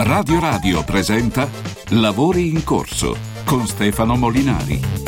Radio Radio presenta Lavori in corso con Stefano Molinari.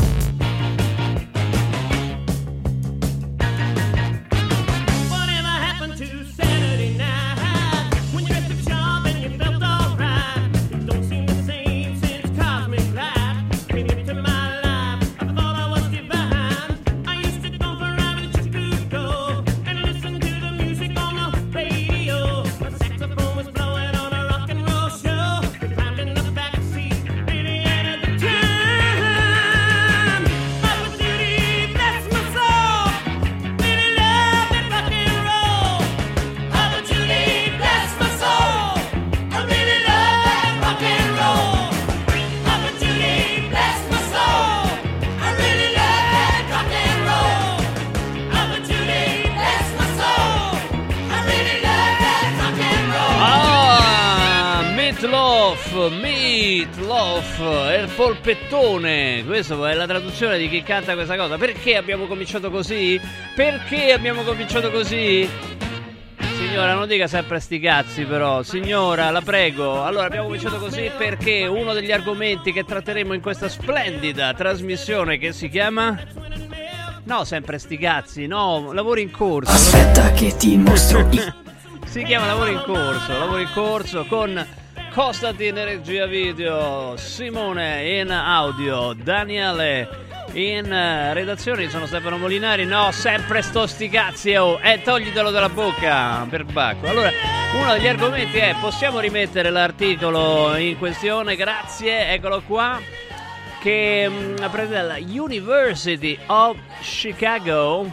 Traduzione di chi canta questa cosa. Perché abbiamo cominciato così? Perché abbiamo cominciato così? Signora, non dica sempre sti cazzi però. Signora, la prego. Allora, abbiamo cominciato così perché uno degli argomenti che tratteremo in questa splendida trasmissione che si chiama... No, sempre sti cazzi, no, lavori in corso. Aspetta che ti mostro i Si chiama Lavoro in corso, lavoro in corso con Costantin regia video, Simone in audio, Daniele in eh, redazione, sono Stefano Molinari, no, sempre sto sti oh, e toglitelo dalla bocca, per bacco. Allora, uno degli argomenti è, possiamo rimettere l'articolo in questione, grazie, eccolo qua, che mh, prende dalla University of Chicago,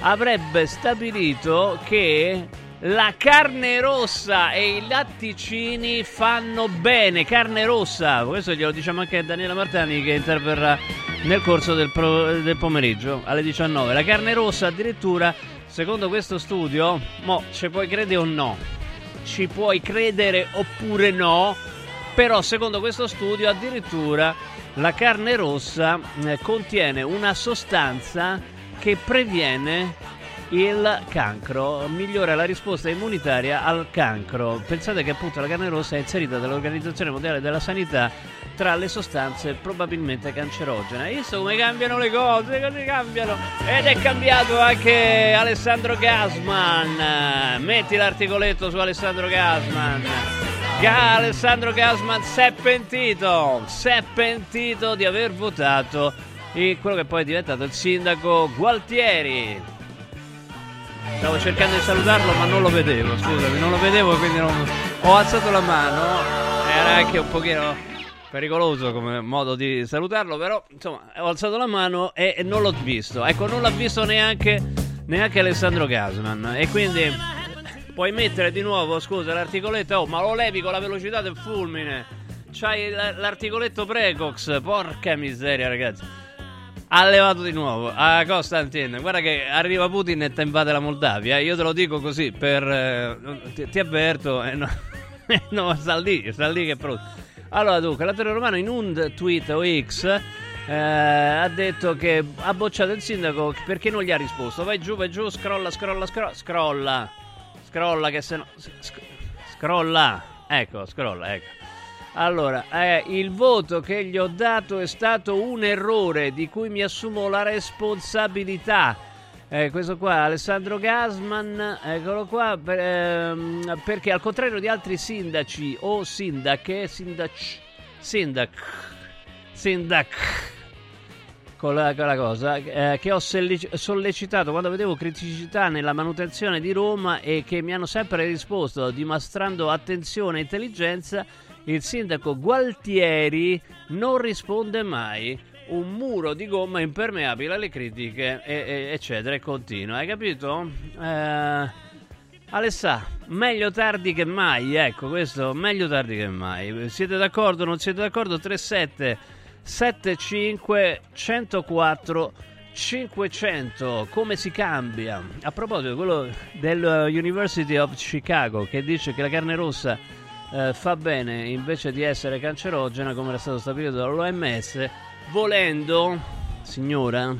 avrebbe stabilito che la carne rossa e i latticini fanno bene. Carne rossa, questo glielo diciamo anche a Daniela Martani che interverrà nel corso del, pro- del pomeriggio alle 19. La carne rossa addirittura, secondo questo studio, mo ci puoi credere o no? Ci puoi credere oppure no? Però secondo questo studio addirittura la carne rossa eh, contiene una sostanza che previene il cancro, migliora la risposta immunitaria al cancro. Pensate che appunto la carne rossa è inserita dall'Organizzazione Mondiale della Sanità tra le sostanze probabilmente cancerogene. Hai visto come cambiano le cose? Così cambiano. Ed è cambiato anche Alessandro Gasman. Metti l'articoletto su Alessandro Gasman. Ga- Alessandro Gasman si è pentito, si è pentito di aver votato quello che poi è diventato il sindaco Gualtieri. Stavo cercando di salutarlo ma non lo vedevo, scusami, non lo vedevo quindi non... ho alzato la mano, era anche un pochino pericoloso come modo di salutarlo, però insomma ho alzato la mano e, e non l'ho visto, ecco non l'ha visto neanche, neanche Alessandro Gasman. E quindi puoi mettere di nuovo, scusa, l'articoletto, oh ma lo levi con la velocità del fulmine, c'hai l'articoletto Precox, porca miseria ragazzi. Ha levato di nuovo a Costantin. Guarda che arriva Putin e ti invade la Moldavia. Io te lo dico così per. eh, ti, ti avverto. eh, no, no, sta lì, sta lì che è pronto. Allora, dunque, l'attore romano in un tweet o X eh, ha detto che ha bocciato il sindaco perché non gli ha risposto. Vai giù, vai giù, scrolla, scrolla, scrolla. Scrolla, scrolla che se no. sc- scrolla. Ecco, scrolla, ecco. Allora, eh, il voto che gli ho dato è stato un errore di cui mi assumo la responsabilità. Eh, questo qua, Alessandro Gasman, eccolo qua, per- ehm, perché al contrario di altri sindaci o sindache, sindac, sindac, sindac, con la, con la cosa eh, che ho sollecitato quando vedevo criticità nella manutenzione di Roma e che mi hanno sempre risposto dimostrando attenzione e intelligenza il sindaco Gualtieri non risponde mai un muro di gomma impermeabile alle critiche e- e- eccetera e continua hai capito? Eh, Alessà, meglio tardi che mai, ecco questo, meglio tardi che mai. Siete d'accordo? Non siete d'accordo? 37 75 104 500. Come si cambia? A proposito, quello dell'University of Chicago che dice che la carne rossa eh, fa bene invece di essere cancerogena, come era stato stabilito dall'OMS, volendo, signora,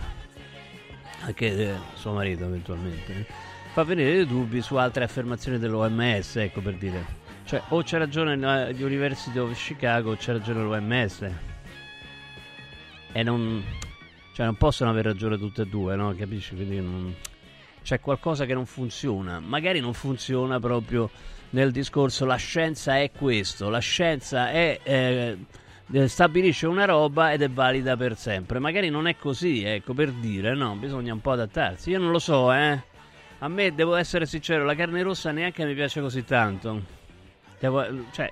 anche eh, suo marito eventualmente, fa venire dei dubbi su altre affermazioni dell'OMS, ecco per dire. Cioè, o c'è ragione la- gli University of Chicago o c'è ragione l'OMS. E non... Cioè, non possono aver ragione tutte e due, no? Capisci? Quindi non- c'è qualcosa che non funziona. Magari non funziona proprio nel discorso la scienza è questo, la scienza è... eh, eh, stabilisce una roba ed è valida per sempre. Magari non è così, ecco, per dire, no, bisogna un po' adattarsi. Io non lo so, eh. A me, devo essere sincero, la carne rossa neanche mi piace così tanto. Devo- cioè,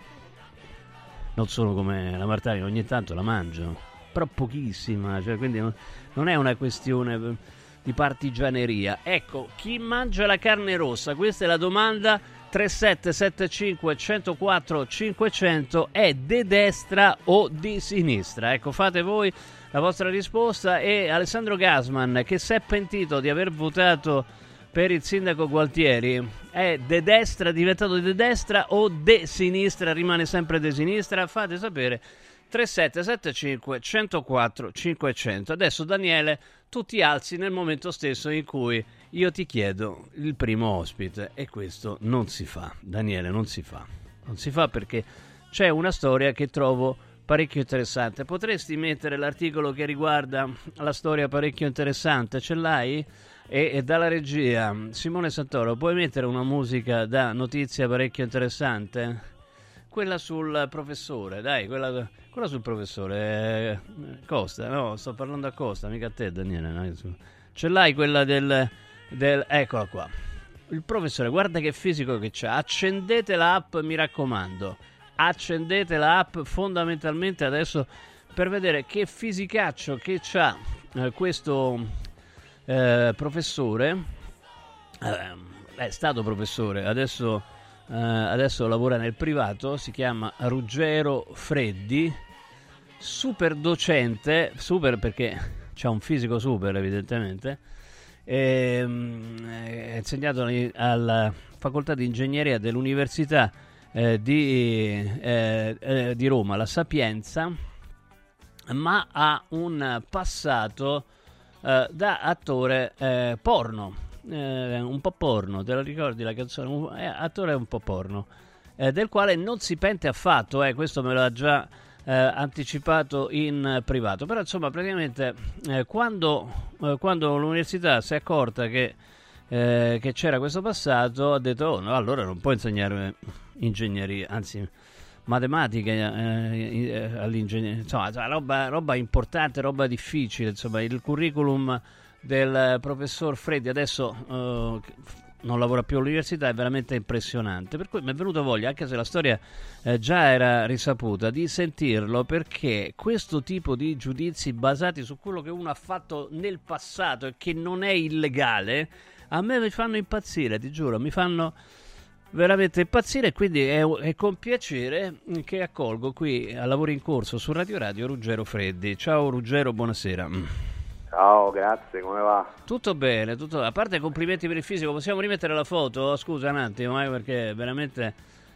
non sono come la Martani, ogni tanto la mangio, però pochissima, cioè, quindi non, non è una questione di partigianeria. Ecco, chi mangia la carne rossa? Questa è la domanda 3775 104 500 è di destra o di sinistra? Ecco, fate voi la vostra risposta e Alessandro Gasman che si è pentito di aver votato per il sindaco Gualtieri è de destra, diventato de destra o de sinistra, rimane sempre de sinistra? Fate sapere 3775 104 500. Adesso Daniele, tu ti alzi nel momento stesso in cui io ti chiedo il primo ospite e questo non si fa. Daniele, non si fa. Non si fa perché c'è una storia che trovo parecchio interessante. Potresti mettere l'articolo che riguarda la storia parecchio interessante? Ce l'hai? E, e dalla regia, Simone Santoro, puoi mettere una musica da notizia parecchio interessante? Quella sul professore, dai, quella, quella sul professore. eh, Costa, no, sto parlando a Costa, mica a te, Daniele. no. Ce l'hai quella del, del. Eccola qua. Il professore, guarda che fisico che c'ha. Accendete l'app, mi raccomando. Accendete l'app fondamentalmente adesso per vedere che fisicaccio che c'ha eh, questo eh, professore. Eh, è stato professore, adesso, eh, adesso lavora nel privato. Si chiama Ruggero Freddi, super docente, super perché c'ha un fisico super, evidentemente. Ehm, È insegnato alla facoltà di ingegneria dell'Università eh, di, eh, eh, di Roma, la Sapienza, ma ha un passato eh, da attore eh, porno, eh, un po' porno, te lo ricordi la canzone? Un- eh, attore un po' porno, eh, del quale non si pente affatto, eh, questo me l'ha già eh, anticipato in privato, però insomma praticamente eh, quando, eh, quando l'università si è accorta che, eh, che c'era questo passato ha detto oh no, allora non può insegnare ingegneria, anzi matematica eh, eh, all'ingegneria, insomma roba, roba importante, roba difficile, insomma il curriculum del professor Freddi. Adesso non lavora più all'università è veramente impressionante, per cui mi è venuta voglia, anche se la storia eh, già era risaputa, di sentirlo perché questo tipo di giudizi basati su quello che uno ha fatto nel passato e che non è illegale, a me mi fanno impazzire, ti giuro, mi fanno veramente impazzire quindi è, è con piacere che accolgo qui a lavoro in corso su Radio Radio Ruggero Freddi. Ciao Ruggero, buonasera. Ciao, grazie, come va? Tutto bene, tutto a parte complimenti per il fisico, possiamo rimettere la foto? Scusa un attimo, eh, perché veramente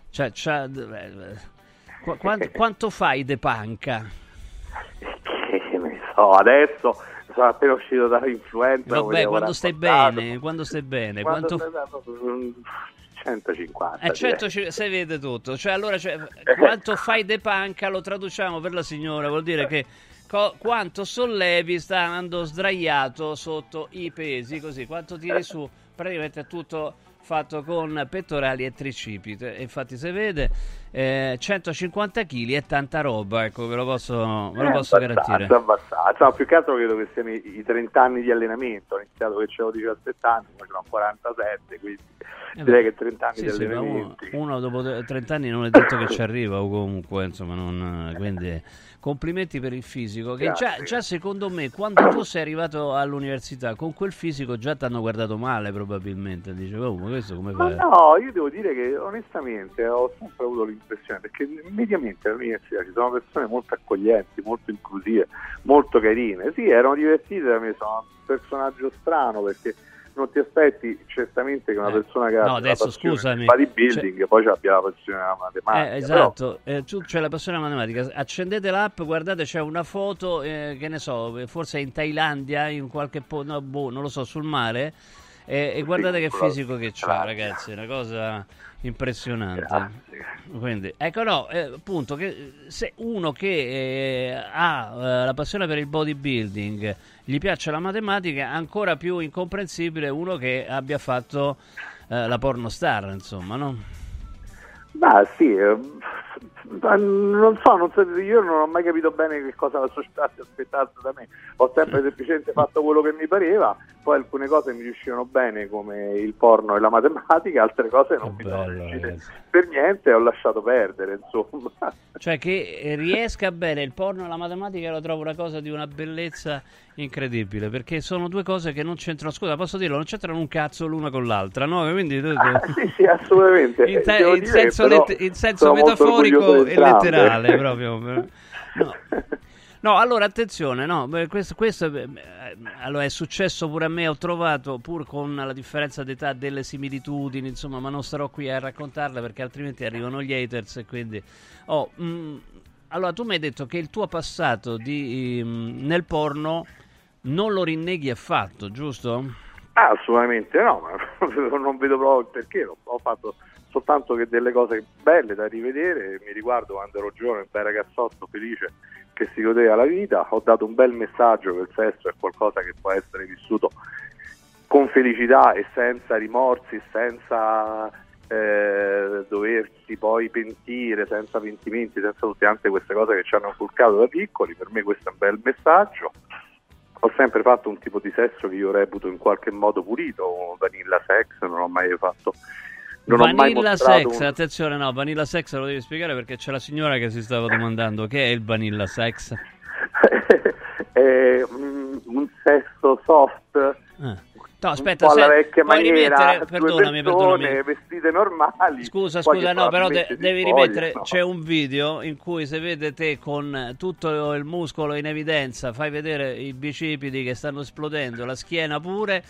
cioè, eh, qu- quan- quanto fai de panca? Che ne so, adesso sono appena uscito dall'influenza. Vabbè, quando stai bene, quando stai bene, Quando quanto stai bene, mm, 150. Eh, direi. 100 si vede tutto, cioè allora cioè, quanto fai de panca lo traduciamo per la signora, vuol dire che co- quanto sollevi stando sdraiato sotto i pesi, così quanto tiri su, praticamente è tutto fatto con pettorali e tricipite, e infatti si vede eh, 150 kg è tanta roba, ecco ve lo posso, ve lo Eh, posso abbastanza, garantire. abbastanza. No, più che altro credo che siano i, i 30 anni di allenamento. Ho iniziato che avevo 17 anni, ora ce ne ho 47, quindi Eh direi beh, che 30 anni sì, di sì, ma uno, uno dopo 30 anni non è detto che ci arriva o comunque, insomma, non, quindi complimenti per il fisico, che già, già secondo me quando tu sei arrivato all'università con quel fisico già ti hanno guardato male probabilmente, dicevo, oh, ma questo come fai? no, io devo dire che onestamente ho sempre avuto l'impressione, perché mediamente all'università ci sono persone molto accoglienti, molto inclusive, molto carine. Sì, erano divertite da me, sono un personaggio strano perché non ti aspetti certamente che una Eh, persona che no, la adesso scusami, bodybuilding poi abbia la passione della matematica. Eh, però- esatto, eh, tu c'è la passione matematica, accendete l'app, guardate c'è una foto, eh, che ne so, forse in Thailandia, in qualche po- no, boh, non lo so, sul mare, E, e guardate che fisico che c'ha, ragazzi, è una cosa impressionante. Grazie. Quindi, ecco, no, eh, appunto, che se uno che eh, ha eh, la passione per il bodybuilding, gli piace la matematica, è ancora più incomprensibile uno che abbia fatto eh, la pornostar, insomma, no? Ma sì, eh, non so, non so, io non ho mai capito bene che cosa la società si aspettasse da me. Ho sempre semplicemente fatto quello che mi pareva, poi alcune cose mi riuscivano bene come il porno e la matematica, altre cose non Che mi sono riuscite ragazzi. per niente e ho lasciato perdere, insomma. Cioè che eh, riesca bene il porno e la matematica lo trovo una cosa di una bellezza incredibile, perché sono due cose che non c'entrano, scusa, posso dirlo, non c'entrano un cazzo l'una con l'altra, no? Quindi Ah, sì, sì, assolutamente. in, te- in dire senso, let- in senso metaforico e letterale proprio. No. No, allora attenzione, no, questo, questo, eh, allora, è successo pure a me, ho trovato pur con la differenza d'età delle similitudini, insomma, ma non starò qui a raccontarle perché altrimenti arrivano gli haters e quindi... Oh, mm, allora, tu mi hai detto che il tuo passato di, mm, nel porno non lo rinneghi affatto, giusto? Ah, assolutamente no, ma non vedo proprio il perché, ho- fatto soltanto che delle cose belle da rivedere, mi riguardo quando ero giovane, bel ragazzotto felice che si godeva la vita, ho dato un bel messaggio che il sesso è qualcosa che può essere vissuto con felicità e senza rimorsi, senza eh, doversi poi pentire, senza pentimenti, senza tutte tante queste cose che ci hanno inculcato da piccoli, per me questo è un bel messaggio. Ho sempre fatto un tipo di sesso che io reputo in qualche modo pulito, vanilla sex, non ho mai fatto. Non vanilla sex, un- attenzione, no, vanilla sex lo devi spiegare perché c'è la signora che si stava domandando che è il vanilla sex. è un, un sesso soft, Ah. No, aspetta, se- vecchia maniera, rimettere, perdonami, persone perdonami. vestite normali. Scusa, scusa, no, però de- devi spogliano. rimettere. C'è un video in cui se vede te con tutto il muscolo in evidenza, fai vedere i bicipiti che stanno esplodendo, la schiena pure.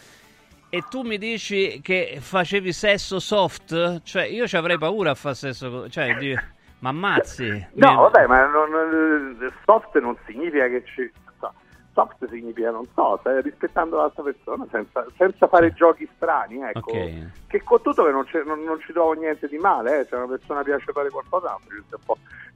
E tu mi dici che facevi sesso soft? Cioè, io ci avrei paura a fare sesso. Cioè, di... ma ammazzi. No, Mi- vabbè, ma non- eh, soft non significa che ci... so, Soft significa, non so, stai rispettando l'altra persona senza, senza fare giochi strani, ecco. Ok. Che con tutto che non, non- non ci trovo niente di male, eh, se una persona piace fare qualcosa,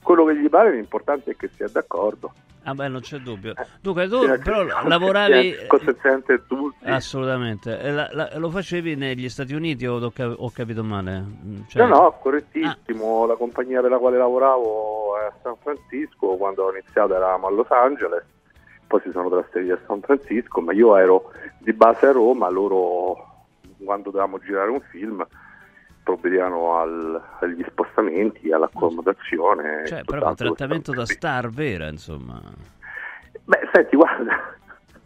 quello che gli pare, l'importante è che sia d'accordo. Ah, beh, non c'è dubbio. Dunque, tu che- però lavoravi. Consenziente tutti. Assolutamente. La- la- lo facevi negli Stati Uniti o ho, cap- ho capito male? Mm, cioè- No, no, correttissimo. La compagnia per la quale lavoravo è a San Francisco, quando ho iniziato eravamo a Los Angeles, poi si sono trasferiti a San Francisco, ma io ero di base a Roma, loro quando dovevamo girare un film provvedevano al- agli spostamenti, all'accomodazione. Cioè, proprio un trattamento da star vera, insomma. Beh, senti, guarda,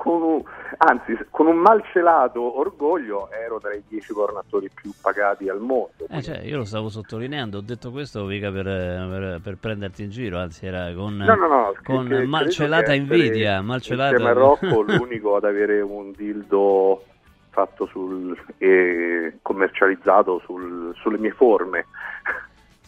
con un, anzi, con un malcelato orgoglio ero tra i dieci pornatori più pagati al mondo. Eh, cioè, io lo stavo sottolineando, ho detto questo mica per, per- per prenderti in giro, anzi era con, No, no, no, con che- malcelata invidia, malcelata... Insieme a Rocco l'unico ad avere un dildo fatto sul, e commercializzato sul- sulle mie forme.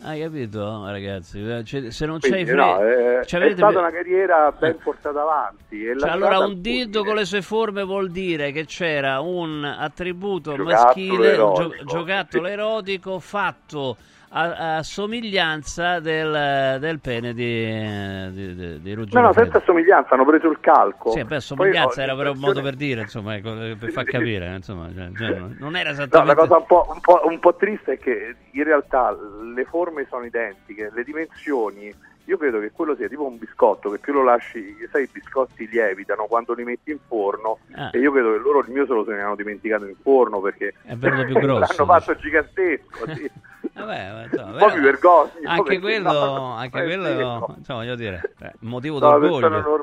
Hai capito, ragazzi? Cioè, se non c'hai Quindi, fre- no, è, cioè, è avete- stata una carriera ben portata avanti. Cioè, allora al un fulmine. con le sue forme vuol dire che c'era un attributo Giocattolo maschile, erotico, gio- giocattolo sì. erotico fatto a, a somiglianza del, del pene di, di, di, di Ruggero No, no, senza somiglianza, hanno preso il calco. Sì, beh, Poi somiglianza ho era però un modo per dire, insomma, ecco, per far capire, insomma, cioè, cioè, non- era No, la esattamente... cosa un po', un, po', un po' triste è che in realtà le forme sono identiche, le dimensioni, io credo che quello sia tipo un biscotto, che più lo lasci, sai, i biscotti lievitano quando li metti in forno Ah. e io credo che loro il mio se lo se ne hanno dimenticato in forno perché È venuto più grosso, l'hanno fatto gigantesco, sì. Vabbè, ma, insomma, un po' mi vergogno. Anche quello, no, anche quello insomma, voglio dire, eh, motivo No, d'orgoglio.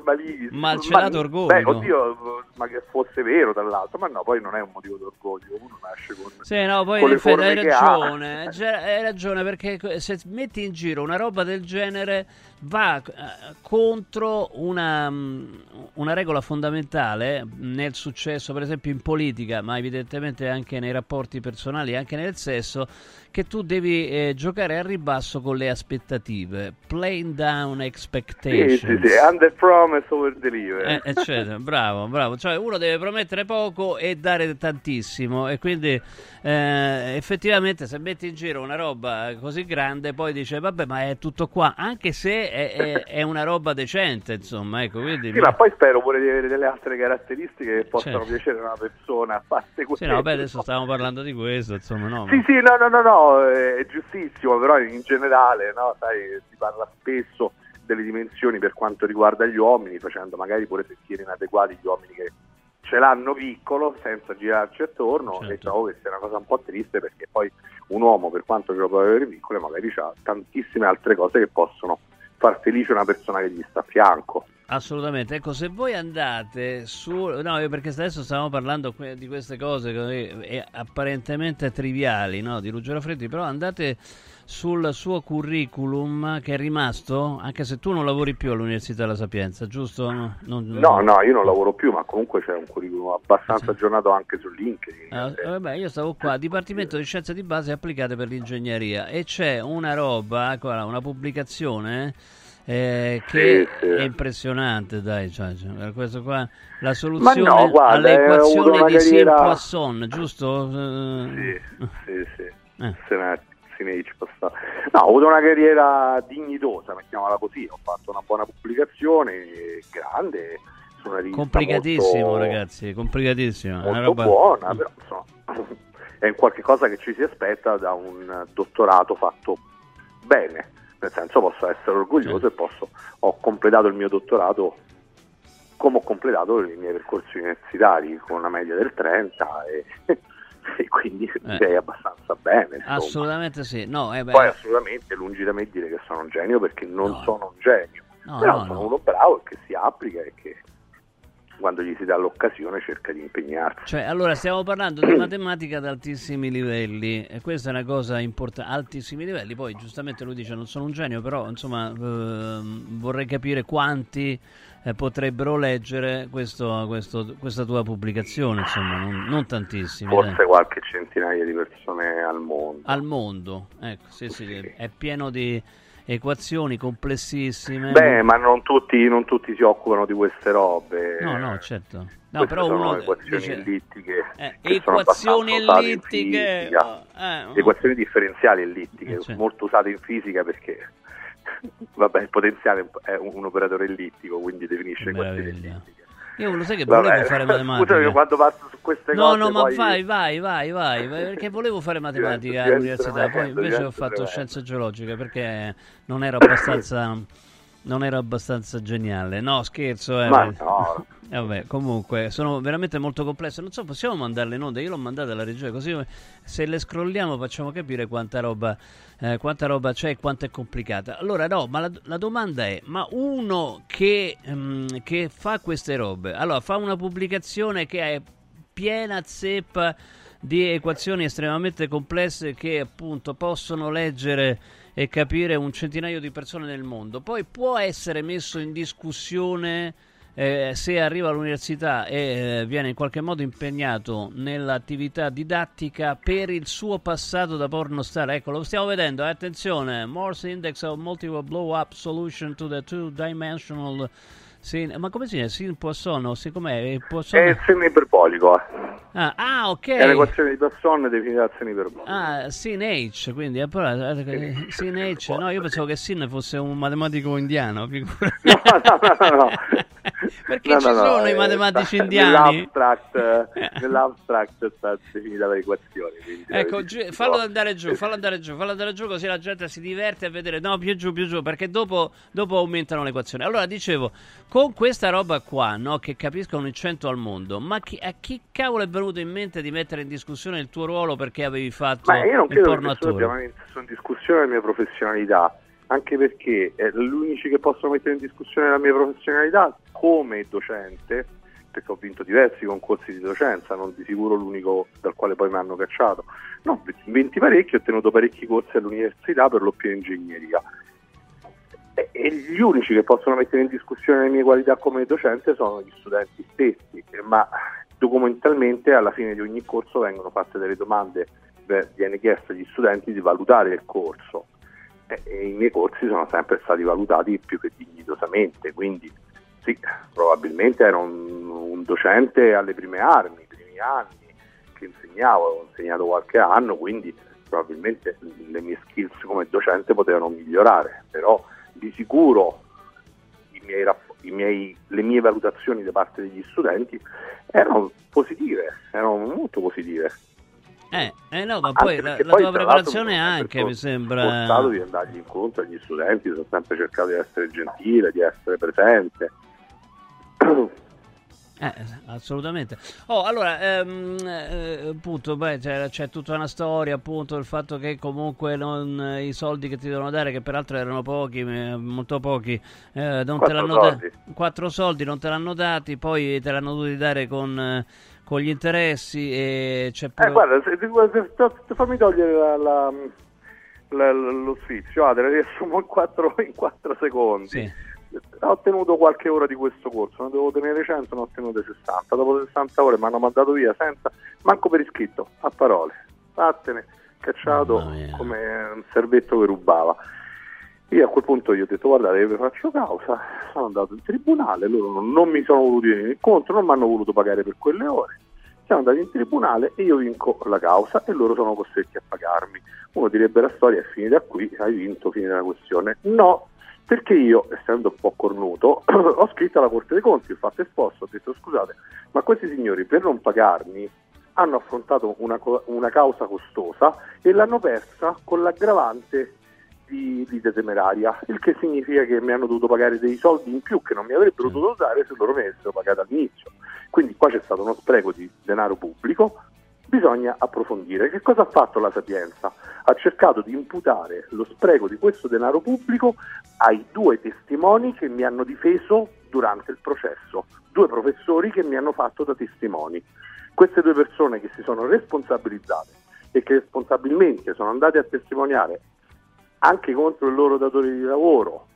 Malcelato Ma- orgoglio. Beh, oddio, ma che fosse vero dall'altro, ma no, poi non è un motivo d'orgoglio, uno nasce con... Sì, no, poi in effetti hai ha. ragione, Gi- hai ragione perché se metti in giro una roba del genere va eh, contro una, mm, una regola fondamentale nel successo, per esempio in politica, ma evidentemente anche nei rapporti personali, anche nel sesso, che tu devi eh, giocare a ribasso con le aspettative, playing down expectations. sì, sì, under promise over deliver. Eh, eccetera, bravo, bravo. Cioè uno deve promettere poco e dare tantissimo e quindi eh, effettivamente se metti in giro una roba così grande poi dice vabbè ma è tutto qua, anche se è, è- è una roba decente insomma, ecco, quindi... Sì, ma poi spero pure di avere delle altre caratteristiche che possano Certo. piacere a una persona, a parte Sì, questo. no, vabbè, adesso stavamo parlando di questo, insomma, no. ma- Sì, sì, no, no, no, no, è giustissimo, però in generale, no, sai, si parla spesso delle dimensioni per quanto riguarda gli uomini, facendo magari pure sentire inadeguati gli uomini che ce l'hanno piccolo senza girarci attorno Certo. e trovo che sia una cosa un po' triste perché poi un uomo per quanto ce lo può avere piccolo magari ha tantissime altre cose che possono far felice una persona che gli sta a fianco. Assolutamente, ecco se voi andate su... No, perché adesso stavamo parlando que- di queste cose così, eh, apparentemente triviali, no, di Ruggero Freddi, però andate sul suo curriculum che è rimasto, anche se tu non lavori più all'Università della Sapienza, giusto? No, non- No, no, io non lavoro più, ma comunque c'è un curriculum abbastanza aggiornato anche su LinkedIn. Ah, Eh, vabbè, io stavo qua, Dipartimento di Scienze di Base applicate per l'ingegneria e c'è una roba, guarda, una pubblicazione eh, che Sì, sì. è impressionante, dai, cioè, cioè, questo qua, la soluzione no, guarda, alle ho avuto equazioni una di carriera- Sim-Poisson, giusto? Sì, sì, sì. Eh. Se ne- se ne. No, ho avuto una carriera dignitosa, mettiamola così. Ho fatto una buona pubblicazione, grande, su una rivista complicatissimo, molto, ragazzi, complicatissimo. è una molto roba... buona, Mm. però insomma, è un qualche cosa che ci si aspetta da un dottorato fatto bene. Nel senso posso essere orgoglioso e posso, ho completato il mio dottorato come ho completato i miei percorsi universitari con una media del 30 e, e quindi direi abbastanza bene. insomma. Assolutamente sì. No, eh, Poi assolutamente lungi da me dire che sono un genio perché non No. sono un genio, No, però no, sono no. uno bravo e che si applica e che quando gli si dà l'occasione cerca di impegnarsi. Cioè, allora stiamo parlando di matematica ad altissimi livelli e questa è una cosa importante, altissimi livelli, poi giustamente lui dice non sono un genio, però insomma ehm, vorrei capire quanti eh, potrebbero leggere questo- questo- questa tua pubblicazione, insomma, non, non tantissimi. Forse dai. qualche centinaia di persone al mondo. Al mondo, ecco, sì, sì, è pieno di equazioni complessissime. Beh, ma non tutti, non tutti si occupano di queste robe. No, no, certo. No, però uno equazioni dice- ellittiche. Eh, equazioni ellittiche. oh, eh, oh. Equazioni differenziali ellittiche, Eh, certo. molto usate in fisica perché vabbè, il potenziale è un, un operatore ellittico, quindi definisce equazioni Meraviglia. ellittiche. Io lo sai che Vabbè, volevo fare Scusami, matematica. quando passo su queste No, cose no, ma poi- vai, vai, vai, vai, perché volevo fare matematica all'università, poi invece ho fatto scienze geologiche perché non ero abbastanza non ero abbastanza geniale. No, scherzo, eh. Ma no. Eh, vabbè, comunque sono veramente molto complesse. Non so, possiamo mandarle in onda? Io l'ho mandata alla regia, così se le scrolliamo facciamo capire quanta roba, eh, quanta roba c'è e quanto è complicata. Allora, no, ma la, la domanda è: ma uno che, ehm, che fa queste robe, allora fa una pubblicazione che è piena zeppa di equazioni estremamente complesse che appunto possono leggere e capire un centinaio di persone nel mondo. Poi può essere messo in discussione eh, se arriva all'università e eh, viene in qualche modo impegnato nell'attività didattica per il suo passato da pornostar. Ecco, lo stiamo vedendo, eh, attenzione, Morse Index of Multiple Blow Up Solution to the Two-Dimensional Scene. Ma come si dice? Sin Poisson? O si- com'è? Eh, Poisson- È il seno iperbolico, eh. Ah, ah, ok. è l'equazione di Poisson definita al seno iperbolico. Ah, Sin H, quindi eh, eh, Sì, Sin sì, H, no, io pensavo che Sin fosse un matematico indiano, figurati. No, no, no, no, no. Perché No, ci no, no, sono i eh, matematici sta- indiani? Nell'abstract, eh, nell'abstract sta definita quindi Ecco, eh, sì, fallo no. andare giù, fallo andare giù, fallo andare giù così la gente si diverte a vedere. No, più giù, più giù, perché dopo, dopo aumentano le equazioni. Allora, dicevo, con questa roba qua, no, che capiscono il 100 al mondo, ma chi- a chi cavolo è venuto in mente di mettere in discussione il tuo ruolo perché avevi fatto Ma io non credo che porno nessuno abbia attore? mai messo in discussione la mia professionalità, anche perché eh, gli unici che possono mettere in discussione la mia professionalità come docente, perché ho vinto diversi concorsi di docenza, non di sicuro l'unico dal quale poi mi hanno cacciato, no, vinti parecchi, ho tenuto parecchi corsi all'università per lo più in ingegneria. E, gli unici che possono mettere in discussione le mie qualità come docente sono gli studenti stessi, ma documentalmente alla fine di ogni corso vengono fatte delle domande viene chiesto agli studenti di valutare il corso. E i miei corsi sono sempre stati valutati più che dignitosamente, quindi sì, probabilmente ero un, un docente alle prime armi, i primi anni che insegnavo, ho insegnato qualche anno, quindi probabilmente le mie skills come docente potevano migliorare, però di sicuro i miei miei- le mie valutazioni da parte degli studenti erano positive, erano molto positive. Eh, eh no, ma poi la, la poi, tua preparazione anche, mi sembra... forzato di andargli incontro agli studenti, sono sempre cercato di essere gentile, di essere presente. Eh, assolutamente. Oh, allora, ehm, eh, appunto, beh, c'è, c'è tutta una storia, appunto, del fatto che comunque non, eh, i soldi che ti devono dare, che peraltro erano pochi, eh, molto pochi, eh, non te Quattro l'hanno soldi. dati. Quattro soldi non te l'hanno dati, poi te l'hanno dovuti dare con, eh, con gli interessi e c'è pure... Eh, guarda, se, se- se- fammi togliere la- la- la- lo sfizio, ah, te la riassumo in 4 in quattro secondi. Sì. Ho tenuto qualche ora di questo corso, ne dovevo tenere 100, ne ho tenute 60. Dopo 60 ore mi hanno mandato via senza, manco per iscritto, a parole. Vattene, cacciato come un servetto che rubava. Io a quel punto gli ho detto guardate vi faccio causa, sono andato in tribunale, loro non, non mi sono voluti venire incontro, non mi hanno voluto pagare per quelle ore. Siamo andati in tribunale e io vinco la causa e loro sono costretti a pagarmi. Uno direbbe la storia è finita qui, hai vinto, finita la questione. No, perché io, essendo un po' cornuto, ho scritto alla Corte dei Conti, ho fatto esposto, ho detto scusate, ma questi signori per non pagarmi hanno affrontato una, una causa costosa e l'hanno persa con l'aggravante di lite temeraria, il che significa che mi hanno dovuto pagare dei soldi in più che non mi avrebbero dovuto dare se loro mi avessero pagato all'inizio. Quindi qua c'è stato uno spreco di denaro pubblico, bisogna approfondire. Che cosa ha fatto la Sapienza? Ha cercato di imputare lo spreco di questo denaro pubblico ai due testimoni che mi hanno difeso durante il processo, due professori che mi hanno fatto da testimoni. Queste due persone che si sono responsabilizzate e che responsabilmente sono andate a testimoniare anche contro il loro datore di lavoro,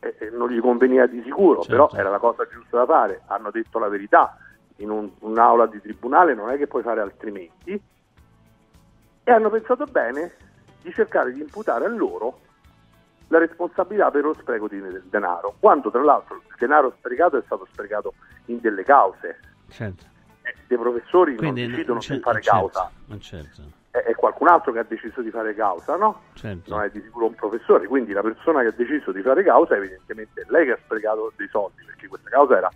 e- e non gli conveniva di sicuro, Certo. però era la cosa giusta da fare, hanno detto la verità, in un- un'aula di tribunale non è che puoi fare altrimenti, e hanno pensato bene di cercare di imputare a loro la responsabilità per lo spreco di del denaro, quando tra l'altro il denaro sprecato è stato sprecato in delle cause. Certo. Eh, dei professori Quindi, non decidono di fare certo, causa, certo, è, è qualcun altro che ha deciso di fare causa, no? certo. non è di sicuro un professore, quindi la persona che ha deciso di fare causa evidentemente è lei che ha sprecato dei soldi, perché questa causa era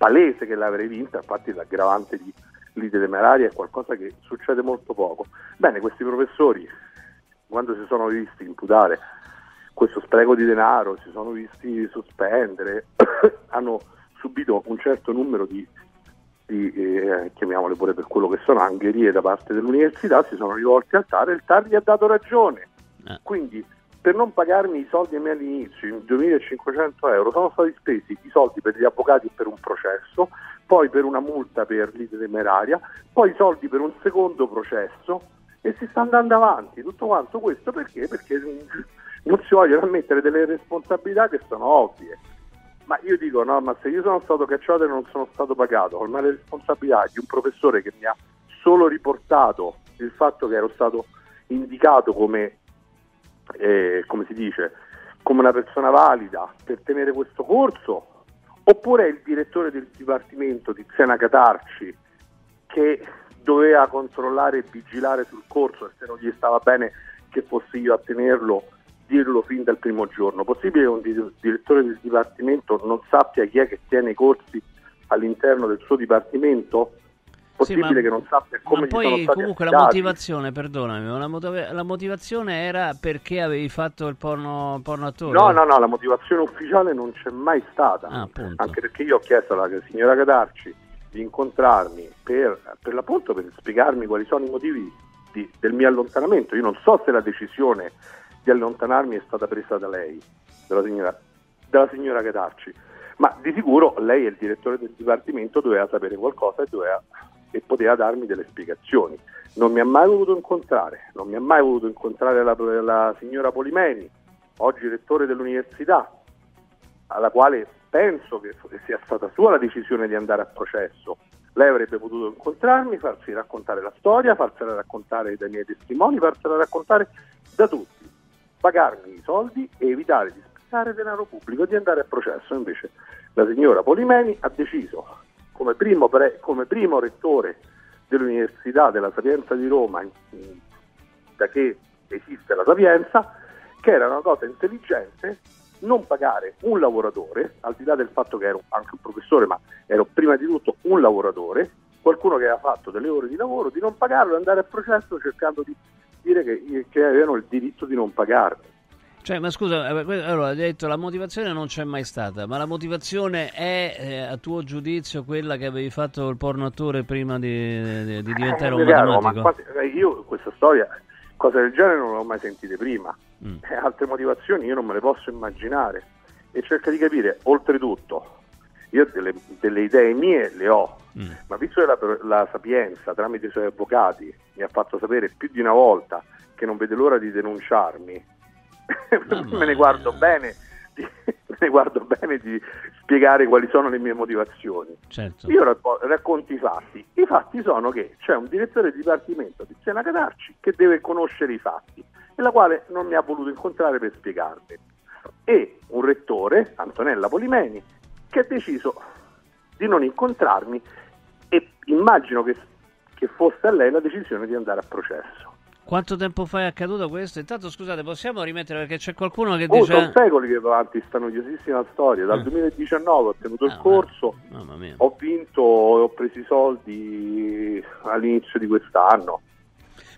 palese che l'avrei vinta, infatti l'aggravante di lite temeraria è qualcosa che succede molto poco. Bene, questi professori, quando si sono visti imputare questo spreco di denaro, si sono visti sospendere, hanno subito un certo numero di, di, eh, chiamiamole pure per quello che sono, angherie da parte dell'università, si sono rivolti al TAR e il TAR gli ha dato ragione. Eh. Quindi per non pagarmi i soldi a me all'inizio, in 2500 euro, sono stati spesi i soldi per gli avvocati per un processo, poi per una multa per lite temeraria, poi i soldi per un secondo processo e si sta andando avanti. Tutto quanto questo perché? Perché non si vogliono ammettere delle responsabilità che sono ovvie. Ma io dico, no, ma se io sono stato cacciato e non sono stato pagato, con la responsabilità di un professore che mi ha solo riportato il fatto che ero stato indicato come, eh, come si dice, come una persona valida per tenere questo corso, oppure il direttore del dipartimento Tiziana Catarci che doveva controllare e vigilare sul corso e se non gli stava bene che fossi io a tenerlo, dirlo fin dal primo giorno. Possibile che un di- direttore del dipartimento non sappia chi è che tiene i corsi all'interno del suo dipartimento? Sì, Possibile ma- che non sappia come Ma poi comunque la motivazione, perdonami, la, motiva- la motivazione era perché avevi fatto il porno, porno attore? No, no, no, la motivazione ufficiale non c'è mai stata. Ah. Anche perché io ho chiesto alla signora Cadarci di incontrarmi per, per l'appunto per spiegarmi quali sono i motivi di- del mio allontanamento. Io non so se la decisione di allontanarmi è stata presa da lei, dalla signora, dalla signora Cadarci, ma di sicuro lei è il direttore del dipartimento, doveva sapere qualcosa e, doveva- e poteva darmi delle spiegazioni. Non mi ha mai voluto incontrare, non mi ha mai voluto incontrare la, la signora Polimeni, oggi rettore dell'università, alla quale penso che sia stata sua la decisione di andare a processo. Lei avrebbe potuto incontrarmi, farsi raccontare la storia, farsela raccontare dai miei testimoni, farsela raccontare da tutti. pagarmi i soldi e evitare di sprecare denaro pubblico e di andare a processo. Invece la signora Polimeni ha deciso, come primo, pre- come primo rettore dell'Università della Sapienza di Roma, da che esiste la Sapienza, che era una cosa intelligente non pagare un lavoratore, al di là del fatto che ero anche un professore, ma ero prima di tutto un lavoratore, qualcuno che aveva fatto delle ore di lavoro, di non pagarlo e andare a processo cercando di dire che, che avevano il diritto di non pagarmi. Cioè, ma scusa, eh, allora hai detto la motivazione non c'è mai stata, ma la motivazione è, eh, a tuo giudizio, quella che avevi fatto il porno attore prima di, di- di diventare un Eh, chiaro, ma matematico? quasi- eh, io questa storia, cose del genere non le ho mai sentite prima. Mm. Eh, altre motivazioni io non me le posso immaginare. E cerca di capire, oltretutto, io delle, delle idee mie le ho, Mm. ma visto che la, la Sapienza tramite i suoi avvocati mi ha fatto sapere più di una volta che non vede l'ora di denunciarmi, me ne guardo bene. di- me ne guardo bene di spiegare quali sono le mie motivazioni. Certo. Io racco- racconto i fatti. I fatti sono che c'è un direttore di dipartimento di Siena Cadarci che deve conoscere i fatti e la quale non mi ha voluto incontrare per spiegarli. E un rettore, Antonella Polimeni, che ha deciso di non incontrarmi e immagino che, che fosse a lei la decisione di andare a processo. Quanto tempo fa è accaduto questo? Intanto scusate, possiamo rimettere perché c'è qualcuno che Oh, dice... sono secoli che va avanti questa noiosissima storia. Dal Eh. 2019 ho tenuto il Ah, corso, Mamma mia. ho vinto e ho preso i soldi all'inizio di quest'anno.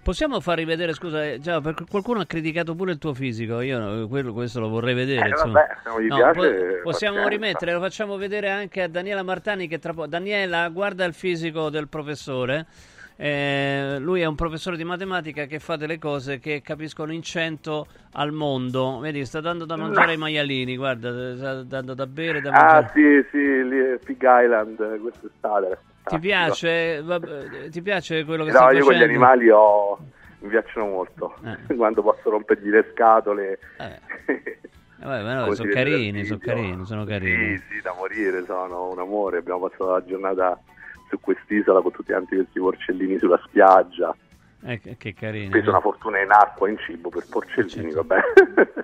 Possiamo far rivedere, scusa, eh, già, perché qualcuno ha criticato pure il tuo fisico, io quello- questo lo vorrei vedere. Eh, vabbè, No, piace, possiamo pazienza. rimettere, lo facciamo vedere anche a Daniela Martani che tra po'... Daniela, guarda il fisico del professore. Eh, lui è un professore di matematica che fa delle cose che capiscono in cento al mondo. Vedi, sta dando da mangiare ai maialini, guarda, sta dando da bere, da Ah mangiare. sì, sì, lì è Pig Island quest'estate. Ti piace, vabbè, ti piace quello che No, stai io con gli facendo? animali ho- mi piacciono molto. Eh. Quando posso rompergli le scatole. Eh. Vabbè, no, sono vede dal carini, sono carini, sono carini. Sì, sì, da morire, sono un amore. Abbiamo passato la giornata su quest'isola con tutti quanti questi porcellini sulla spiaggia. Eh, che, carini. Speso una fortuna in acqua, in cibo per porcellini, Certo. vabbè.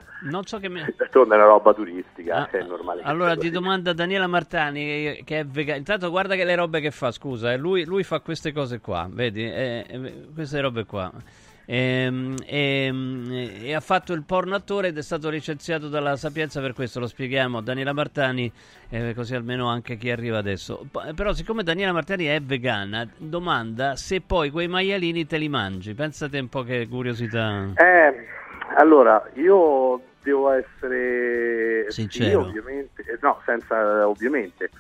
Non so che mi... D'altronde è una roba turistica, Ah, è normale. allora ti domanda Daniela Martani che- è vegana. Intanto guarda che le robe che fa, scusa, eh, lui, lui fa queste cose qua, vedi? Eh, eh, queste robe qua. Ehm, ehm, e ha fatto il porno attore ed è stato licenziato dalla Sapienza per questo, lo spieghiamo. Daniela Martani, eh, così almeno anche chi arriva adesso. P- però, siccome Daniela Martani è vegana, domanda se poi quei maialini te li mangi. Pensate un po' che curiosità. Eh, allora, io devo essere Sincero. sì, ovviamente, eh, no, senza ovviamente.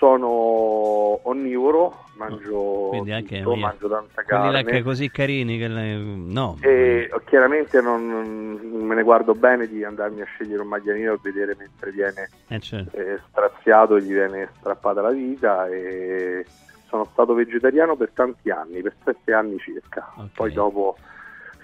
Sono onnivoro, mangio Quindi anche tutto, mangio tanta carne. che così carini che le- no. E chiaramente non, me ne guardo bene di andarmi a scegliere un maglianino e vedere mentre viene Eh, certo. eh, straziato gli viene strappata la vita e sono stato vegetariano per tanti anni, per sette anni circa. Ok. Poi dopo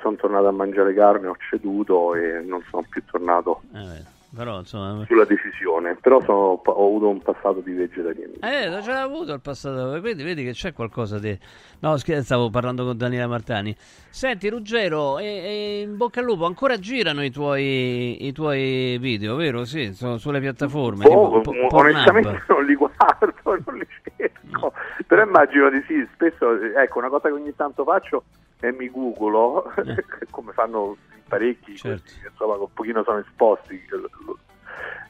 sono tornato a mangiare carne, ho ceduto e non sono più tornato Eh, però insomma sulla decisione. Però sono- ho avuto un passato di vegetarianismo. Eh, lo c'era avuto il passato, quindi vedi che c'è qualcosa di... No, stavo parlando con Daniela Martani. Senti, Ruggero, e, e in bocca al lupo, ancora girano i tuoi, i tuoi video, vero? Sì, sono sulle piattaforme. Boh, tipo Po- onestamente non li guardo, non li cerco, però immagino di sì, spesso, ecco, una cosa che ogni tanto faccio è mi googolo, Eh. come fanno parecchi, Certo. questi che insomma un pochino sono esposti, che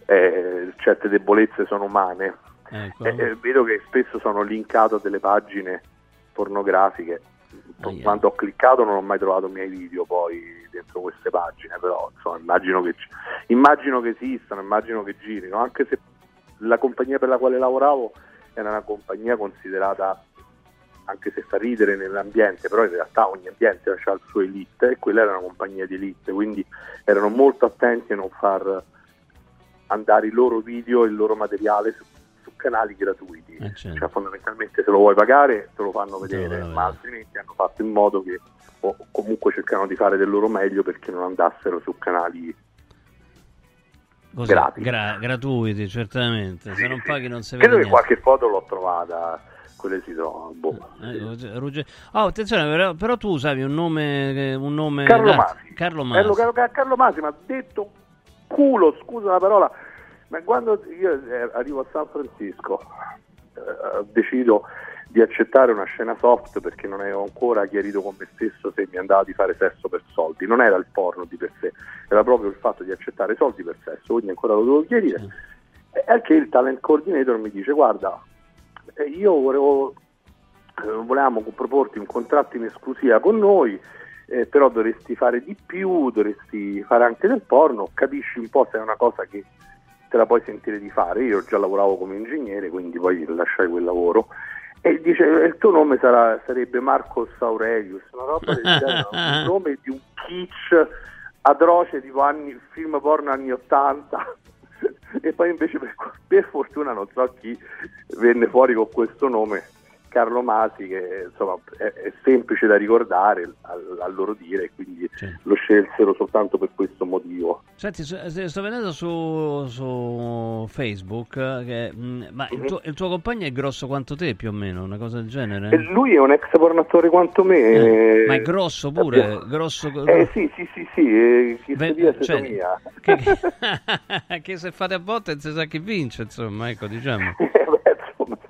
eh, certe debolezze sono umane, Ecco. e, e vedo che spesso sono linkato a delle pagine pornografiche, Aia. quando ho cliccato non ho mai trovato miei video poi dentro queste pagine, però insomma immagino che, immagino che esistano, immagino che girino, anche se la compagnia per la quale lavoravo era una compagnia considerata, anche se fa ridere nell'ambiente, però in realtà ogni ambiente ha il suo elite e quella era una compagnia di elite, quindi erano molto attenti a non far andare i loro video e il loro materiale su, su canali gratuiti. Eh, certo. Cioè, fondamentalmente se lo vuoi pagare te lo fanno vedere, ma altrimenti hanno fatto in modo che o comunque cercano di fare del loro meglio perché non andassero su canali Così, gra- gratuiti, certamente. Se non paghi non si vede Credo che qualche foto l'ho trovata quelle si trovano. Boh. Eh, Rugge- Oh, attenzione, però, però tu usavi un nome, eh, un nome Carlo da- Masi. Carlo Carlo, Masi. Carlo- Carlo Masi mi ha detto culo, scusa la parola, ma quando io eh, arrivo a San Francisco eh, decido di accettare una scena soft perché non avevo ancora chiarito con me stesso se mi andava di fare sesso per soldi, non era il porno di per sé, era proprio il fatto di accettare soldi per sesso, quindi ancora lo devo chiarire. E anche il talent coordinator mi dice guarda, eh, io volevo, eh, volevamo proporti un contratto in esclusiva con noi, eh, però dovresti fare di più, dovresti fare anche del porno, capisci un po' se è una cosa che te la puoi sentire di fare. Io già lavoravo come ingegnere, quindi poi lasciai quel lavoro. E dice, "E il tuo nome sarà- sarebbe Marcos Aurelius, una roba del genere, un nome di un kitsch atroce tipo anni, film porno anni 80 e poi invece per, per fortuna non so chi venne fuori con questo nome Carlo Masi che insomma è, è semplice da ricordare al, al loro dire quindi Sì. lo scelsero soltanto per questo motivo Senti, sto vedendo su, su Facebook, eh, che, mh, ma il tuo, il tuo compagno è grosso quanto te più o meno, una cosa del genere? e lui è un ex pornatore quanto me Eh, eh, ma è grosso pure, abbiamo- grosso... eh sì sì sì sì eh, chi Beh, studia cioè, che, che- che se fate a botte non si sa chi vince, insomma, ecco, diciamo.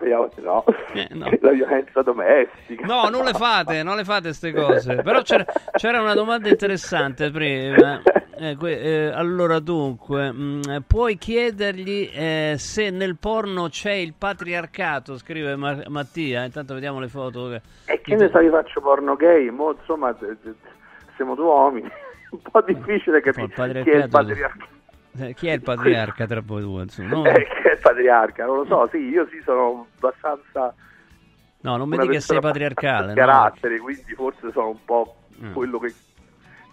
Speriamo di no. Eh, no. la violenza domestica No, non le fate, non le fate queste cose. Però c'era, c'era una domanda interessante prima. Eh, que- eh, allora, dunque, mh, puoi chiedergli eh, se nel porno c'è il patriarcato, scrive Ma- Mattia. Intanto vediamo le foto. che- E che ne so, io faccio porno gay, mo, insomma, siamo due uomini, un po' difficile capire chi è il patriarcato- patriarca. Chi è il patriarca tra voi due? insomma? No, Eh, chi è il patriarca? Non lo so, sì, io sì sono abbastanza no, non mi dica che sei patriarcale. di no? carattere, quindi forse sono un po' Mm. quello che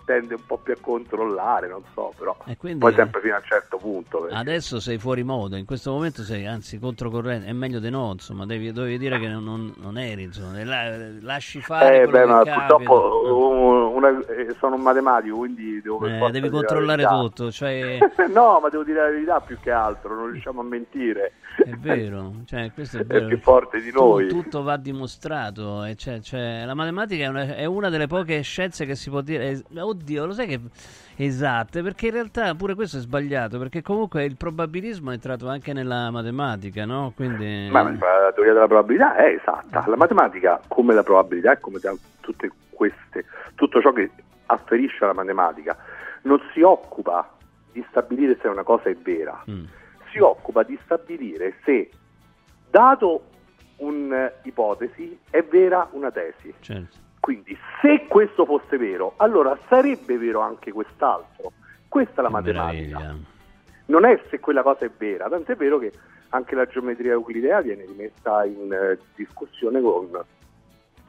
tende un po' più a controllare, non so, però quindi- poi sempre fino a un certo punto. perché- Adesso sei fuori moda, in questo momento sei anzi controcorrente, è meglio di no, insomma, devi, dovevi dire che non, non- eri, insomma, la- lasci fare Eh, beh, ma purtroppo uh, una- eh, sono un matematico, quindi devo Eh, devi controllare tutto, cioè no, ma devo dire la verità più che altro, non riusciamo a mentire. è vero, cioè, questo è È vero. più forte di Tu- noi. tutto va dimostrato, e cioè- cioè, la matematica è una, è una delle poche scienze che si può dire, es- oddio, lo sai che esatte, perché in realtà pure questo è sbagliato, perché comunque il probabilismo è entrato anche nella matematica, no? Quindi... Ma la teoria della probabilità è esatta. La matematica, come la probabilità e come tutte queste, tutto ciò che afferisce alla matematica, non si occupa di stabilire se una cosa è vera, Mm. si occupa di stabilire se, dato un'ipotesi, è vera una tesi. Certo. Quindi, se questo fosse vero, allora sarebbe vero anche quest'altro. Questa è la matematica. Non è se quella cosa è vera, tant'è vero che anche la geometria euclidea viene rimessa in eh, discussione con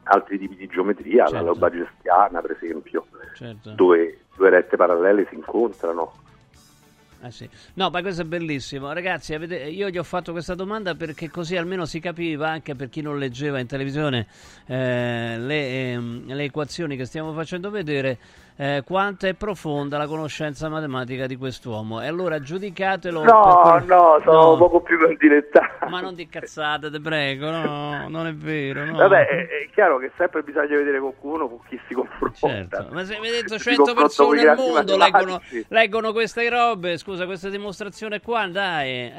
altri tipi di geometria, Certo. la lobagestiana per esempio, Certo. dove due rette parallele si incontrano. Eh sì. No, ma questo è bellissimo. Ragazzi, avete- io gli ho fatto questa domanda perché così almeno si capiva, anche per chi non leggeva in televisione eh, le, ehm, le equazioni che stiamo facendo vedere, eh, quanto è profonda la conoscenza matematica di quest'uomo. E allora giudicatelo. per No, quello- no, sono No. poco più condilettato. Ma non di cazzate, te prego, no, non è vero. No. Vabbè, è, è chiaro che sempre bisogna vedere qualcuno con chi si confronta. Certo, ma se avete detto Si 100 confronta con i persone al mondo leggono, leggono queste robe, scusa, questa dimostrazione qua, dai, eh,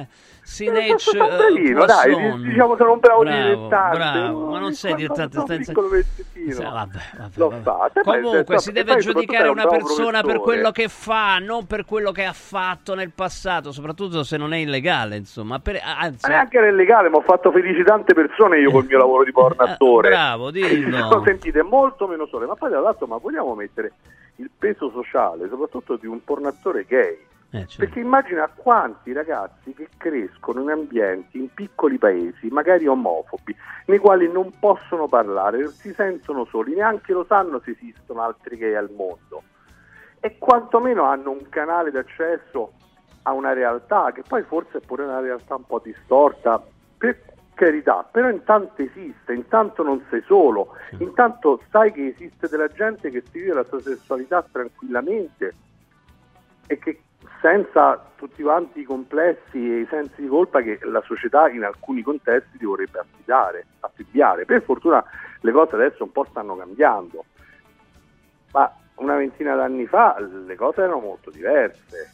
eh, Sinech, Eh, eh, bravino, dai, diciamo sono un bravo, bravo, dilettante. bravo, ma non sei dilettante, stai vabbè, vabbè, vabbè. poi- Comunque si poi deve giudicare un una persona per professore. quello che fa, non per quello che ha fatto nel passato, soprattutto se non è illegale, insomma. Per- anzi, Ma neanche era illegale, ma ho fatto felici tante persone io col mio lavoro di porno Eh, attore. bravo, dillo. Sentite molto meno sole, ma poi tra l'altro ma vogliamo mettere il peso sociale, soprattutto di un pornatore gay. Eh, certo. Perché immagina quanti ragazzi che crescono in ambienti, in piccoli paesi, magari omofobi, nei quali non possono parlare, non si sentono soli, neanche lo sanno se esistono altri gay al mondo. E quantomeno hanno un canale d'accesso a una realtà che poi forse è pure una realtà un po' distorta, per carità, però intanto esiste, intanto non sei solo, intanto sai che esiste della gente che si vive la sua sessualità tranquillamente e che senza tutti quanti i complessi e i sensi di colpa che la società in alcuni contesti ti vorrebbe affidare, affibbiare. Per fortuna le cose adesso un po' stanno cambiando, ma una ventina d'anni fa le cose erano molto diverse.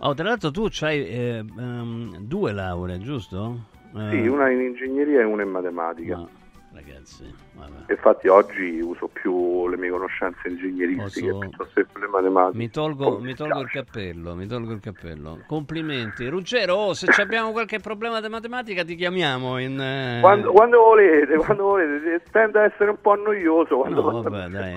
Oh, tra l'altro tu hai due lauree, giusto? Eh, Sì, una in ingegneria e una in matematica. no, ragazzi, vabbè. Infatti oggi uso più le mie conoscenze ingegneristiche Posso- piuttosto che quelle matematiche. Mi tolgo, mi tolgo il cappello, mi tolgo il cappello. Complimenti. Ruggero, oh, se abbiamo qualche problema di matematica ti chiamiamo in... eh, Quando, quando volete, quando volete, tende a essere un po' noioso. Quando No, vabbè, dai.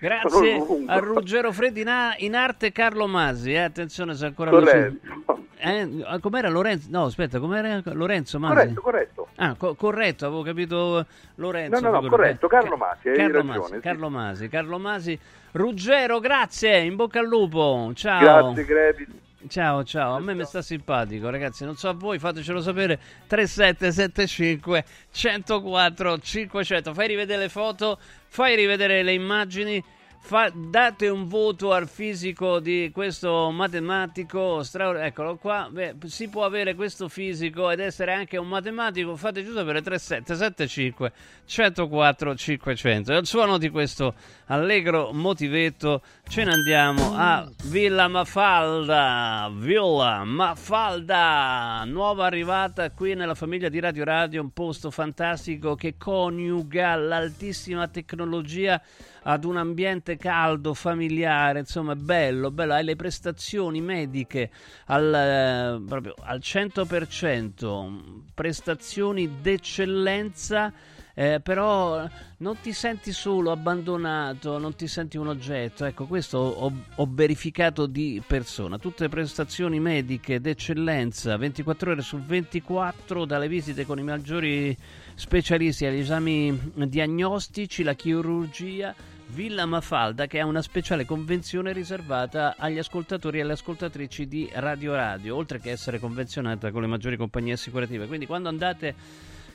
Grazie a Ruggero Freddi in, arte Carlo Masi, eh, attenzione se ancora lo Corretto, Eh, com'era Lorenzo? No, aspetta, com'era Lorenzo Masi? corretto, corretto. Ah, co- corretto, avevo capito Lorenzo. No, no, no, corretto, Carlo Ca- Masi, hai Carlo ragione, Masi, sì. Carlo Masi, Carlo Masi. Ruggero, grazie, in bocca al lupo. Ciao. Grazie, Crepi. Ciao, ciao, a me mi sta simpatico, ragazzi. Non so a voi, fatecelo sapere. 3775 104 500. Fai rivedere le foto, fai rivedere le immagini. Fa- date un voto al fisico di questo matematico straordinario. Eccolo qua. Beh, si può avere questo fisico ed essere anche un matematico. Fate giusto per 3775 104 500. E al suono di questo allegro motivetto ce ne andiamo a Villa Mafalda. Villa Mafalda, nuova arrivata qui nella famiglia di Radio Radio, un posto fantastico che coniuga l'altissima tecnologia ad un ambiente caldo, familiare, insomma, bello, bello, hai le prestazioni mediche al, eh, proprio al 100%, prestazioni d'eccellenza eh, però non ti senti solo abbandonato, non ti senti un oggetto. Ecco, questo ho, ho verificato di persona. Tutte prestazioni mediche d'eccellenza, 24 ore su 24, dalle visite con i maggiori specialisti agli esami diagnostici, la chirurgia. Villa Mafalda che ha una speciale convenzione riservata agli ascoltatori e alle ascoltatrici di Radio Radio, oltre che essere convenzionata con le maggiori compagnie assicurative. Quindi quando andate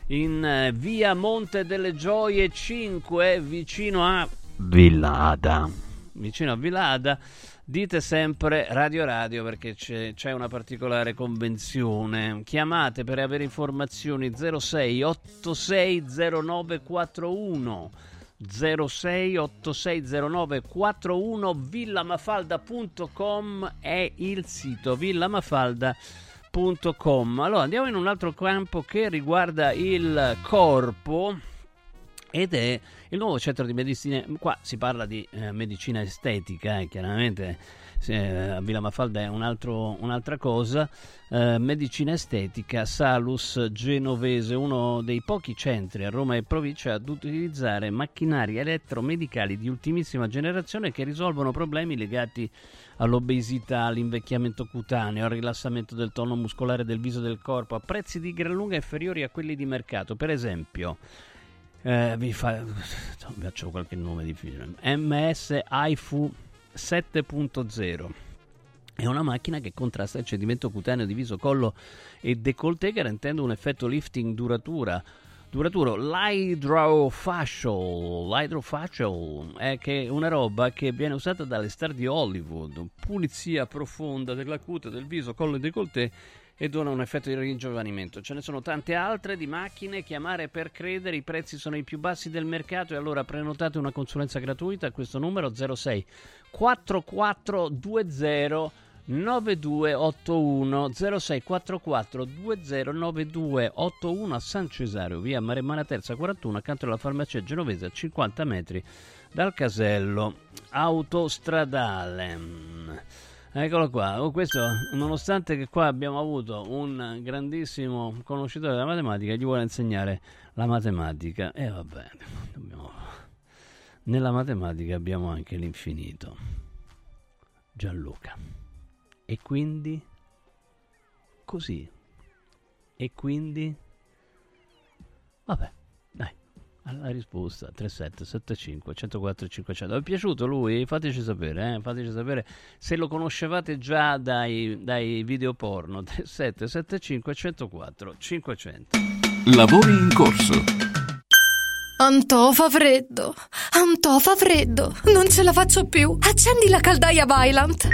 in eh, via Monte delle Gioie 5 vicino a Villada vicino a Villada dite sempre Radio Radio perché c'è, c'è una particolare convenzione. Chiamate per avere informazioni 06 860941 06 860941 villamafalda.com è il sito villamafalda.com allora andiamo in un altro campo che riguarda il corpo ed è il nuovo centro di medicina. Qua si parla di eh, medicina estetica, eh, chiaramente a Villa Mafalda è un altro- un'altra cosa. Eh, medicina estetica Salus Genovese, uno dei pochi centri a Roma e provincia ad utilizzare macchinari elettromedicali di ultimissima generazione che risolvono problemi legati all'obesità, all'invecchiamento cutaneo, al rilassamento del tono muscolare del viso e del corpo a prezzi di gran lunga inferiori a quelli di mercato. Per esempio, eh, vi, fa... faccio qualche nome difficile. MS iFu 7.0 è una macchina che contrasta il cedimento cutaneo di viso, collo e décolleté garantendo un effetto lifting duratura. Duraturo, l'hydrofacial, l'hydrofacial è che una roba che viene usata dalle star di Hollywood, pulizia profonda della cute, del viso, collo e décolleté e dona un effetto di ringiovanimento. Ce ne sono tante altre di macchine, chiamare per credere, i prezzi sono i più bassi del mercato e allora prenotate una consulenza gratuita a questo numero 06 4420 9281 06 44 20 9281 a San Cesario, via Maremmana Terza 41, accanto alla farmacia genovese a 50 metri dal casello autostradale. Eccolo qua, Oh, questo nonostante che qua abbiamo avuto un grandissimo conoscitore della matematica, gli vuole insegnare la matematica. E vabbè, dobbiamo- nella matematica abbiamo anche l'infinito. Gianluca. E quindi così. E quindi vabbè. Alla risposta 3775 104 500. Vi è piaciuto lui? Fateci sapere, eh? Fateci sapere se lo conoscevate già dai, dai video porno 3775 104 500. Lavori in corso. Antò fa freddo. Antò fa freddo. Non ce la faccio più. Accendi la caldaia Vylant.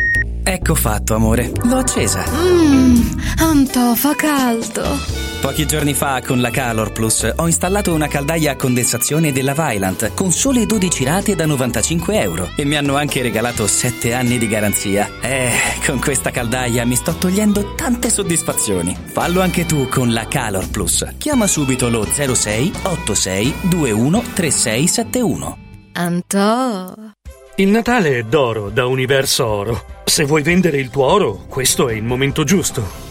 Ecco fatto, amore. L'ho accesa. Mmm, Anto, fa caldo. Pochi giorni fa con la Calor Plus ho installato una caldaia a condensazione della Vylant con sole 12 rate da 95 euro e mi hanno anche regalato 7 anni di garanzia. Eh, con questa caldaia mi sto togliendo tante soddisfazioni. Fallo anche tu con la Calor Plus. Chiama subito lo 06 86 21 3671. Anto. Il Natale è d'oro da Universo Oro. Se vuoi vendere il tuo oro, questo è il momento giusto.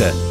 Entrevista.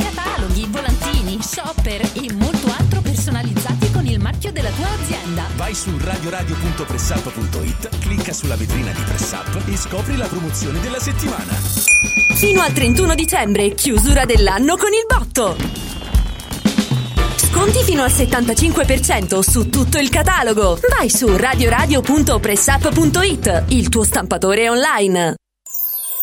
shopper e molto altro personalizzati con il marchio della tua azienda. Vai su radioradio.pressup.it, clicca sulla vetrina di Pressup e scopri la promozione della settimana. Fino al 31 dicembre, chiusura dell'anno con il botto. Sconti fino al 75% su tutto il catalogo. Vai su radioradio.pressup.it, il tuo stampatore online.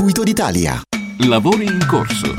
d'Italia. Lavori in corso.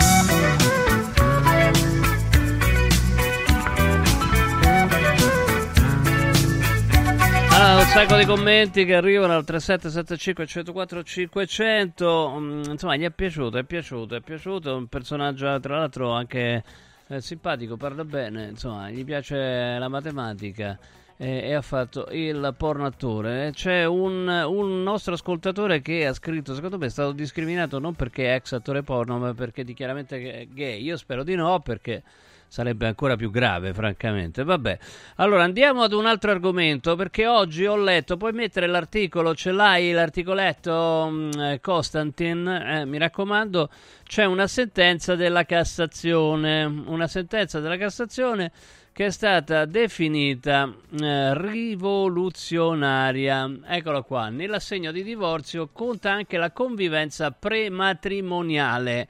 Ah, un sacco di commenti che arrivano al 3775 104 500. Mm, insomma, gli è piaciuto, è piaciuto, è piaciuto. Un personaggio, tra l'altro, anche eh, simpatico, parla bene. Insomma, gli piace la matematica eh, e ha fatto il porno attore. C'è un, un nostro ascoltatore che ha scritto: Secondo me è stato discriminato non perché è ex attore porno, ma perché dichiaramente è gay. Io spero di no, perché sarebbe ancora più grave, francamente. Vabbè, allora andiamo ad un altro argomento perché oggi ho letto, puoi mettere l'articolo, ce l'hai l'articoletto mm, eh, Costantin, eh, mi raccomando, c'è una sentenza della Cassazione, una sentenza della Cassazione che è stata definita eh, rivoluzionaria. Eccolo qua, nell'assegno di divorzio conta anche la convivenza prematrimoniale,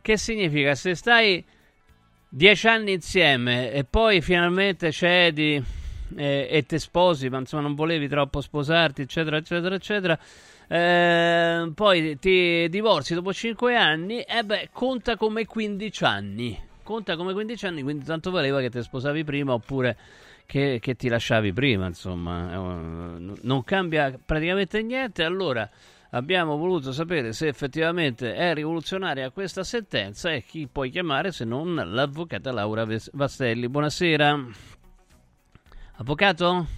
che significa se stai dieci anni insieme e poi finalmente cedi eh, e ti sposi, ma insomma non volevi troppo sposarti, eccetera, eccetera, eccetera. eh, poi ti divorzi dopo 5 anni, e beh, conta come 15 anni. Conta come 15 anni, quindi tanto valeva che ti sposavi prima oppure che, che ti lasciavi prima, insomma. Eh, non cambia praticamente niente. Allora, abbiamo voluto sapere se effettivamente è rivoluzionaria questa sentenza e chi puoi chiamare se non l'avvocata Laura Vastelli. Buonasera. Avvocato?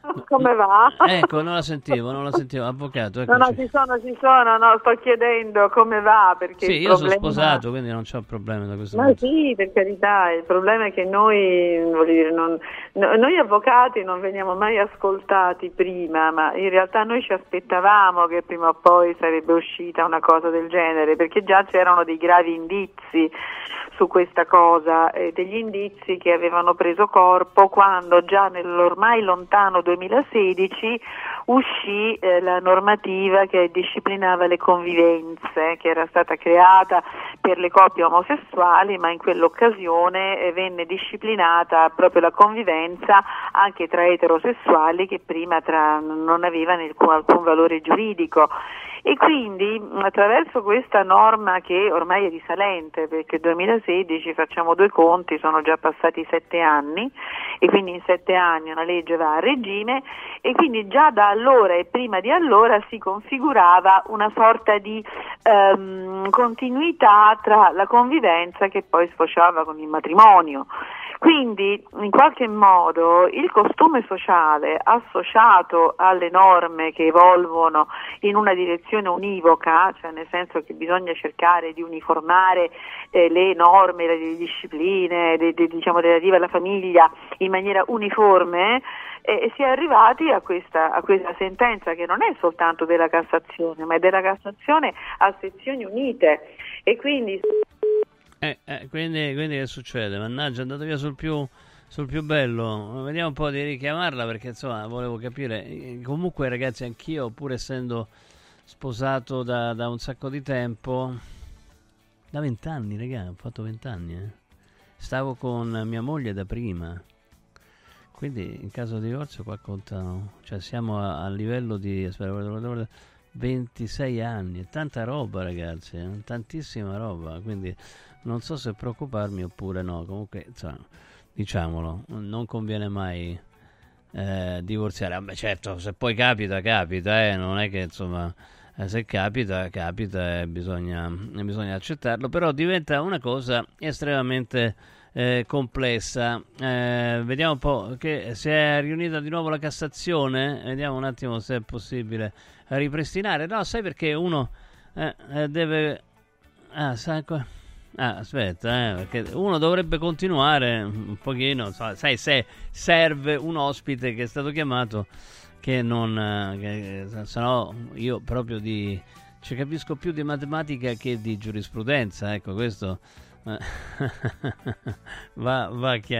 Come va? Ecco, non la sentivo, non la sentivo. Avvocato, No, no, eccoci. ci sono, ci sono, no, sto chiedendo come va perché Sì, io sono problema... sposato, quindi non c'ho problemi da questo Ma punto. sì, per carità, il problema è che noi, voglio dire, non- no- noi avvocati non veniamo mai ascoltati prima, ma in realtà noi ci aspettavamo che prima o poi sarebbe uscita una cosa del genere, perché già c'erano dei gravi indizi su questa cosa, eh, degli indizi che avevano preso corpo quando già nell'ormai lontano 2016 uscì eh, la normativa che disciplinava le convivenze, che era stata creata per le coppie omosessuali, ma in quell'occasione eh, venne disciplinata proprio la convivenza anche tra eterosessuali che prima tra- non alcun, alcun valore giuridico. E quindi attraverso questa norma che ormai è risalente, perché 2016 facciamo due conti, sono già passati sette anni e quindi in sette anni una legge va a regime e quindi già da allora e prima di allora si configurava una sorta di ehm, continuità tra la convivenza che poi sfociava con il matrimonio. Quindi in qualche modo il costume sociale associato alle norme che evolvono in una direzione univoca, cioè nel senso che bisogna cercare di uniformare eh, le norme, le discipline de- de- diciamo, relative alla famiglia in maniera uniforme, eh, si è arrivati a questa, a questa sentenza che non è soltanto della Cassazione, ma è della Cassazione a sezioni unite. E quindi Eh, eh, quindi, quindi che succede? Mannaggia, è andato via sul più, sul più bello. Vediamo un po' di richiamarla perché insomma volevo capire. Eh, Comunque, ragazzi, anch'io, pur essendo sposato da, da un sacco di tempo, da vent'anni, raga, ho fatto vent'anni, eh. Stavo con mia moglie da prima. Quindi in caso di divorzio qua contano, cioè siamo a, a livello di aspetta, guarda, guarda, guarda, 26 anni, tanta roba ragazzi, eh, tantissima roba, quindi non so se preoccuparmi oppure no, comunque insomma, diciamolo, non conviene mai eh, divorziare, Vabbè, certo se poi capita capita, eh, non è che insomma eh, se capita capita e bisogna, bisogna accettarlo, però diventa una cosa estremamente eh, complessa. Eh, vediamo un po' che si è riunita di nuovo la Cassazione, vediamo un attimo se è possibile ripristinare. No, sai perché uno eh, deve... Ah, qua... Ah, aspetta, eh, perché uno dovrebbe continuare un pochino, sai, se serve un ospite che è stato chiamato che non... eh, che, se no io proprio di... ci capisco più di matematica che di giurisprudenza, ecco, questo... eh, va, va, chi-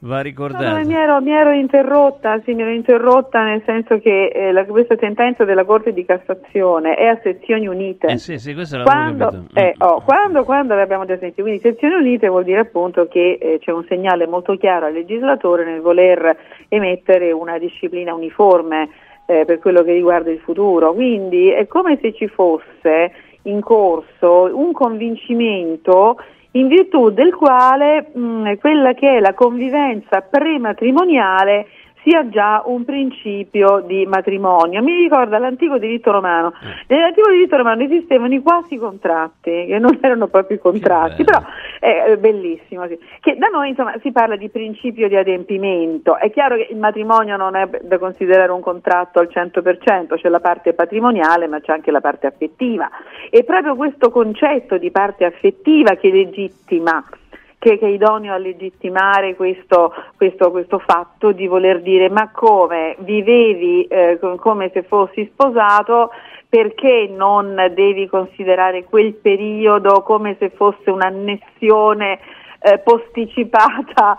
va, va No, no, mi, ero, mi ero interrotta, sì, mi ero interrotta nel senso che eh, la- questa sentenza della Corte di Cassazione è a sezioni unite. Eh sì, sì, questo Quando, eh, oh, quando, quando l'abbiamo già sentito, quindi sezioni unite vuol dire appunto che eh, c'è un segnale molto chiaro al legislatore nel voler emettere una disciplina uniforme eh, per quello che riguarda il futuro. Quindi è come se ci fosse in corso un convincimento in virtù del quale mh, quella che è la convivenza prematrimoniale sia già un principio di matrimonio. Mi ricorda l'antico diritto romano. Nell'antico diritto romano esistevano i quasi contratti, che non erano proprio contratti, però è è bellissimo. sì. Che da noi insomma si parla di principio di adempimento. È chiaro che il matrimonio non è da considerare un contratto al 100%, c'è la parte patrimoniale ma c'è anche la parte affettiva. E proprio questo concetto di parte affettiva che legittima che, che è idoneo a legittimare questo, questo, questo fatto di voler dire ma come vivevi eh, co- come se fossi sposato perché non devi considerare quel periodo come se fosse un'annessione eh, posticipata,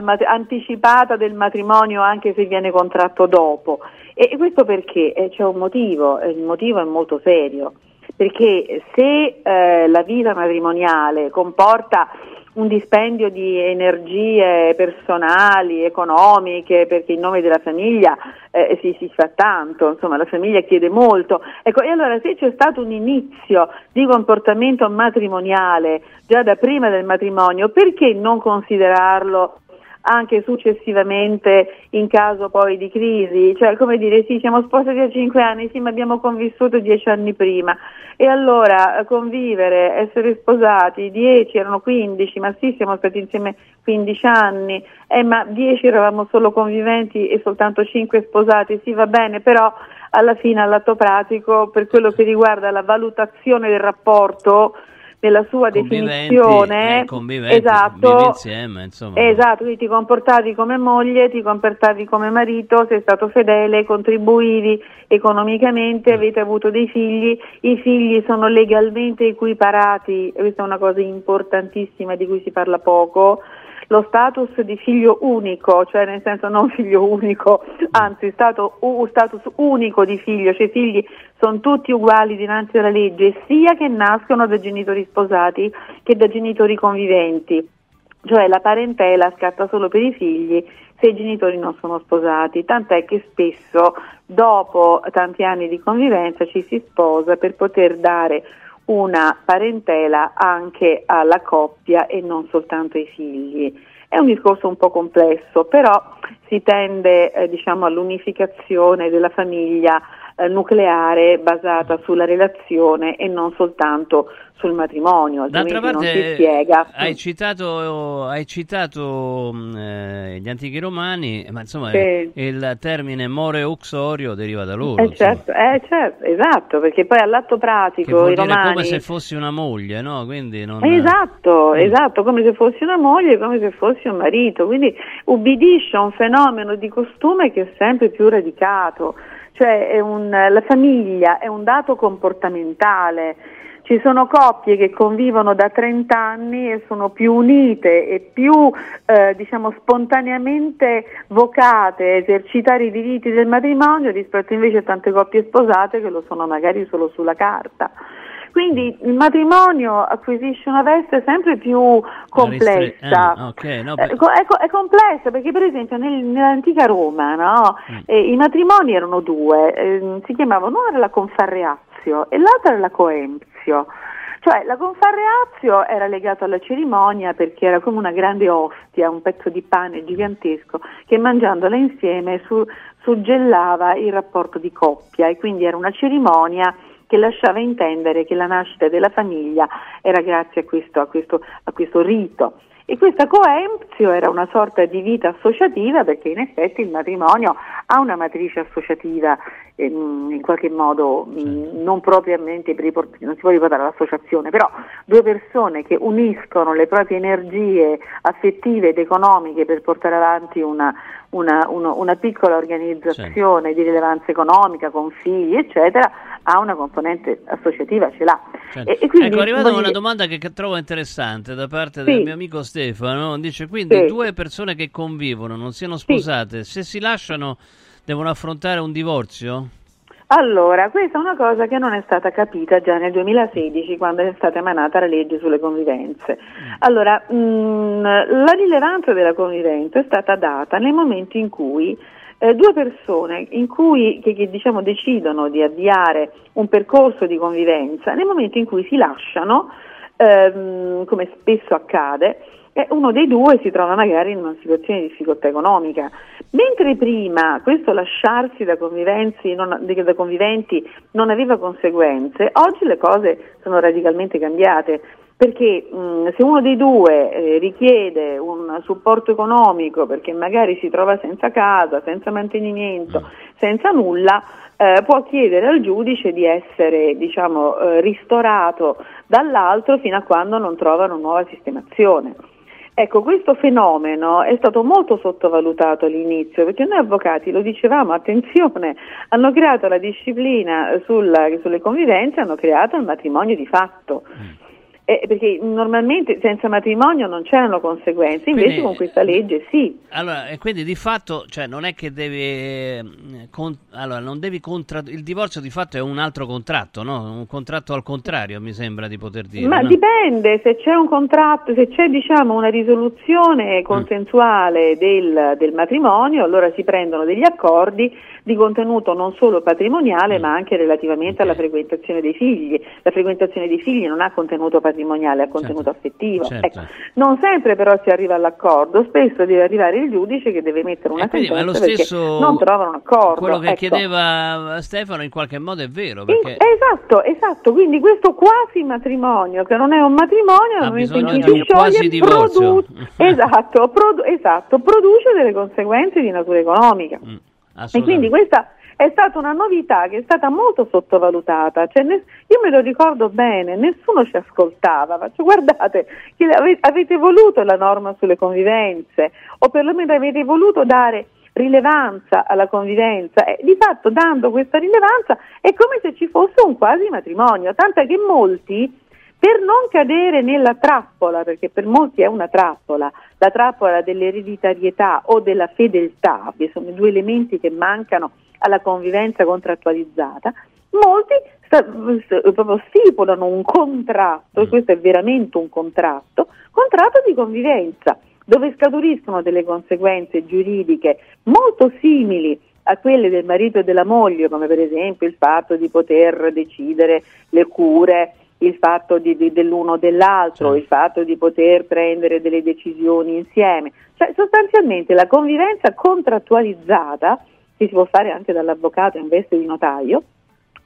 mat- anticipata del matrimonio anche se viene contratto dopo. E, e questo perché? Eh, c'è un motivo, e il motivo è molto serio, perché se eh, la vita matrimoniale comporta un dispendio di energie personali, economiche, perché in nome della famiglia eh, si, si fa tanto, insomma la famiglia chiede molto. Ecco, e allora se c'è stato un inizio di comportamento matrimoniale già da prima del matrimonio, perché non considerarlo anche successivamente in caso poi di crisi, cioè come dire sì siamo sposati da 5 anni, sì ma abbiamo convissuto 10 anni prima. E allora eh, convivere, essere sposati, 10 erano 15, ma sì siamo stati insieme 15 anni, eh, ma 10 eravamo solo conviventi e soltanto 5 sposati, sì va bene, però alla fine all'atto pratico per quello che riguarda la valutazione del rapporto nella sua Conviventi, definizione eh, esatto, insieme. Esatto, ti comportavi come moglie, ti comportavi come marito, sei stato fedele, contribuivi economicamente, Mm. avete avuto dei figli, i figli sono legalmente equiparati, questa è una cosa importantissima di cui si parla poco, lo status di figlio unico, cioè nel senso non figlio unico, anzi stato, u- status unico di figlio, cioè i figli sono tutti uguali dinanzi alla legge, sia che nascono da genitori sposati che da genitori conviventi. Cioè la parentela scatta solo per i figli se i genitori non sono sposati, tant'è che spesso dopo tanti anni di convivenza ci si sposa per poter dare una parentela anche alla coppia e non soltanto ai figli. È un discorso un po' complesso, però si tende eh, diciamo, all'unificazione della famiglia eh, nucleare basata sulla relazione e non soltanto sul matrimonio, altrimenti D'altra non si parte, spiega. hai citato, hai citato eh, gli antichi romani, ma insomma Sì. eh, il termine more uxorio deriva da loro. Eh certo, eh, certo, esatto, perché poi all'atto pratico i romani... come se fossi una moglie, no? Quindi non... Esatto, Mm. esatto, come se fossi una moglie, come se fossi un marito, quindi ubbidisce a un fenomeno di costume che è sempre più radicato, cioè un- la famiglia è un dato comportamentale. Ci sono coppie che convivono da 30 anni e sono più unite e più eh, diciamo spontaneamente vocate a esercitare i diritti del matrimonio rispetto invece a tante coppie sposate che lo sono magari solo sulla carta. Quindi il matrimonio acquisisce una veste sempre più complessa. Ah, ok, no, Eh, beh, co- è, è complessa perché per esempio nel- nell'antica Roma no, Mm. eh, i matrimoni erano due, ehm, si chiamavano, una era la confarreazio e l'altra era la coempzio. Cioè la confarreazio era legata alla cerimonia perché era come una grande ostia, un pezzo di pane gigantesco che mangiandola insieme su- suggellava il rapporto di coppia e quindi era una cerimonia che lasciava intendere che la nascita della famiglia era grazie a questo, a questo- a questo rito. E questa coempzio era una sorta di vita associativa perché in effetti il matrimonio ha una matrice associativa ehm, in qualche modo mh, non propriamente riport- non si può riportare all'associazione, però due persone che uniscono le proprie energie affettive ed economiche per portare avanti una, una- uno- una piccola organizzazione di rilevanza economica con figli eccetera ha una componente associativa, ce l'ha. Certo. E- e quindi, ecco, è arrivata voglio una domanda che, che trovo interessante da parte Sì. del mio amico Stefano. Dice quindi Sì. due persone che convivono, non siano sposate, se si lasciano devono affrontare un divorzio? Allora, questa è una cosa che non è stata capita già nel 2016 quando è stata emanata la legge sulle convivenze. Allora, mh, la rilevanza della convivenza è stata data nel momento in cui eh, due persone cui, che, che, diciamo, decidono di avviare un percorso di convivenza, nel momento in cui si lasciano, ehm, come spesso accade, e uno dei due si trova magari in una situazione di difficoltà economica. Mentre prima questo lasciarsi da, non, da conviventi non aveva conseguenze, oggi le cose sono radicalmente cambiate perché mh, se uno dei due eh, richiede un supporto economico perché magari si trova senza casa, senza mantenimento, senza nulla, eh, può chiedere al giudice di essere diciamo, eh, ristorato dall'altro fino a quando non trova una nuova sistemazione. Ecco, questo fenomeno è stato molto sottovalutato all'inizio perché noi avvocati lo dicevamo, attenzione, hanno creato la disciplina sulla- sulle convivenze, hanno creato il matrimonio di fatto. Eh, perché normalmente senza matrimonio non c'erano conseguenze, invece Quindi- con questa legge sì. Allora, e quindi di fatto, cioè, non è che devi. eh, con- allora, non devi contra- Il divorzio di fatto è un altro contratto, no? Un contratto al contrario, mi sembra di poter dire. Ma no? dipende se c'è un contratto, se c'è diciamo una risoluzione consensuale del, del matrimonio, allora si prendono degli accordi di contenuto non solo patrimoniale ma anche relativamente alla frequentazione dei figli. La frequentazione dei figli non ha contenuto patrimoniale, ha contenuto affettivo. certo. Ecco, non sempre però si arriva all'accordo, spesso deve arrivare il giudice che deve mettere una E quindi, sentenza stesso- non trovano un accordo. Quello che ecco. chiedeva Stefano in qualche modo è vero, perché Esatto, esatto, quindi questo quasi matrimonio, che non è un matrimonio, in bisogno di un quasi divorzio. esatto, produ- esatto, produce delle conseguenze di natura economica. Mm, E quindi questa è stata una novità che è stata molto sottovalutata. Cioè, io me lo ricordo bene, nessuno ci ascoltava. Faccio, guardate, avete voluto la norma sulle convivenze, o perlomeno avete voluto dare rilevanza alla convivenza e di fatto dando questa rilevanza è come se ci fosse un quasi matrimonio, tant'è che molti per non cadere nella trappola, perché per molti è una trappola, la trappola dell'ereditarietà o della fedeltà, che sono i due elementi che mancano alla convivenza contrattualizzata, molti sta- stipulano un contratto, e questo è veramente un contratto, contratto di convivenza, dove scaturiscono delle conseguenze giuridiche molto simili a quelle del marito e della moglie, come per esempio il fatto di poter decidere le cure, il fatto di- di- dell'uno o dell'altro, il fatto di poter prendere delle decisioni insieme. Cioè sostanzialmente la convivenza contrattualizzata, che si può fare anche dall'avvocato in veste di notaio,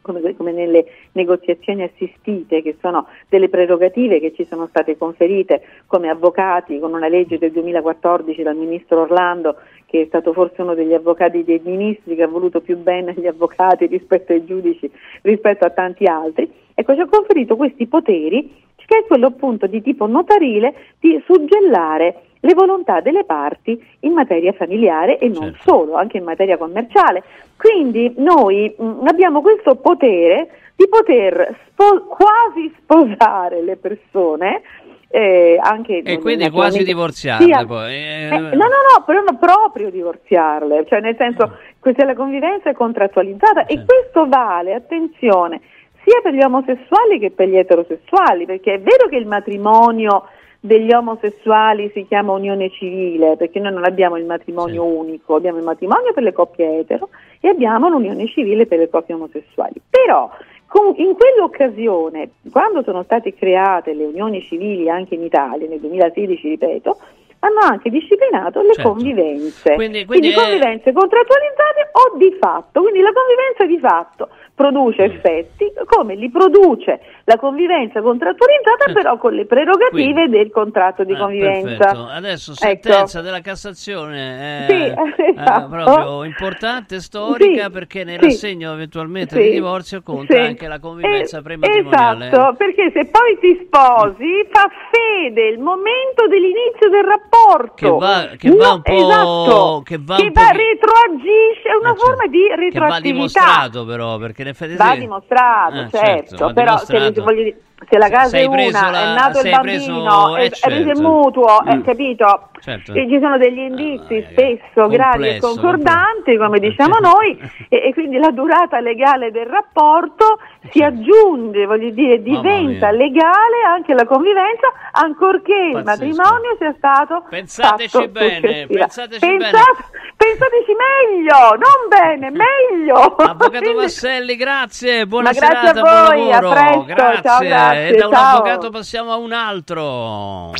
come, come nelle negoziazioni assistite, che sono delle prerogative che ci sono state conferite come avvocati con una legge del 2014 dal ministro Orlando, che è stato forse uno degli avvocati dei ministri che ha voluto più bene agli avvocati rispetto ai giudici, rispetto a tanti altri. Ecco, ci ha conferito questi poteri, che è quello appunto di tipo notarile di suggellare le volontà delle parti in materia familiare e non solo, anche in materia commerciale. Quindi noi mh, abbiamo questo potere di poter spo- quasi sposare le persone. eh, anche E quindi quasi divorziarle sia- poi. eh, eh, no, no, no, però non proprio divorziarle, cioè nel senso questa la convivenza è contrattualizzata e questo vale, attenzione, sia per gli omosessuali che per gli eterosessuali, perché è vero che il matrimonio degli omosessuali si chiama unione civile, perché noi non abbiamo il matrimonio unico, abbiamo il matrimonio per le coppie etero e abbiamo l'unione civile per le coppie omosessuali. Però con- in quell'occasione, quando sono state create le unioni civili anche in Italia, nel 2016 ripeto, hanno anche disciplinato le Certo. convivenze. Quindi- quindi è- convivenze contrattualizzate o di fatto. Quindi la convivenza di fatto produce effetti come li produce la convivenza contrattualizzata però con le prerogative Certo. Quindi- del contratto di Ah, convivenza. perfetto. Adesso Ecco. sentenza della Cassazione è Sì, eh, esatto. proprio importante, storica, Sì, perché sì. nell'assegno eventualmente Sì, di divorzio conta anche la convivenza Eh, prematrimoniale. Esatto, perché se poi ti sposi fa fede il momento dell'inizio del rapporto. Che va- che va un po'- esatto, che va un va pochi- retroagisce, è una Eh, certo. forma di Che va retroattività. dimostrato però, perché effetti Va dimostrato, Eh, certo, va però se, voglio dire, se la casa Se hai è una, preso la- è nato il preso- bambino, eh, è, è preso il certo. mutuo, Mm. è capito? Certo. E ci sono degli indizi spesso gravi e complesso, concordanti, come diciamo noi, e, e quindi la durata legale del rapporto si aggiunge, voglio dire, diventa legale anche la convivenza, ancorché il Pazzesco. matrimonio sia stato Pensateci fatto bene, pensateci Pensate- Pensateci meglio, non bene, meglio. Avvocato Vasselli, grazie, buona Ma grazie serata, a voi, buon a presto, ciao, grazie. grazie, E da un ciao. avvocato passiamo a un altro.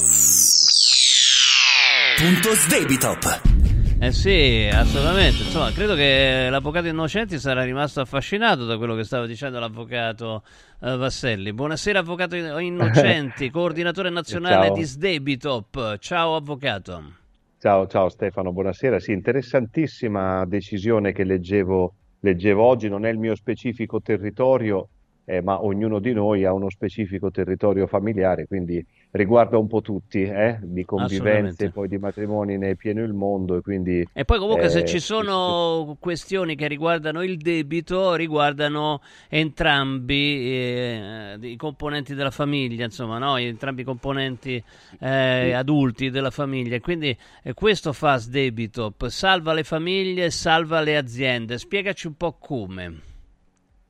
Www.sdebitop Eh sì, assolutamente. Insomma, credo che l'avvocato Innocenti sarà rimasto affascinato da quello che stava dicendo l'avvocato eh, Vasselli. Buonasera, avvocato Innocenti, coordinatore nazionale Ciao. di Sdebitop. Ciao, avvocato. Ciao, ciao Stefano, buonasera. Sì, interessantissima decisione che leggevo, leggevo oggi. Non è il mio specifico territorio, eh, ma ognuno di noi ha uno specifico territorio familiare, quindi riguarda un po' tutti, eh, di convivenze, poi di matrimoni ne è pieno il mondo e quindi... E poi comunque se eh, ci sono questioni che riguardano il debito, riguardano entrambi eh, i componenti della famiglia, insomma, no? entrambi i componenti eh, adulti della famiglia. Quindi eh, questo fa Sdebito, salva le famiglie, salva le aziende. Spiegaci un po' come.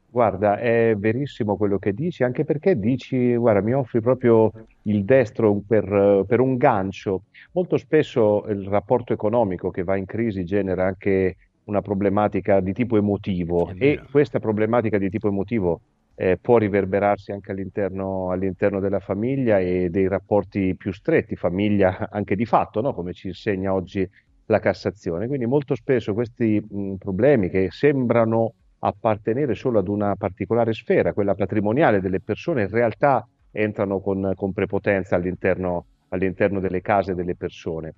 Guarda, è verissimo quello che dici, anche perché dici, guarda, mi offri proprio il destro per, per un gancio. Molto spesso il rapporto economico che va in crisi genera anche una problematica di tipo emotivo e questa problematica di tipo emotivo eh, può riverberarsi anche all'interno, all'interno della famiglia e dei rapporti più stretti, famiglia anche di fatto, no? Come ci insegna oggi la Cassazione. Quindi molto spesso questi mh, problemi che sembrano appartenere solo ad una particolare sfera, quella patrimoniale delle persone, in realtà entrano con, con prepotenza all'interno, all'interno delle case delle persone.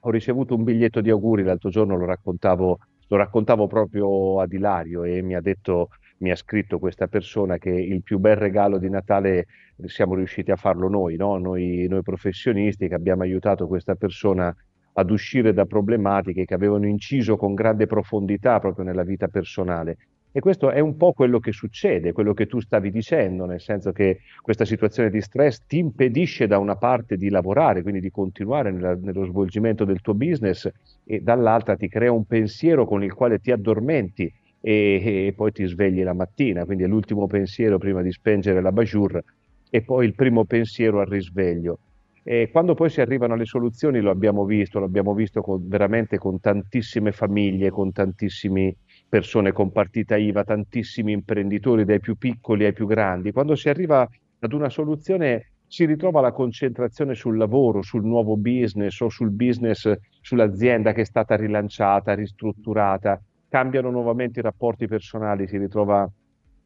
Ho ricevuto un biglietto di auguri l'altro giorno, lo raccontavo, lo raccontavo proprio ad Ilario e mi ha detto, mi ha scritto questa persona che il più bel regalo di Natale siamo riusciti a farlo noi, no? noi, noi professionisti che abbiamo aiutato questa persona ad uscire da problematiche che avevano inciso con grande profondità proprio nella vita personale. E questo è un po' quello che succede, quello che tu stavi dicendo, nel senso che questa situazione di stress ti impedisce da una parte di lavorare, quindi di continuare nella- nello svolgimento del tuo business e dall'altra ti crea un pensiero con il quale ti addormenti e, e poi ti svegli la mattina, quindi è l'ultimo pensiero prima di spengere la bajour e poi il primo pensiero al risveglio. E quando poi si arrivano alle soluzioni, lo abbiamo visto, lo abbiamo visto con- veramente con tantissime famiglie, con tantissime persone con partita IVA, tantissimi imprenditori, dai più piccoli ai più grandi. Quando si arriva ad una soluzione si ritrova la concentrazione sul lavoro, sul nuovo business o sul business, sull'azienda che è stata rilanciata, ristrutturata, cambiano nuovamente i rapporti personali, si ritrova